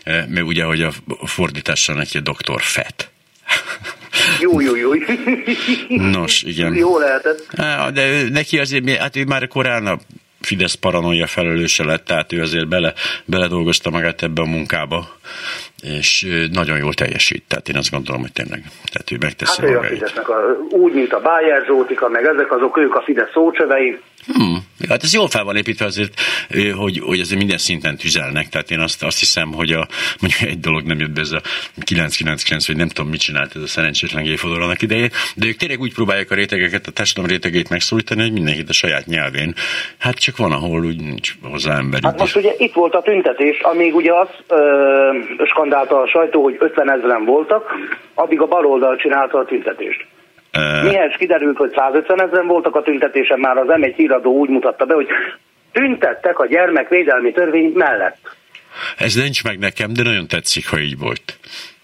Speaker 1: mert ugye, hogy a fordítással neki doktor Fett.
Speaker 15: Jó, jó, jó.
Speaker 1: Nos, igen.
Speaker 15: Jó lehetett.
Speaker 1: De neki azért, hát ő már korán a Fidesz paranoia felelőse lett, tehát ő azért bele, beledolgozta magát ebbe a munkába, és nagyon jól teljesít. Tehát én azt gondolom, hogy tényleg tehát ő megteszi
Speaker 15: hát magáit. A a, úgy, mint a Bájer Zsótika, meg ezek azok, ők a Fidesz szócsövei,
Speaker 1: Hmm. Hát ez jól fel van építve azért, hogy, hogy ezért minden szinten tüzelnek. Tehát én azt, azt hiszem, hogy a, mondjuk egy dolog nem jött be ez a 999, vagy nem tudom, mit csinált ez a szerencsétlen Géfodor annak idején, de ők tényleg úgy próbálják a rétegeket, a társadalom rétegét megszólítani, hogy mindenkit a saját nyelvén. Hát csak van, ahol úgy nincs hozzá emberi.
Speaker 15: Hát most ugye itt volt a tüntetés, amíg ugye az ö, skandálta a sajtó, hogy 50 ezeren voltak, addig a baloldal csinálta a tüntetést. Mihez kiderült, hogy 150 ezeren voltak a tüntetésen, már az M1 híradó úgy mutatta be, hogy tüntettek a gyermekvédelmi törvény mellett.
Speaker 1: Ez nincs meg nekem, de nagyon tetszik, ha így volt.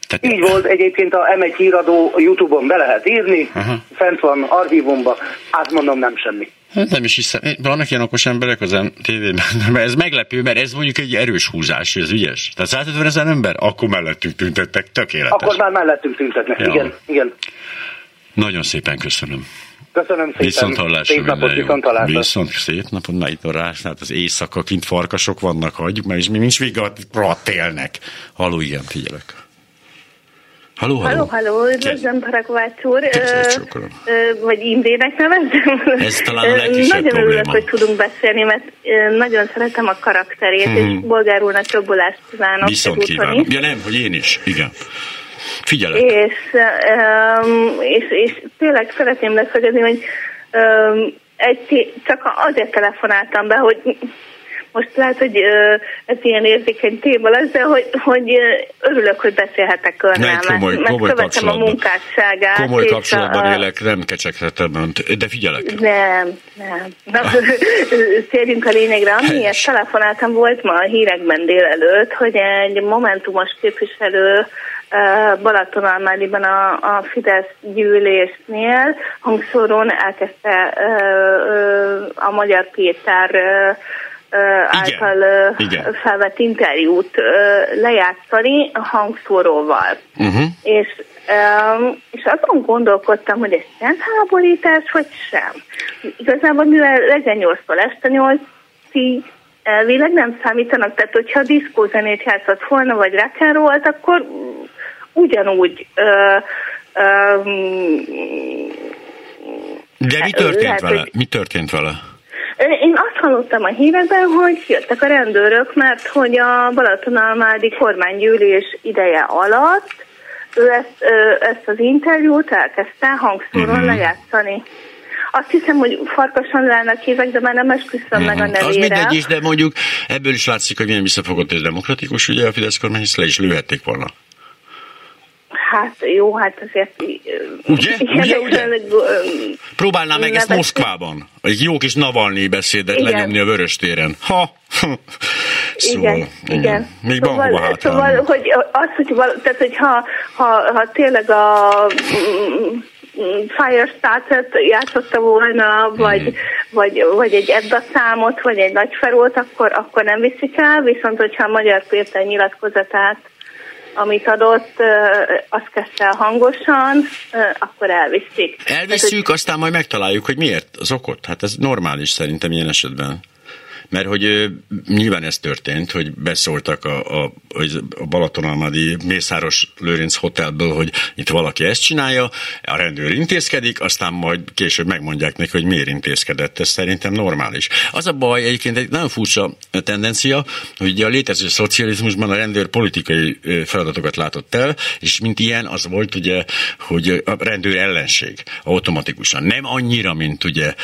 Speaker 15: Tehát... Így volt, egyébként a M1 híradó Youtube-on be lehet írni, Aha. fent van archívumban, átmondom nem semmi.
Speaker 1: Hát nem is hiszem. Vannak ilyen okos emberek az tévében, mert ez meglepő, mert ez mondjuk egy erős húzás, ez ügyes. Tehát 150 ezer ember, akkor mellettünk tüntettek, tökéletes.
Speaker 15: Akkor már mellettünk tüntetnek, ja. igen, igen.
Speaker 1: Nagyon szépen köszönöm.
Speaker 15: Köszönöm szépen.
Speaker 1: Viszont hallásra.
Speaker 15: Szép napot, viszont hallásra.
Speaker 1: Viszont szép napot, na itt a rás, hát az éjszaka kint farkasok vannak, hagyjuk mert is mi nincs vége, rohadt élnek. Haló, igen, figyelek. Halló, halló.
Speaker 16: Halló, halló, üdvözlöm Parakovács úr. Vagy Imrének nevezem.
Speaker 1: Ez talán a legkisebb
Speaker 16: Nagyon örülök, hogy tudunk beszélni, mert nagyon szeretem a karakterét, hmm. és bolgár úrnak jobbulást kívánok.
Speaker 1: Viszont kívánok. Ja nem, hogy én is, igen. Figyelek.
Speaker 16: És, és, és tényleg szeretném leszögezni, hogy egy, csak azért telefonáltam be, hogy most lehet, hogy ez ilyen érzékeny téma lesz, de hogy, hogy örülök, hogy beszélhetek önnel,
Speaker 1: mert, komoly,
Speaker 16: mert
Speaker 1: komoly
Speaker 16: követem a munkásságát.
Speaker 1: Komoly kapcsolatban a... élek, nem kecseghetem önt, de figyelek.
Speaker 16: Nem, nem. Na, térjünk a lényegre. Amiért telefonáltam volt ma a hírekben délelőtt, hogy egy momentumos képviselő Balatonalmádiban a, a Fidesz gyűlésnél hangszórón elkezdte a Magyar Péter által Igen. felvett interjút lejátszani a hangszóróval. Uh-huh. És, és azon gondolkodtam, hogy ez szentháborítás, vagy sem. Igazából mivel reggel 8-tól este 8-ig elvileg nem számítanak, tehát hogyha diszkózenét játszott volna, vagy rock'n'rollt, akkor ugyanúgy ö, ö,
Speaker 1: De mi történt lehet, vele? Hogy... Mi történt vele?
Speaker 16: Én azt hallottam a hírekben, hogy jöttek a rendőrök, mert hogy a Balatonalmádi kormánygyűlés ideje alatt ő ezt, ezt az interjút elkezdte hangszóron uh-huh. lejátszani. Azt hiszem, hogy farkasan lennek évek, de már nem esküszöm uh-huh. meg a nevére.
Speaker 1: Az mindegy is, de mondjuk ebből is látszik, hogy milyen visszafogott és demokratikus, ugye a Fidesz kormány, le is lőhették volna.
Speaker 16: Hát jó, hát azért...
Speaker 1: Ugye? ugye, ugye? Próbálná meg ezt Moszkvában. Egy jó kis Navalnyi beszédet igen. lenyomni a vörös téren. Ha!
Speaker 16: szóval, igen, igen. igen.
Speaker 1: Még szóval, van hova
Speaker 16: Szóval, hogy az, hogy, val, tehát, hogy ha, ha, ha tényleg a Firestarter-t játszotta volna, vagy, mm. vagy, vagy egy Edda számot, vagy egy nagy ferót, akkor, akkor nem viszik el, viszont hogyha a Magyar Péter nyilatkozatát amit adott, azt kezdte hangosan, akkor elviszik.
Speaker 1: Elviszük, aztán majd megtaláljuk, hogy miért az okot. Hát ez normális szerintem ilyen esetben mert hogy nyilván ez történt, hogy beszóltak a, a, a Balatonalmadi Mészáros Lőrinc Hotelből, hogy itt valaki ezt csinálja, a rendőr intézkedik, aztán majd később megmondják neki, hogy miért intézkedett. Ez szerintem normális. Az a baj egyébként egy nagyon furcsa tendencia, hogy a létező szocializmusban a rendőr politikai feladatokat látott el, és mint ilyen az volt ugye, hogy a rendőr ellenség automatikusan. Nem annyira, mint ugye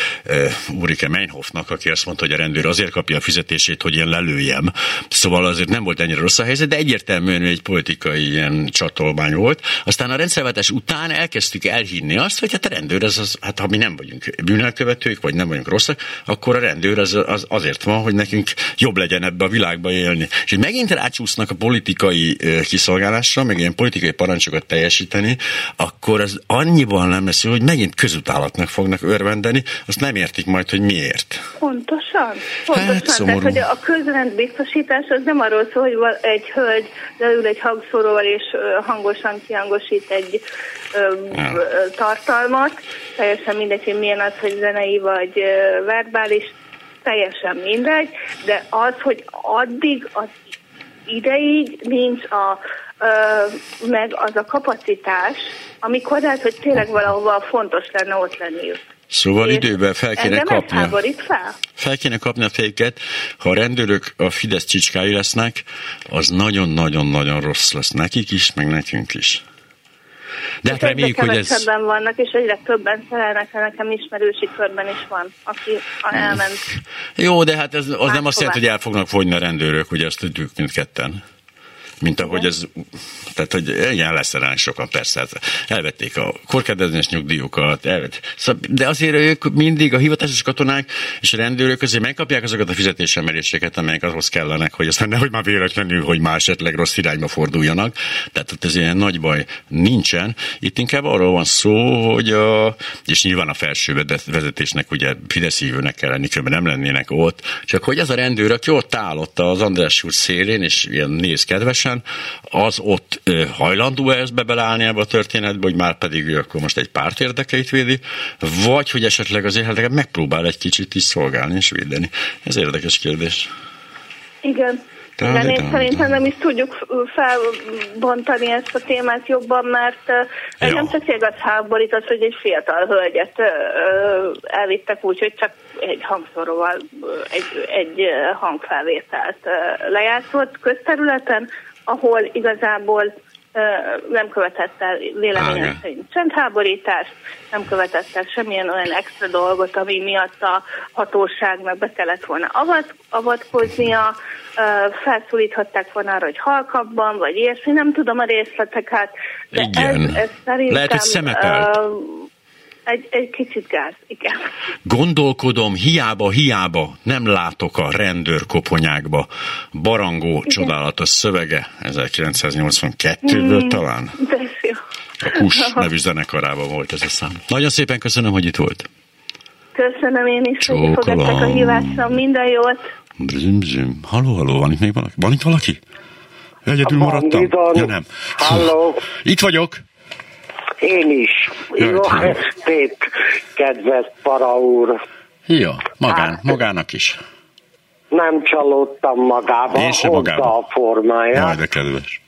Speaker 1: Ulrike Meinhofnak, aki azt mondta, hogy a rendőr azért kapja a fizetését, hogy én lelőjem. Szóval azért nem volt ennyire rossz a helyzet, de egyértelműen egy politikai ilyen csatolmány volt. Aztán a rendszerváltás után elkezdtük elhinni azt, hogy hát a rendőr az, az hát ha mi nem vagyunk bűnelkövetők, vagy nem vagyunk rosszak, akkor a rendőr az, az azért van, hogy nekünk jobb legyen ebbe a világba élni. És hogy megint rácsúsznak a politikai kiszolgálásra, meg ilyen politikai parancsokat teljesíteni, akkor az annyiban nem lesz hogy megint közutálatnak fognak örvendeni, azt nem értik majd, hogy miért.
Speaker 16: Pontosan. Pontosan. Hát, tehát, hogy a közrendbiztosítás az nem arról szól, hogy egy hölgy leül egy hangszóróval és hangosan kiangosít egy ja. tartalmat, teljesen mindegy, hogy milyen az, hogy zenei vagy verbális, teljesen mindegy, de az, hogy addig az ideig nincs a, ö, meg az a kapacitás, amikor lehet, hogy tényleg valahova fontos lenne ott lenniük.
Speaker 1: Szóval időben fel kéne kapni.
Speaker 16: Fel?
Speaker 1: fel kéne kapni a fejüket. Ha a rendőrök a Fidesz csicskái lesznek, az nagyon-nagyon-nagyon rossz lesz nekik is, meg nekünk is.
Speaker 16: De hát reméljük, hogy ez... vannak, és egyre többen szerelnek, nekem ismerősi körben is van, aki elment.
Speaker 1: Jó, de hát ez, az nem azt jelenti, hogy el fognak fogyni a rendőrök, ugye azt tudjuk mindketten mint ahogy ez, tehát hogy ilyen leszerelnek sokan, persze, hát elvették a korkedvezményes nyugdíjukat, elvet, szóval, de azért ők mindig, a hivatásos katonák és a rendőrök azért megkapják azokat a fizetésemeléseket, amelyek ahhoz kellenek, hogy aztán nehogy már véletlenül, hogy már esetleg rossz irányba forduljanak. Tehát ott ez ilyen nagy baj nincsen. Itt inkább arról van szó, hogy a, és nyilván a felső vezetésnek ugye Fidesz hívőnek kell lenni, nem lennének ott, csak hogy ez a rendőr, aki ott állott az András úr szélén, és ilyen néz kedvesen, teljesen, az ott hajlandó ezt bebeleállni ebbe a történetbe, hogy már pedig ő akkor most egy párt érdekeit védi, vagy hogy esetleg az hát megpróbál egy kicsit is szolgálni és védeni. Ez érdekes kérdés.
Speaker 16: Igen. Igen, én szerintem nem is tudjuk felbontani ezt a témát jobban, mert ez nem csak igaz háborít az, hogy egy fiatal hölgyet elvittek úgy, hogy csak egy hangszóróval egy, egy hangfelvételt lejátszott közterületen, ahol igazából nem követett el véleményem szerint csendháborítást, nem követett el semmilyen olyan extra dolgot, ami miatt a hatóságnak be kellett volna avat, avatkoznia, felszólíthatták volna arra, hogy halkabban, vagy ilyesmi, nem tudom a részleteket, de
Speaker 1: Igen.
Speaker 16: ez, ez szerintem...
Speaker 1: Lehet, hogy szemetelt.
Speaker 16: Uh, egy, egy kicsit gáz, igen.
Speaker 1: Gondolkodom, hiába, hiába nem látok a rendőr koponyákba. Barangó igen. csodálatos szövege, 1982-ből mm, talán.
Speaker 16: De jó.
Speaker 1: A KUS nevű zenekarában volt ez a szám. Nagyon szépen köszönöm, hogy itt volt.
Speaker 16: Köszönöm én is, Csókolom. hogy fogadtak a hívásra. Minden jót.
Speaker 1: Bzim, bzim. Halló, halló, van itt még valaki? Van itt valaki? Egyedül maradtam? Ja, nem.
Speaker 17: Halló.
Speaker 1: Itt vagyok.
Speaker 17: Én is. Jó estét, kedves para úr.
Speaker 1: Jó, magán, magának is.
Speaker 17: Nem csalódtam magába,
Speaker 1: Én sem magába.
Speaker 17: a formáját.
Speaker 1: Jaj, de kedves.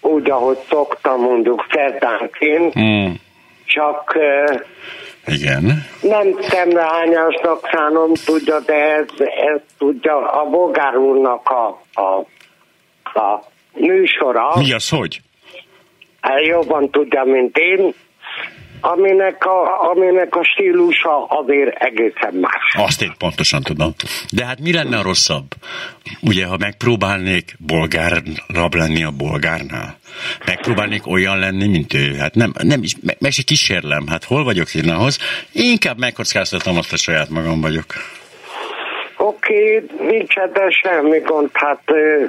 Speaker 17: Úgy, ahogy szoktam mondjuk szerdánként,
Speaker 1: Mm.
Speaker 17: csak
Speaker 1: Igen.
Speaker 17: nem szemrehányásnak szánom, tudja, de ez, ez tudja a Bogár úrnak a, a, a műsora.
Speaker 1: Mi az, hogy?
Speaker 17: Hát jobban tudja, mint én, aminek a, aminek a stílusa azért egészen más.
Speaker 1: Azt én pontosan tudom. De hát mi lenne a rosszabb? Ugye, ha megpróbálnék bolgárabb lenni a bolgárnál? Megpróbálnék olyan lenni, mint ő? Hát nem, nem is, meg, meg se kísérlem. Hát hol vagyok én ahhoz? Inkább megkockáztatom azt, hogy saját magam vagyok.
Speaker 17: Oké, okay, nincs ebben semmi gond, hát ö,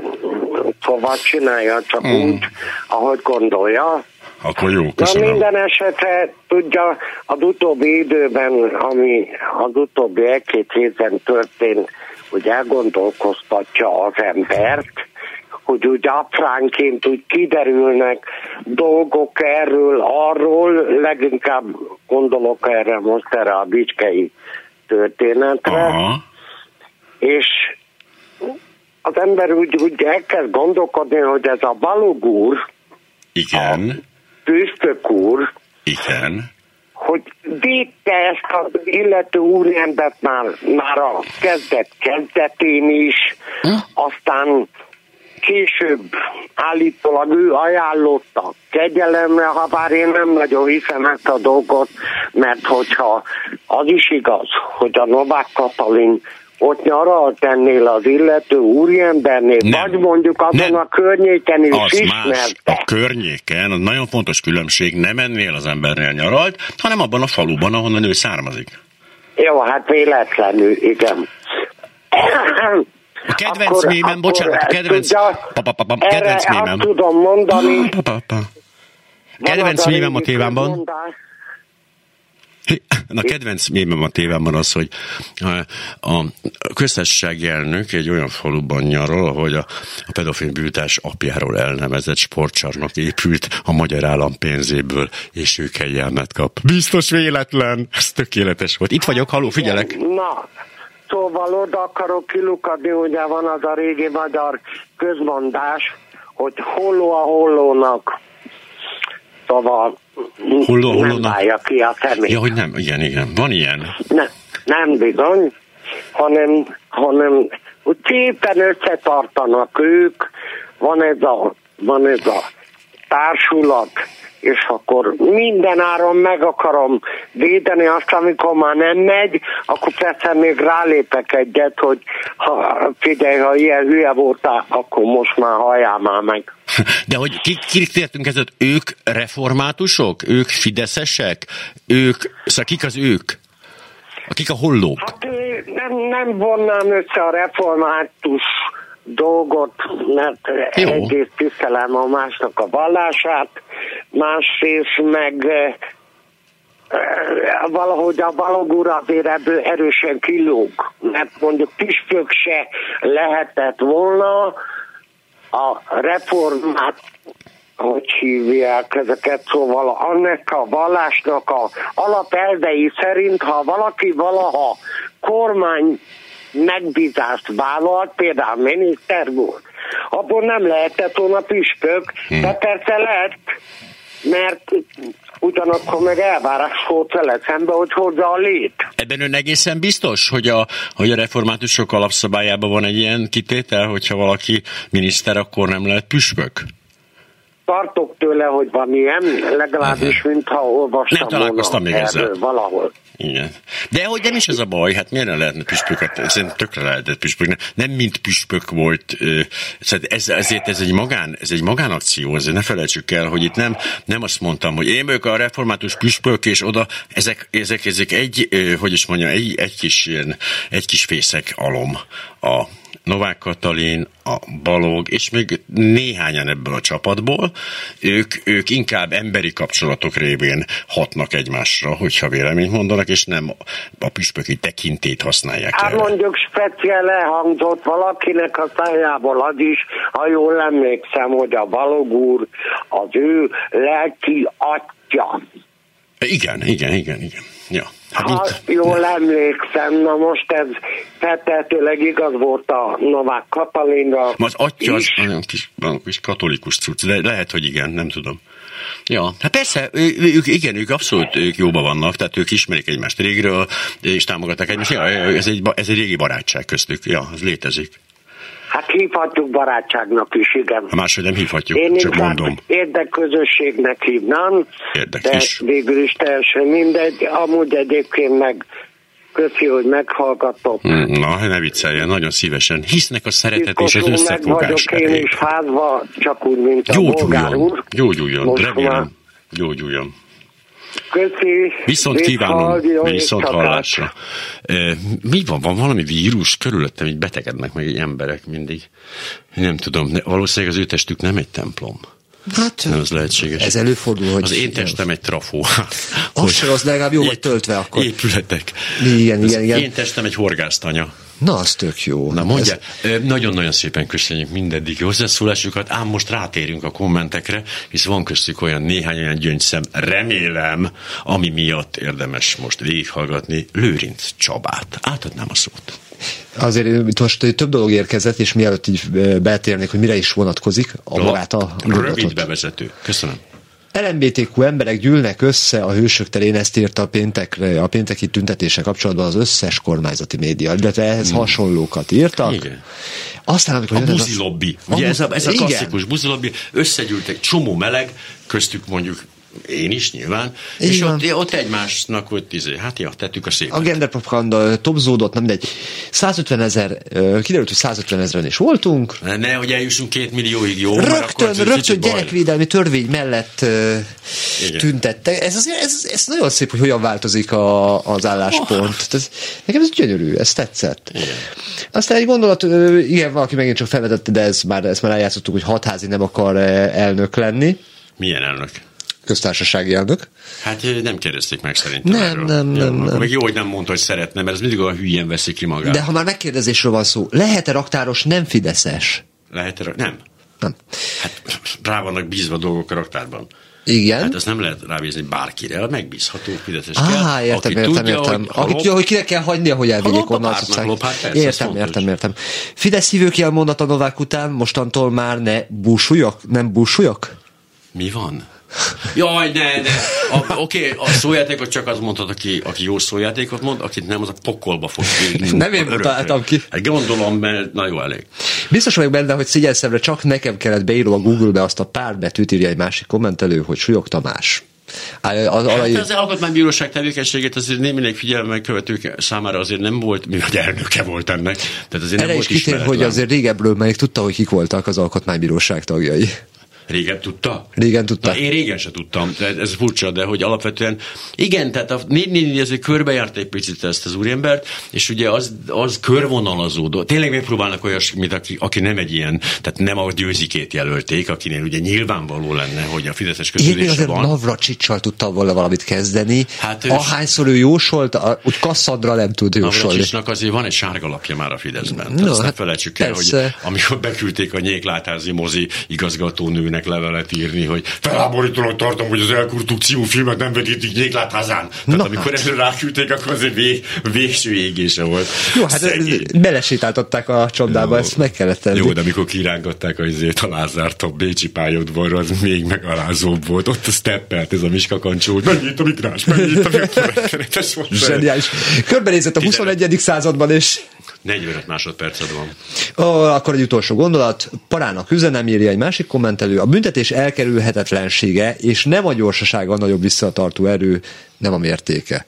Speaker 17: szóval csinálja csak
Speaker 1: Hmm.
Speaker 17: úgy, ahogy gondolja.
Speaker 1: Akkor jó,
Speaker 17: Na
Speaker 1: köszönöm.
Speaker 17: minden esetre tudja, az utóbbi időben, ami az utóbbi egy-két héten történt, hogy elgondolkoztatja az embert, hogy úgy apránként úgy kiderülnek dolgok erről, arról, leginkább gondolok erre most erre a bicskei történetre,
Speaker 1: Aha.
Speaker 17: És az ember úgy, úgy elkezd gondolkodni, hogy ez a Balog úr,
Speaker 1: Igen.
Speaker 17: püspök úr,
Speaker 1: Igen.
Speaker 17: hogy védte ezt az illető úriembert már, már a kezdet kezdetén is, aztán később állítólag ő ajánlotta kegyelemre, ha bár én nem nagyon hiszem ezt a dolgot, mert hogyha az is igaz, hogy a Novák Katalin ott nyaralt ennél az illető úriembernél, vagy mondjuk azon a környéken is
Speaker 1: Az más.
Speaker 17: ismerte.
Speaker 1: A környéken, az nagyon fontos különbség, nem ennél az embernél nyaralt, hanem abban a faluban, ahonnan ő származik.
Speaker 17: Jó, hát véletlenül, igen.
Speaker 1: A kedvenc mémem, bocsánat, a kedvenc, pa, pa, pa, pa, kedvenc mémem.
Speaker 17: tudom mondani,
Speaker 1: Pa, pa, pa.
Speaker 17: Van
Speaker 1: Kedvenc mémem a
Speaker 17: régi
Speaker 1: tévámban.
Speaker 17: Közmondás,
Speaker 1: A kedvenc mémem a tévában az, hogy a, a köztársasági elnök egy olyan faluban nyarol, ahogy a, a pedofil bűtás apjáról elnevezett sportcsarnok épült a magyar állam pénzéből, és ő kegyelmet kap. Biztos véletlen. Ez tökéletes volt. Itt vagyok, haló, figyelek.
Speaker 17: Na, szóval oda akarok kilukadni, ugye van az a régi magyar közmondás, hogy holló a hollónak. Szóval
Speaker 1: Holló a
Speaker 17: nem válja ki a szemét.
Speaker 1: Ja, hogy nem, igen, igen. Van ilyen.
Speaker 17: Ne, nem bizony, hanem, hanem szépen összetartanak ők, van ez a, van ez a társulat, és akkor minden áron meg akarom védeni azt, amikor már nem megy, akkor persze még rálépek egyet, hogy ha, figyelj, ha ilyen hülye voltál, akkor most már halljál már meg.
Speaker 1: De hogy ki, kik tértünk ezzel, ők reformátusok? Ők fideszesek? Ők, szóval kik az ők? Akik a hollók?
Speaker 17: Hát nem, nem vonnám össze a református dolgot, mert
Speaker 1: Jó.
Speaker 17: egyrészt tisztelem a másnak a vallását, másrészt meg ö, ö, valahogy a Balog úr azért ebből erősen kilóg, mert mondjuk Püspök se lehetett volna a reformát hogy hívják ezeket, szóval annak a vallásnak a alapelvei szerint, ha valaki valaha kormány megbízást vállalt, például miniszter volt, abból nem lehetett volna püspök, de persze lett, mert ugyanakkor meg elvárás volt vele szembe, hogy hozza a lét.
Speaker 1: Ebben ön egészen biztos, hogy a, hogy a reformátusok alapszabályában van egy ilyen kitétel, hogyha valaki miniszter, akkor nem lehet püspök?
Speaker 17: tartok tőle, hogy van ilyen, legalábbis, mintha olvastam
Speaker 1: Nem találkoztam még ezzel.
Speaker 17: valahol.
Speaker 1: Igen. De hogy nem is ez a baj, hát miért ne lehetne püspöket? Szerintem tökre lehetett püspök. Nem mint püspök volt. Ez, ezért ez egy, magán, ez egy magánakció, ezért ne felejtsük el, hogy itt nem, nem azt mondtam, hogy én vagyok a református püspök, és oda ezek, ezek, ezek egy, hogy is mondja, egy, egy kis, egy kis fészek alom a Novák Katalin, a Balog, és még néhányan ebből a csapatból, ők, ők inkább emberi kapcsolatok révén hatnak egymásra, hogyha véleményt mondanak, és nem a püspöki tekintét használják
Speaker 17: Hát mondjuk speciál elhangzott valakinek a szájából az is, ha jól emlékszem, hogy a Balog úr az ő lelki atya.
Speaker 1: Igen, igen, igen, igen. Ja.
Speaker 17: Hát ha itt... jól emlékszem, na most ez feltehetőleg igaz volt a Novák Katalinra.
Speaker 1: Az atya az olyan kis, olyan kis katolikus cucc, de lehet, hogy igen, nem tudom. Ja, hát persze, ők, igen, ők abszolút ők jóban vannak, tehát ők ismerik egymást régről, és támogatják egymást. Ja, ez egy, ez egy régi barátság köztük, ja, az létezik.
Speaker 17: Hát hívhatjuk barátságnak is, igen.
Speaker 1: Ha máshogy nem hívhatjuk,
Speaker 17: Én
Speaker 1: csak mondom.
Speaker 17: érdekközösségnek hívnám,
Speaker 1: Érdek
Speaker 17: de
Speaker 1: is.
Speaker 17: végül is teljesen mindegy. Amúgy egyébként meg köszi, hogy meghallgatott.
Speaker 1: Hmm, na, ne vicceljen, nagyon szívesen. Hisznek a szeretet és az összefogás.
Speaker 17: vagyok én is házva, csak úgy, mint a bolgár úr.
Speaker 1: Gyógyuljon,
Speaker 17: Most
Speaker 1: remélem. Gyógyuljon.
Speaker 17: Köszi.
Speaker 1: Viszont kívánom, viszont hallásra. E, Mi van, van valami vírus körülöttem, így betegednek meg így emberek mindig. Nem tudom, valószínűleg az ő testük nem egy templom.
Speaker 10: Hát,
Speaker 1: nem, az lehetséges.
Speaker 10: ez előfordul, hogy-
Speaker 1: Az én testem egy trafó.
Speaker 10: Az se, az legalább jó vagy töltve akkor.
Speaker 1: Épületek.
Speaker 10: Igen, igen, igen.
Speaker 1: Én testem egy horgásztanya.
Speaker 10: Na, az tök jó.
Speaker 1: Na mondja, ez... nagyon-nagyon szépen köszönjük mindeddig hozzászólásukat, ám most rátérünk a kommentekre, hisz van köztük olyan néhány olyan gyöngyszem, remélem, ami miatt érdemes most végighallgatni Lőrinc Csabát. Átadnám a szót.
Speaker 10: Azért most több dolog érkezett, és mielőtt így ö, betérnék, hogy mire is vonatkozik a magát a
Speaker 1: Rövid
Speaker 10: gondolatot.
Speaker 1: bevezető. Köszönöm.
Speaker 10: LMBTQ emberek gyűlnek össze a hősök terén, ezt írta a, péntekre, a pénteki tüntetése kapcsolatban az összes kormányzati média, illetve ehhez
Speaker 1: Hmm.
Speaker 10: hasonlókat írtak.
Speaker 1: Igen.
Speaker 10: Aztán, amikor
Speaker 1: A
Speaker 10: jön ez
Speaker 1: buzi lobby. Ugye ez a, ez a klasszikus buzi lobby. Összegyűlt egy csomó meleg, köztük mondjuk én is nyilván,
Speaker 10: Így
Speaker 1: és
Speaker 10: van.
Speaker 1: ott, ott egymásnak, hogy izé, hát ja, tettük a szép.
Speaker 10: A genderpropaganda topzódott, nem mindegy. 150 ezer, kiderült, hogy 150 ezeren is voltunk.
Speaker 1: Ne, hogy eljussunk két millióig, jó? mert akkor
Speaker 10: Rögtön,
Speaker 1: egy
Speaker 10: rögtön gyerekvédelmi törvény mellett
Speaker 1: Igen.
Speaker 10: tüntettek. Ez, ez, ez nagyon szép, hogy hogyan változik a, az álláspont. Ez, nekem ez gyönyörű, ez tetszett.
Speaker 1: Igen.
Speaker 10: Aztán egy gondolat, igen, valaki megint csak felvetette, de ez már, ezt már eljátszottuk, hogy hatházi nem akar elnök lenni.
Speaker 1: Milyen elnök?
Speaker 10: Köztársasági elnök.
Speaker 1: Hát nem kérdezték meg szerintem
Speaker 10: Nem,
Speaker 1: erről.
Speaker 10: nem, nem,
Speaker 1: akkor
Speaker 10: nem.
Speaker 1: Meg jó, hogy nem mondta, hogy szeretne, mert ez mindig olyan hülyén veszik ki magát.
Speaker 10: De ha már megkérdezésről van szó, lehet-e raktáros nem fideszes?
Speaker 1: Lehet erre? Nem.
Speaker 10: Nem.
Speaker 1: Hát rá vannak bízva dolgok a raktárban.
Speaker 10: Igen.
Speaker 1: Hát ezt nem lehet rábízni bárkire, megbízható Fideszes
Speaker 10: Á,
Speaker 1: kell.
Speaker 10: értem,
Speaker 1: aki
Speaker 10: értem,
Speaker 1: tudja,
Speaker 10: értem.
Speaker 1: Hogy,
Speaker 10: Aki
Speaker 1: lop-
Speaker 10: tudja, hogy kinek kell hagynia, hogy elvigyék onnan az utcán.
Speaker 1: lop, hát persze,
Speaker 10: Értem,
Speaker 1: fontos.
Speaker 10: értem, értem. Fidesz hívők elmondat a Novák után, mostantól már ne búsuljak? Nem búsuljak?
Speaker 1: Mi van? Jaj, ne, ne. Oké, a szójátékot csak az mondhat, aki, aki jó szójátékot mond, akit nem, az a pokolba fog végni.
Speaker 10: Nem én mutattam ki.
Speaker 1: Hát gondolom, mert na jó, elég.
Speaker 10: Biztos vagyok benne, hogy szigyelszemre csak nekem kellett beírnom a Google-be azt a pár betűt, írja egy másik kommentelő, hogy Súlyog Tamás. Az,
Speaker 1: Hát
Speaker 10: alai...
Speaker 1: az alkotmánybíróság tevékenységét azért némileg figyelemmel követők számára azért nem volt, mi vagy elnöke volt ennek. Tehát azért
Speaker 10: Erre
Speaker 1: nem
Speaker 10: is
Speaker 1: volt
Speaker 10: kitér, hogy azért régebbről még tudta, hogy kik voltak az alkotmánybíróság tagjai.
Speaker 1: Régen tudta?
Speaker 10: Régen tudta.
Speaker 1: Na, én régen se tudtam, de ez furcsa, de hogy alapvetően, igen, tehát a 444 azért körbejárt egy picit ezt az úriembert, és ugye az, az körvonalazódó. Tényleg megpróbálnak olyasmit, aki, aki nem egy ilyen, tehát nem a győzikét jelölték, akinél ugye nyilvánvaló lenne, hogy a Fideszes közülése
Speaker 10: azért
Speaker 1: van.
Speaker 10: Navracsicsal tudtam volna valamit kezdeni.
Speaker 1: Hát ő-
Speaker 10: Ahányszor ő jósolt, a- úgy Kasszandra nem tud jósolni.
Speaker 1: Navracsicsnak azért van egy sárga lapja már a Fideszben.
Speaker 10: No,
Speaker 1: Tehát azt ne
Speaker 10: hát
Speaker 1: felejtsük el, hogy amikor beküldték a nyéklátházi mozi igazgatónőnek levelet írni, hogy feláborítónak tartom, hogy az elkurtuk című filmet nem vetítik nyéklátházán. Tehát
Speaker 10: Na
Speaker 1: amikor
Speaker 10: hát.
Speaker 1: erre ráküldték, akkor azért vég, végső égése volt.
Speaker 10: Jó, hát
Speaker 1: Szegény.
Speaker 10: belesétáltatták a csapdába, ezt meg kellett tenni.
Speaker 1: Jó, de amikor kirángatták a izét a Lázárt a Bécsi pályaudvarra, az még megalázóbb volt. Ott a steppelt ez a Miska Kancsó, hogy mennyit a migrás, mennyit a migrás.
Speaker 10: Zseniális. Körbenézett a 21. században, és
Speaker 1: 45 másodperced van.
Speaker 10: Ó, akkor egy utolsó gondolat. Parának üzenem írja egy másik kommentelő. A büntetés elkerülhetetlensége és nem a gyorsasága a nagyobb visszatartó erő, nem a mértéke.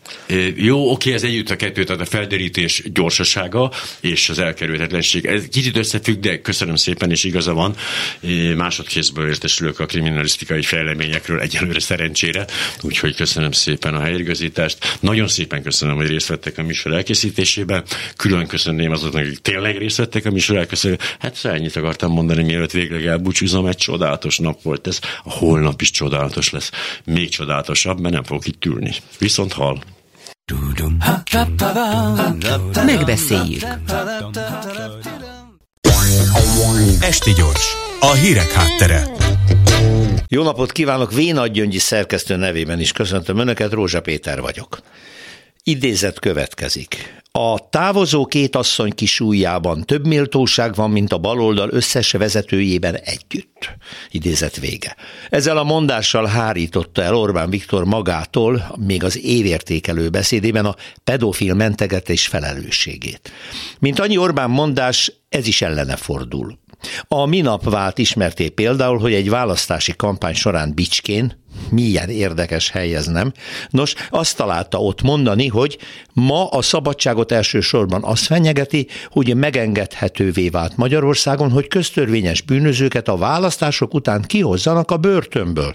Speaker 1: Jó, oké, ez együtt a kettő, tehát a felderítés gyorsasága és az elkerülhetetlenség. Ez kicsit összefügg, de köszönöm szépen, és igaza van. Másodkézből értesülök a kriminalisztikai fejleményekről egyelőre szerencsére, úgyhogy köszönöm szépen a helyigazítást. Nagyon szépen köszönöm, hogy részt vettek a műsor elkészítésében. Külön köszönném azoknak, akik tényleg részt vettek a műsor elkészítésében. Hát ennyit akartam mondani, mielőtt végleg elbúcsúzom, egy csodálatos nap volt ez. A holnap is csodálatos lesz. Még csodálatosabb, mert nem fogok itt ülni. Viszont hall.
Speaker 18: Megbeszéljük.
Speaker 19: Esti gyors, a hírek háttere.
Speaker 20: Jó napot kívánok, Vénagy Gyöngyi szerkesztő nevében is köszöntöm Önöket, Rózsa Péter vagyok. Idézet következik. A távozó két asszony kisújjában több méltóság van, mint a baloldal összes vezetőjében együtt. Idézet vége. Ezzel a mondással hárította el Orbán Viktor magától, még az évértékelő beszédében a pedofil mentegetés felelősségét. Mint annyi Orbán mondás, ez is ellene fordul. A minap vált ismerté például, hogy egy választási kampány során Bicskén, milyen érdekes hely ez nem, nos, azt találta ott mondani, hogy ma a szabadságot elsősorban az fenyegeti, hogy megengedhetővé vált Magyarországon, hogy köztörvényes bűnözőket a választások után kihozzanak a börtönből.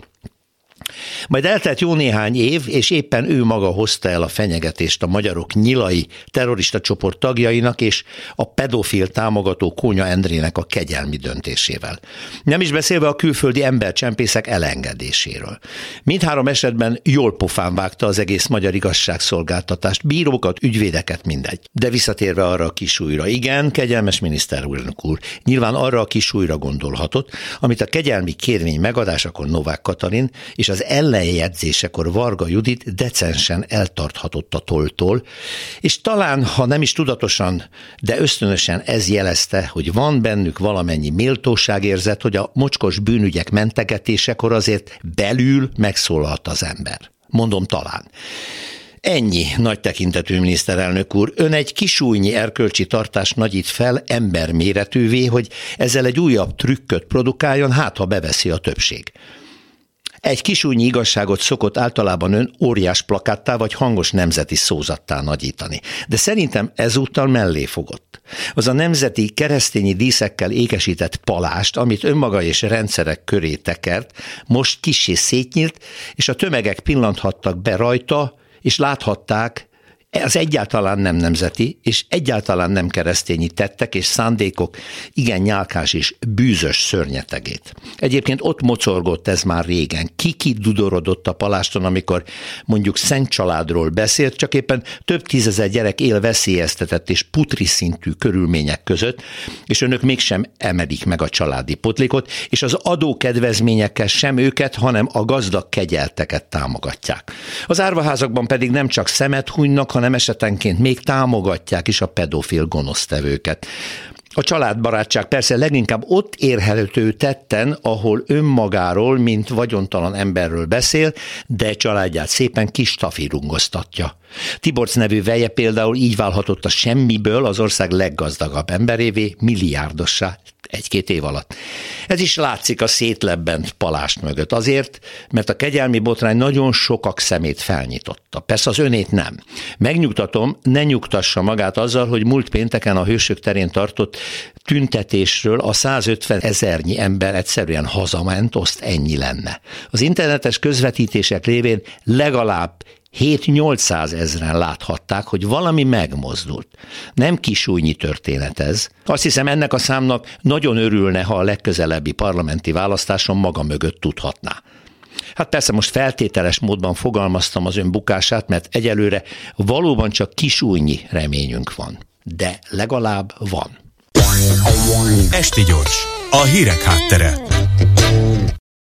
Speaker 20: Majd eltelt jó néhány év, és éppen ő maga hozta el a fenyegetést a magyarok nyilai terrorista csoport tagjainak és a pedofil támogató Kónya Endrének a kegyelmi döntésével. Nem is beszélve a külföldi embercsempészek elengedéséről. Mindhárom esetben jól pofán vágta az egész magyar igazságszolgáltatást, bírókat, ügyvédeket, mindegy. De visszatérve arra a kisújra, igen, kegyelmes miniszter úr, nyilván arra a kisújra gondolhatott, amit a kegyelmi kérvény megadásakor Novák Katalin és az ellenjegyzésekor Varga Judit decensen eltarthatott a toltól, és talán, ha nem is tudatosan, de ösztönösen ez jelezte, hogy van bennük valamennyi méltóságérzet, hogy a mocskos bűnügyek mentegetésekor azért belül megszólalt az ember. Mondom talán. Ennyi, nagy tekintetű miniszterelnök úr. Ön egy kisújnyi erkölcsi tartást nagyít fel emberméretűvé, hogy ezzel egy újabb trükköt produkáljon, hát ha beveszi a többség. Egy kisúnyi igazságot szokott általában ön óriás plakáttá vagy hangos nemzeti szózattá nagyítani. De szerintem ezúttal mellé fogott. Az a nemzeti keresztényi díszekkel ékesített palást, amit önmaga és rendszerek köré tekert, most kissé szétnyílt, és a tömegek pillanthattak be rajta, és láthatták, az egyáltalán nem nemzeti, és egyáltalán nem keresztényi tettek és szándékok igen nyálkás és bűzös szörnyetegét. Egyébként ott mocorgott ez már régen. Kiki dudorodott a paláston, amikor mondjuk szent családról beszélt, csak éppen több tízezer gyerek él veszélyeztetett és putri szintű körülmények között, és önök mégsem emelik meg a családi potlékot, és az adókedvezményekkel sem őket, hanem a gazdag kegyelteket támogatják. Az árvaházakban pedig nem csak szemet hunynak, hanem esetenként még támogatják is a pedofil gonosztevőket. A családbarátság persze leginkább ott érhető tetten, ahol önmagáról, mint vagyontalan emberről beszél, de családját szépen kis tafirungoztatja. Tiborc nevű veje például így válhatott a semmiből az ország leggazdagabb emberévé, milliárdossá egy-két év alatt. Ez is látszik a szétlebbent palást mögött. Azért, mert a kegyelmi botrány nagyon sokak szemét felnyitotta. Persze az önét nem. Megnyugtatom, ne nyugtassa magát azzal, hogy múlt pénteken a Hősök terén tartott tüntetésről a 150 ezernyi ember egyszerűen hazament, azt ennyi lenne. Az internetes közvetítések révén legalább 7-800 ezren láthatták, hogy valami megmozdult. Nem kisújnyi történet ez. Azt hiszem ennek a számnak nagyon örülne, ha a legközelebbi parlamenti választáson maga mögött tudhatná. Hát persze most feltételes módban fogalmaztam az ön bukását, mert egyelőre valóban csak kisújnyi reményünk van. De legalább van.
Speaker 19: Esti gyors, a hírek háttere.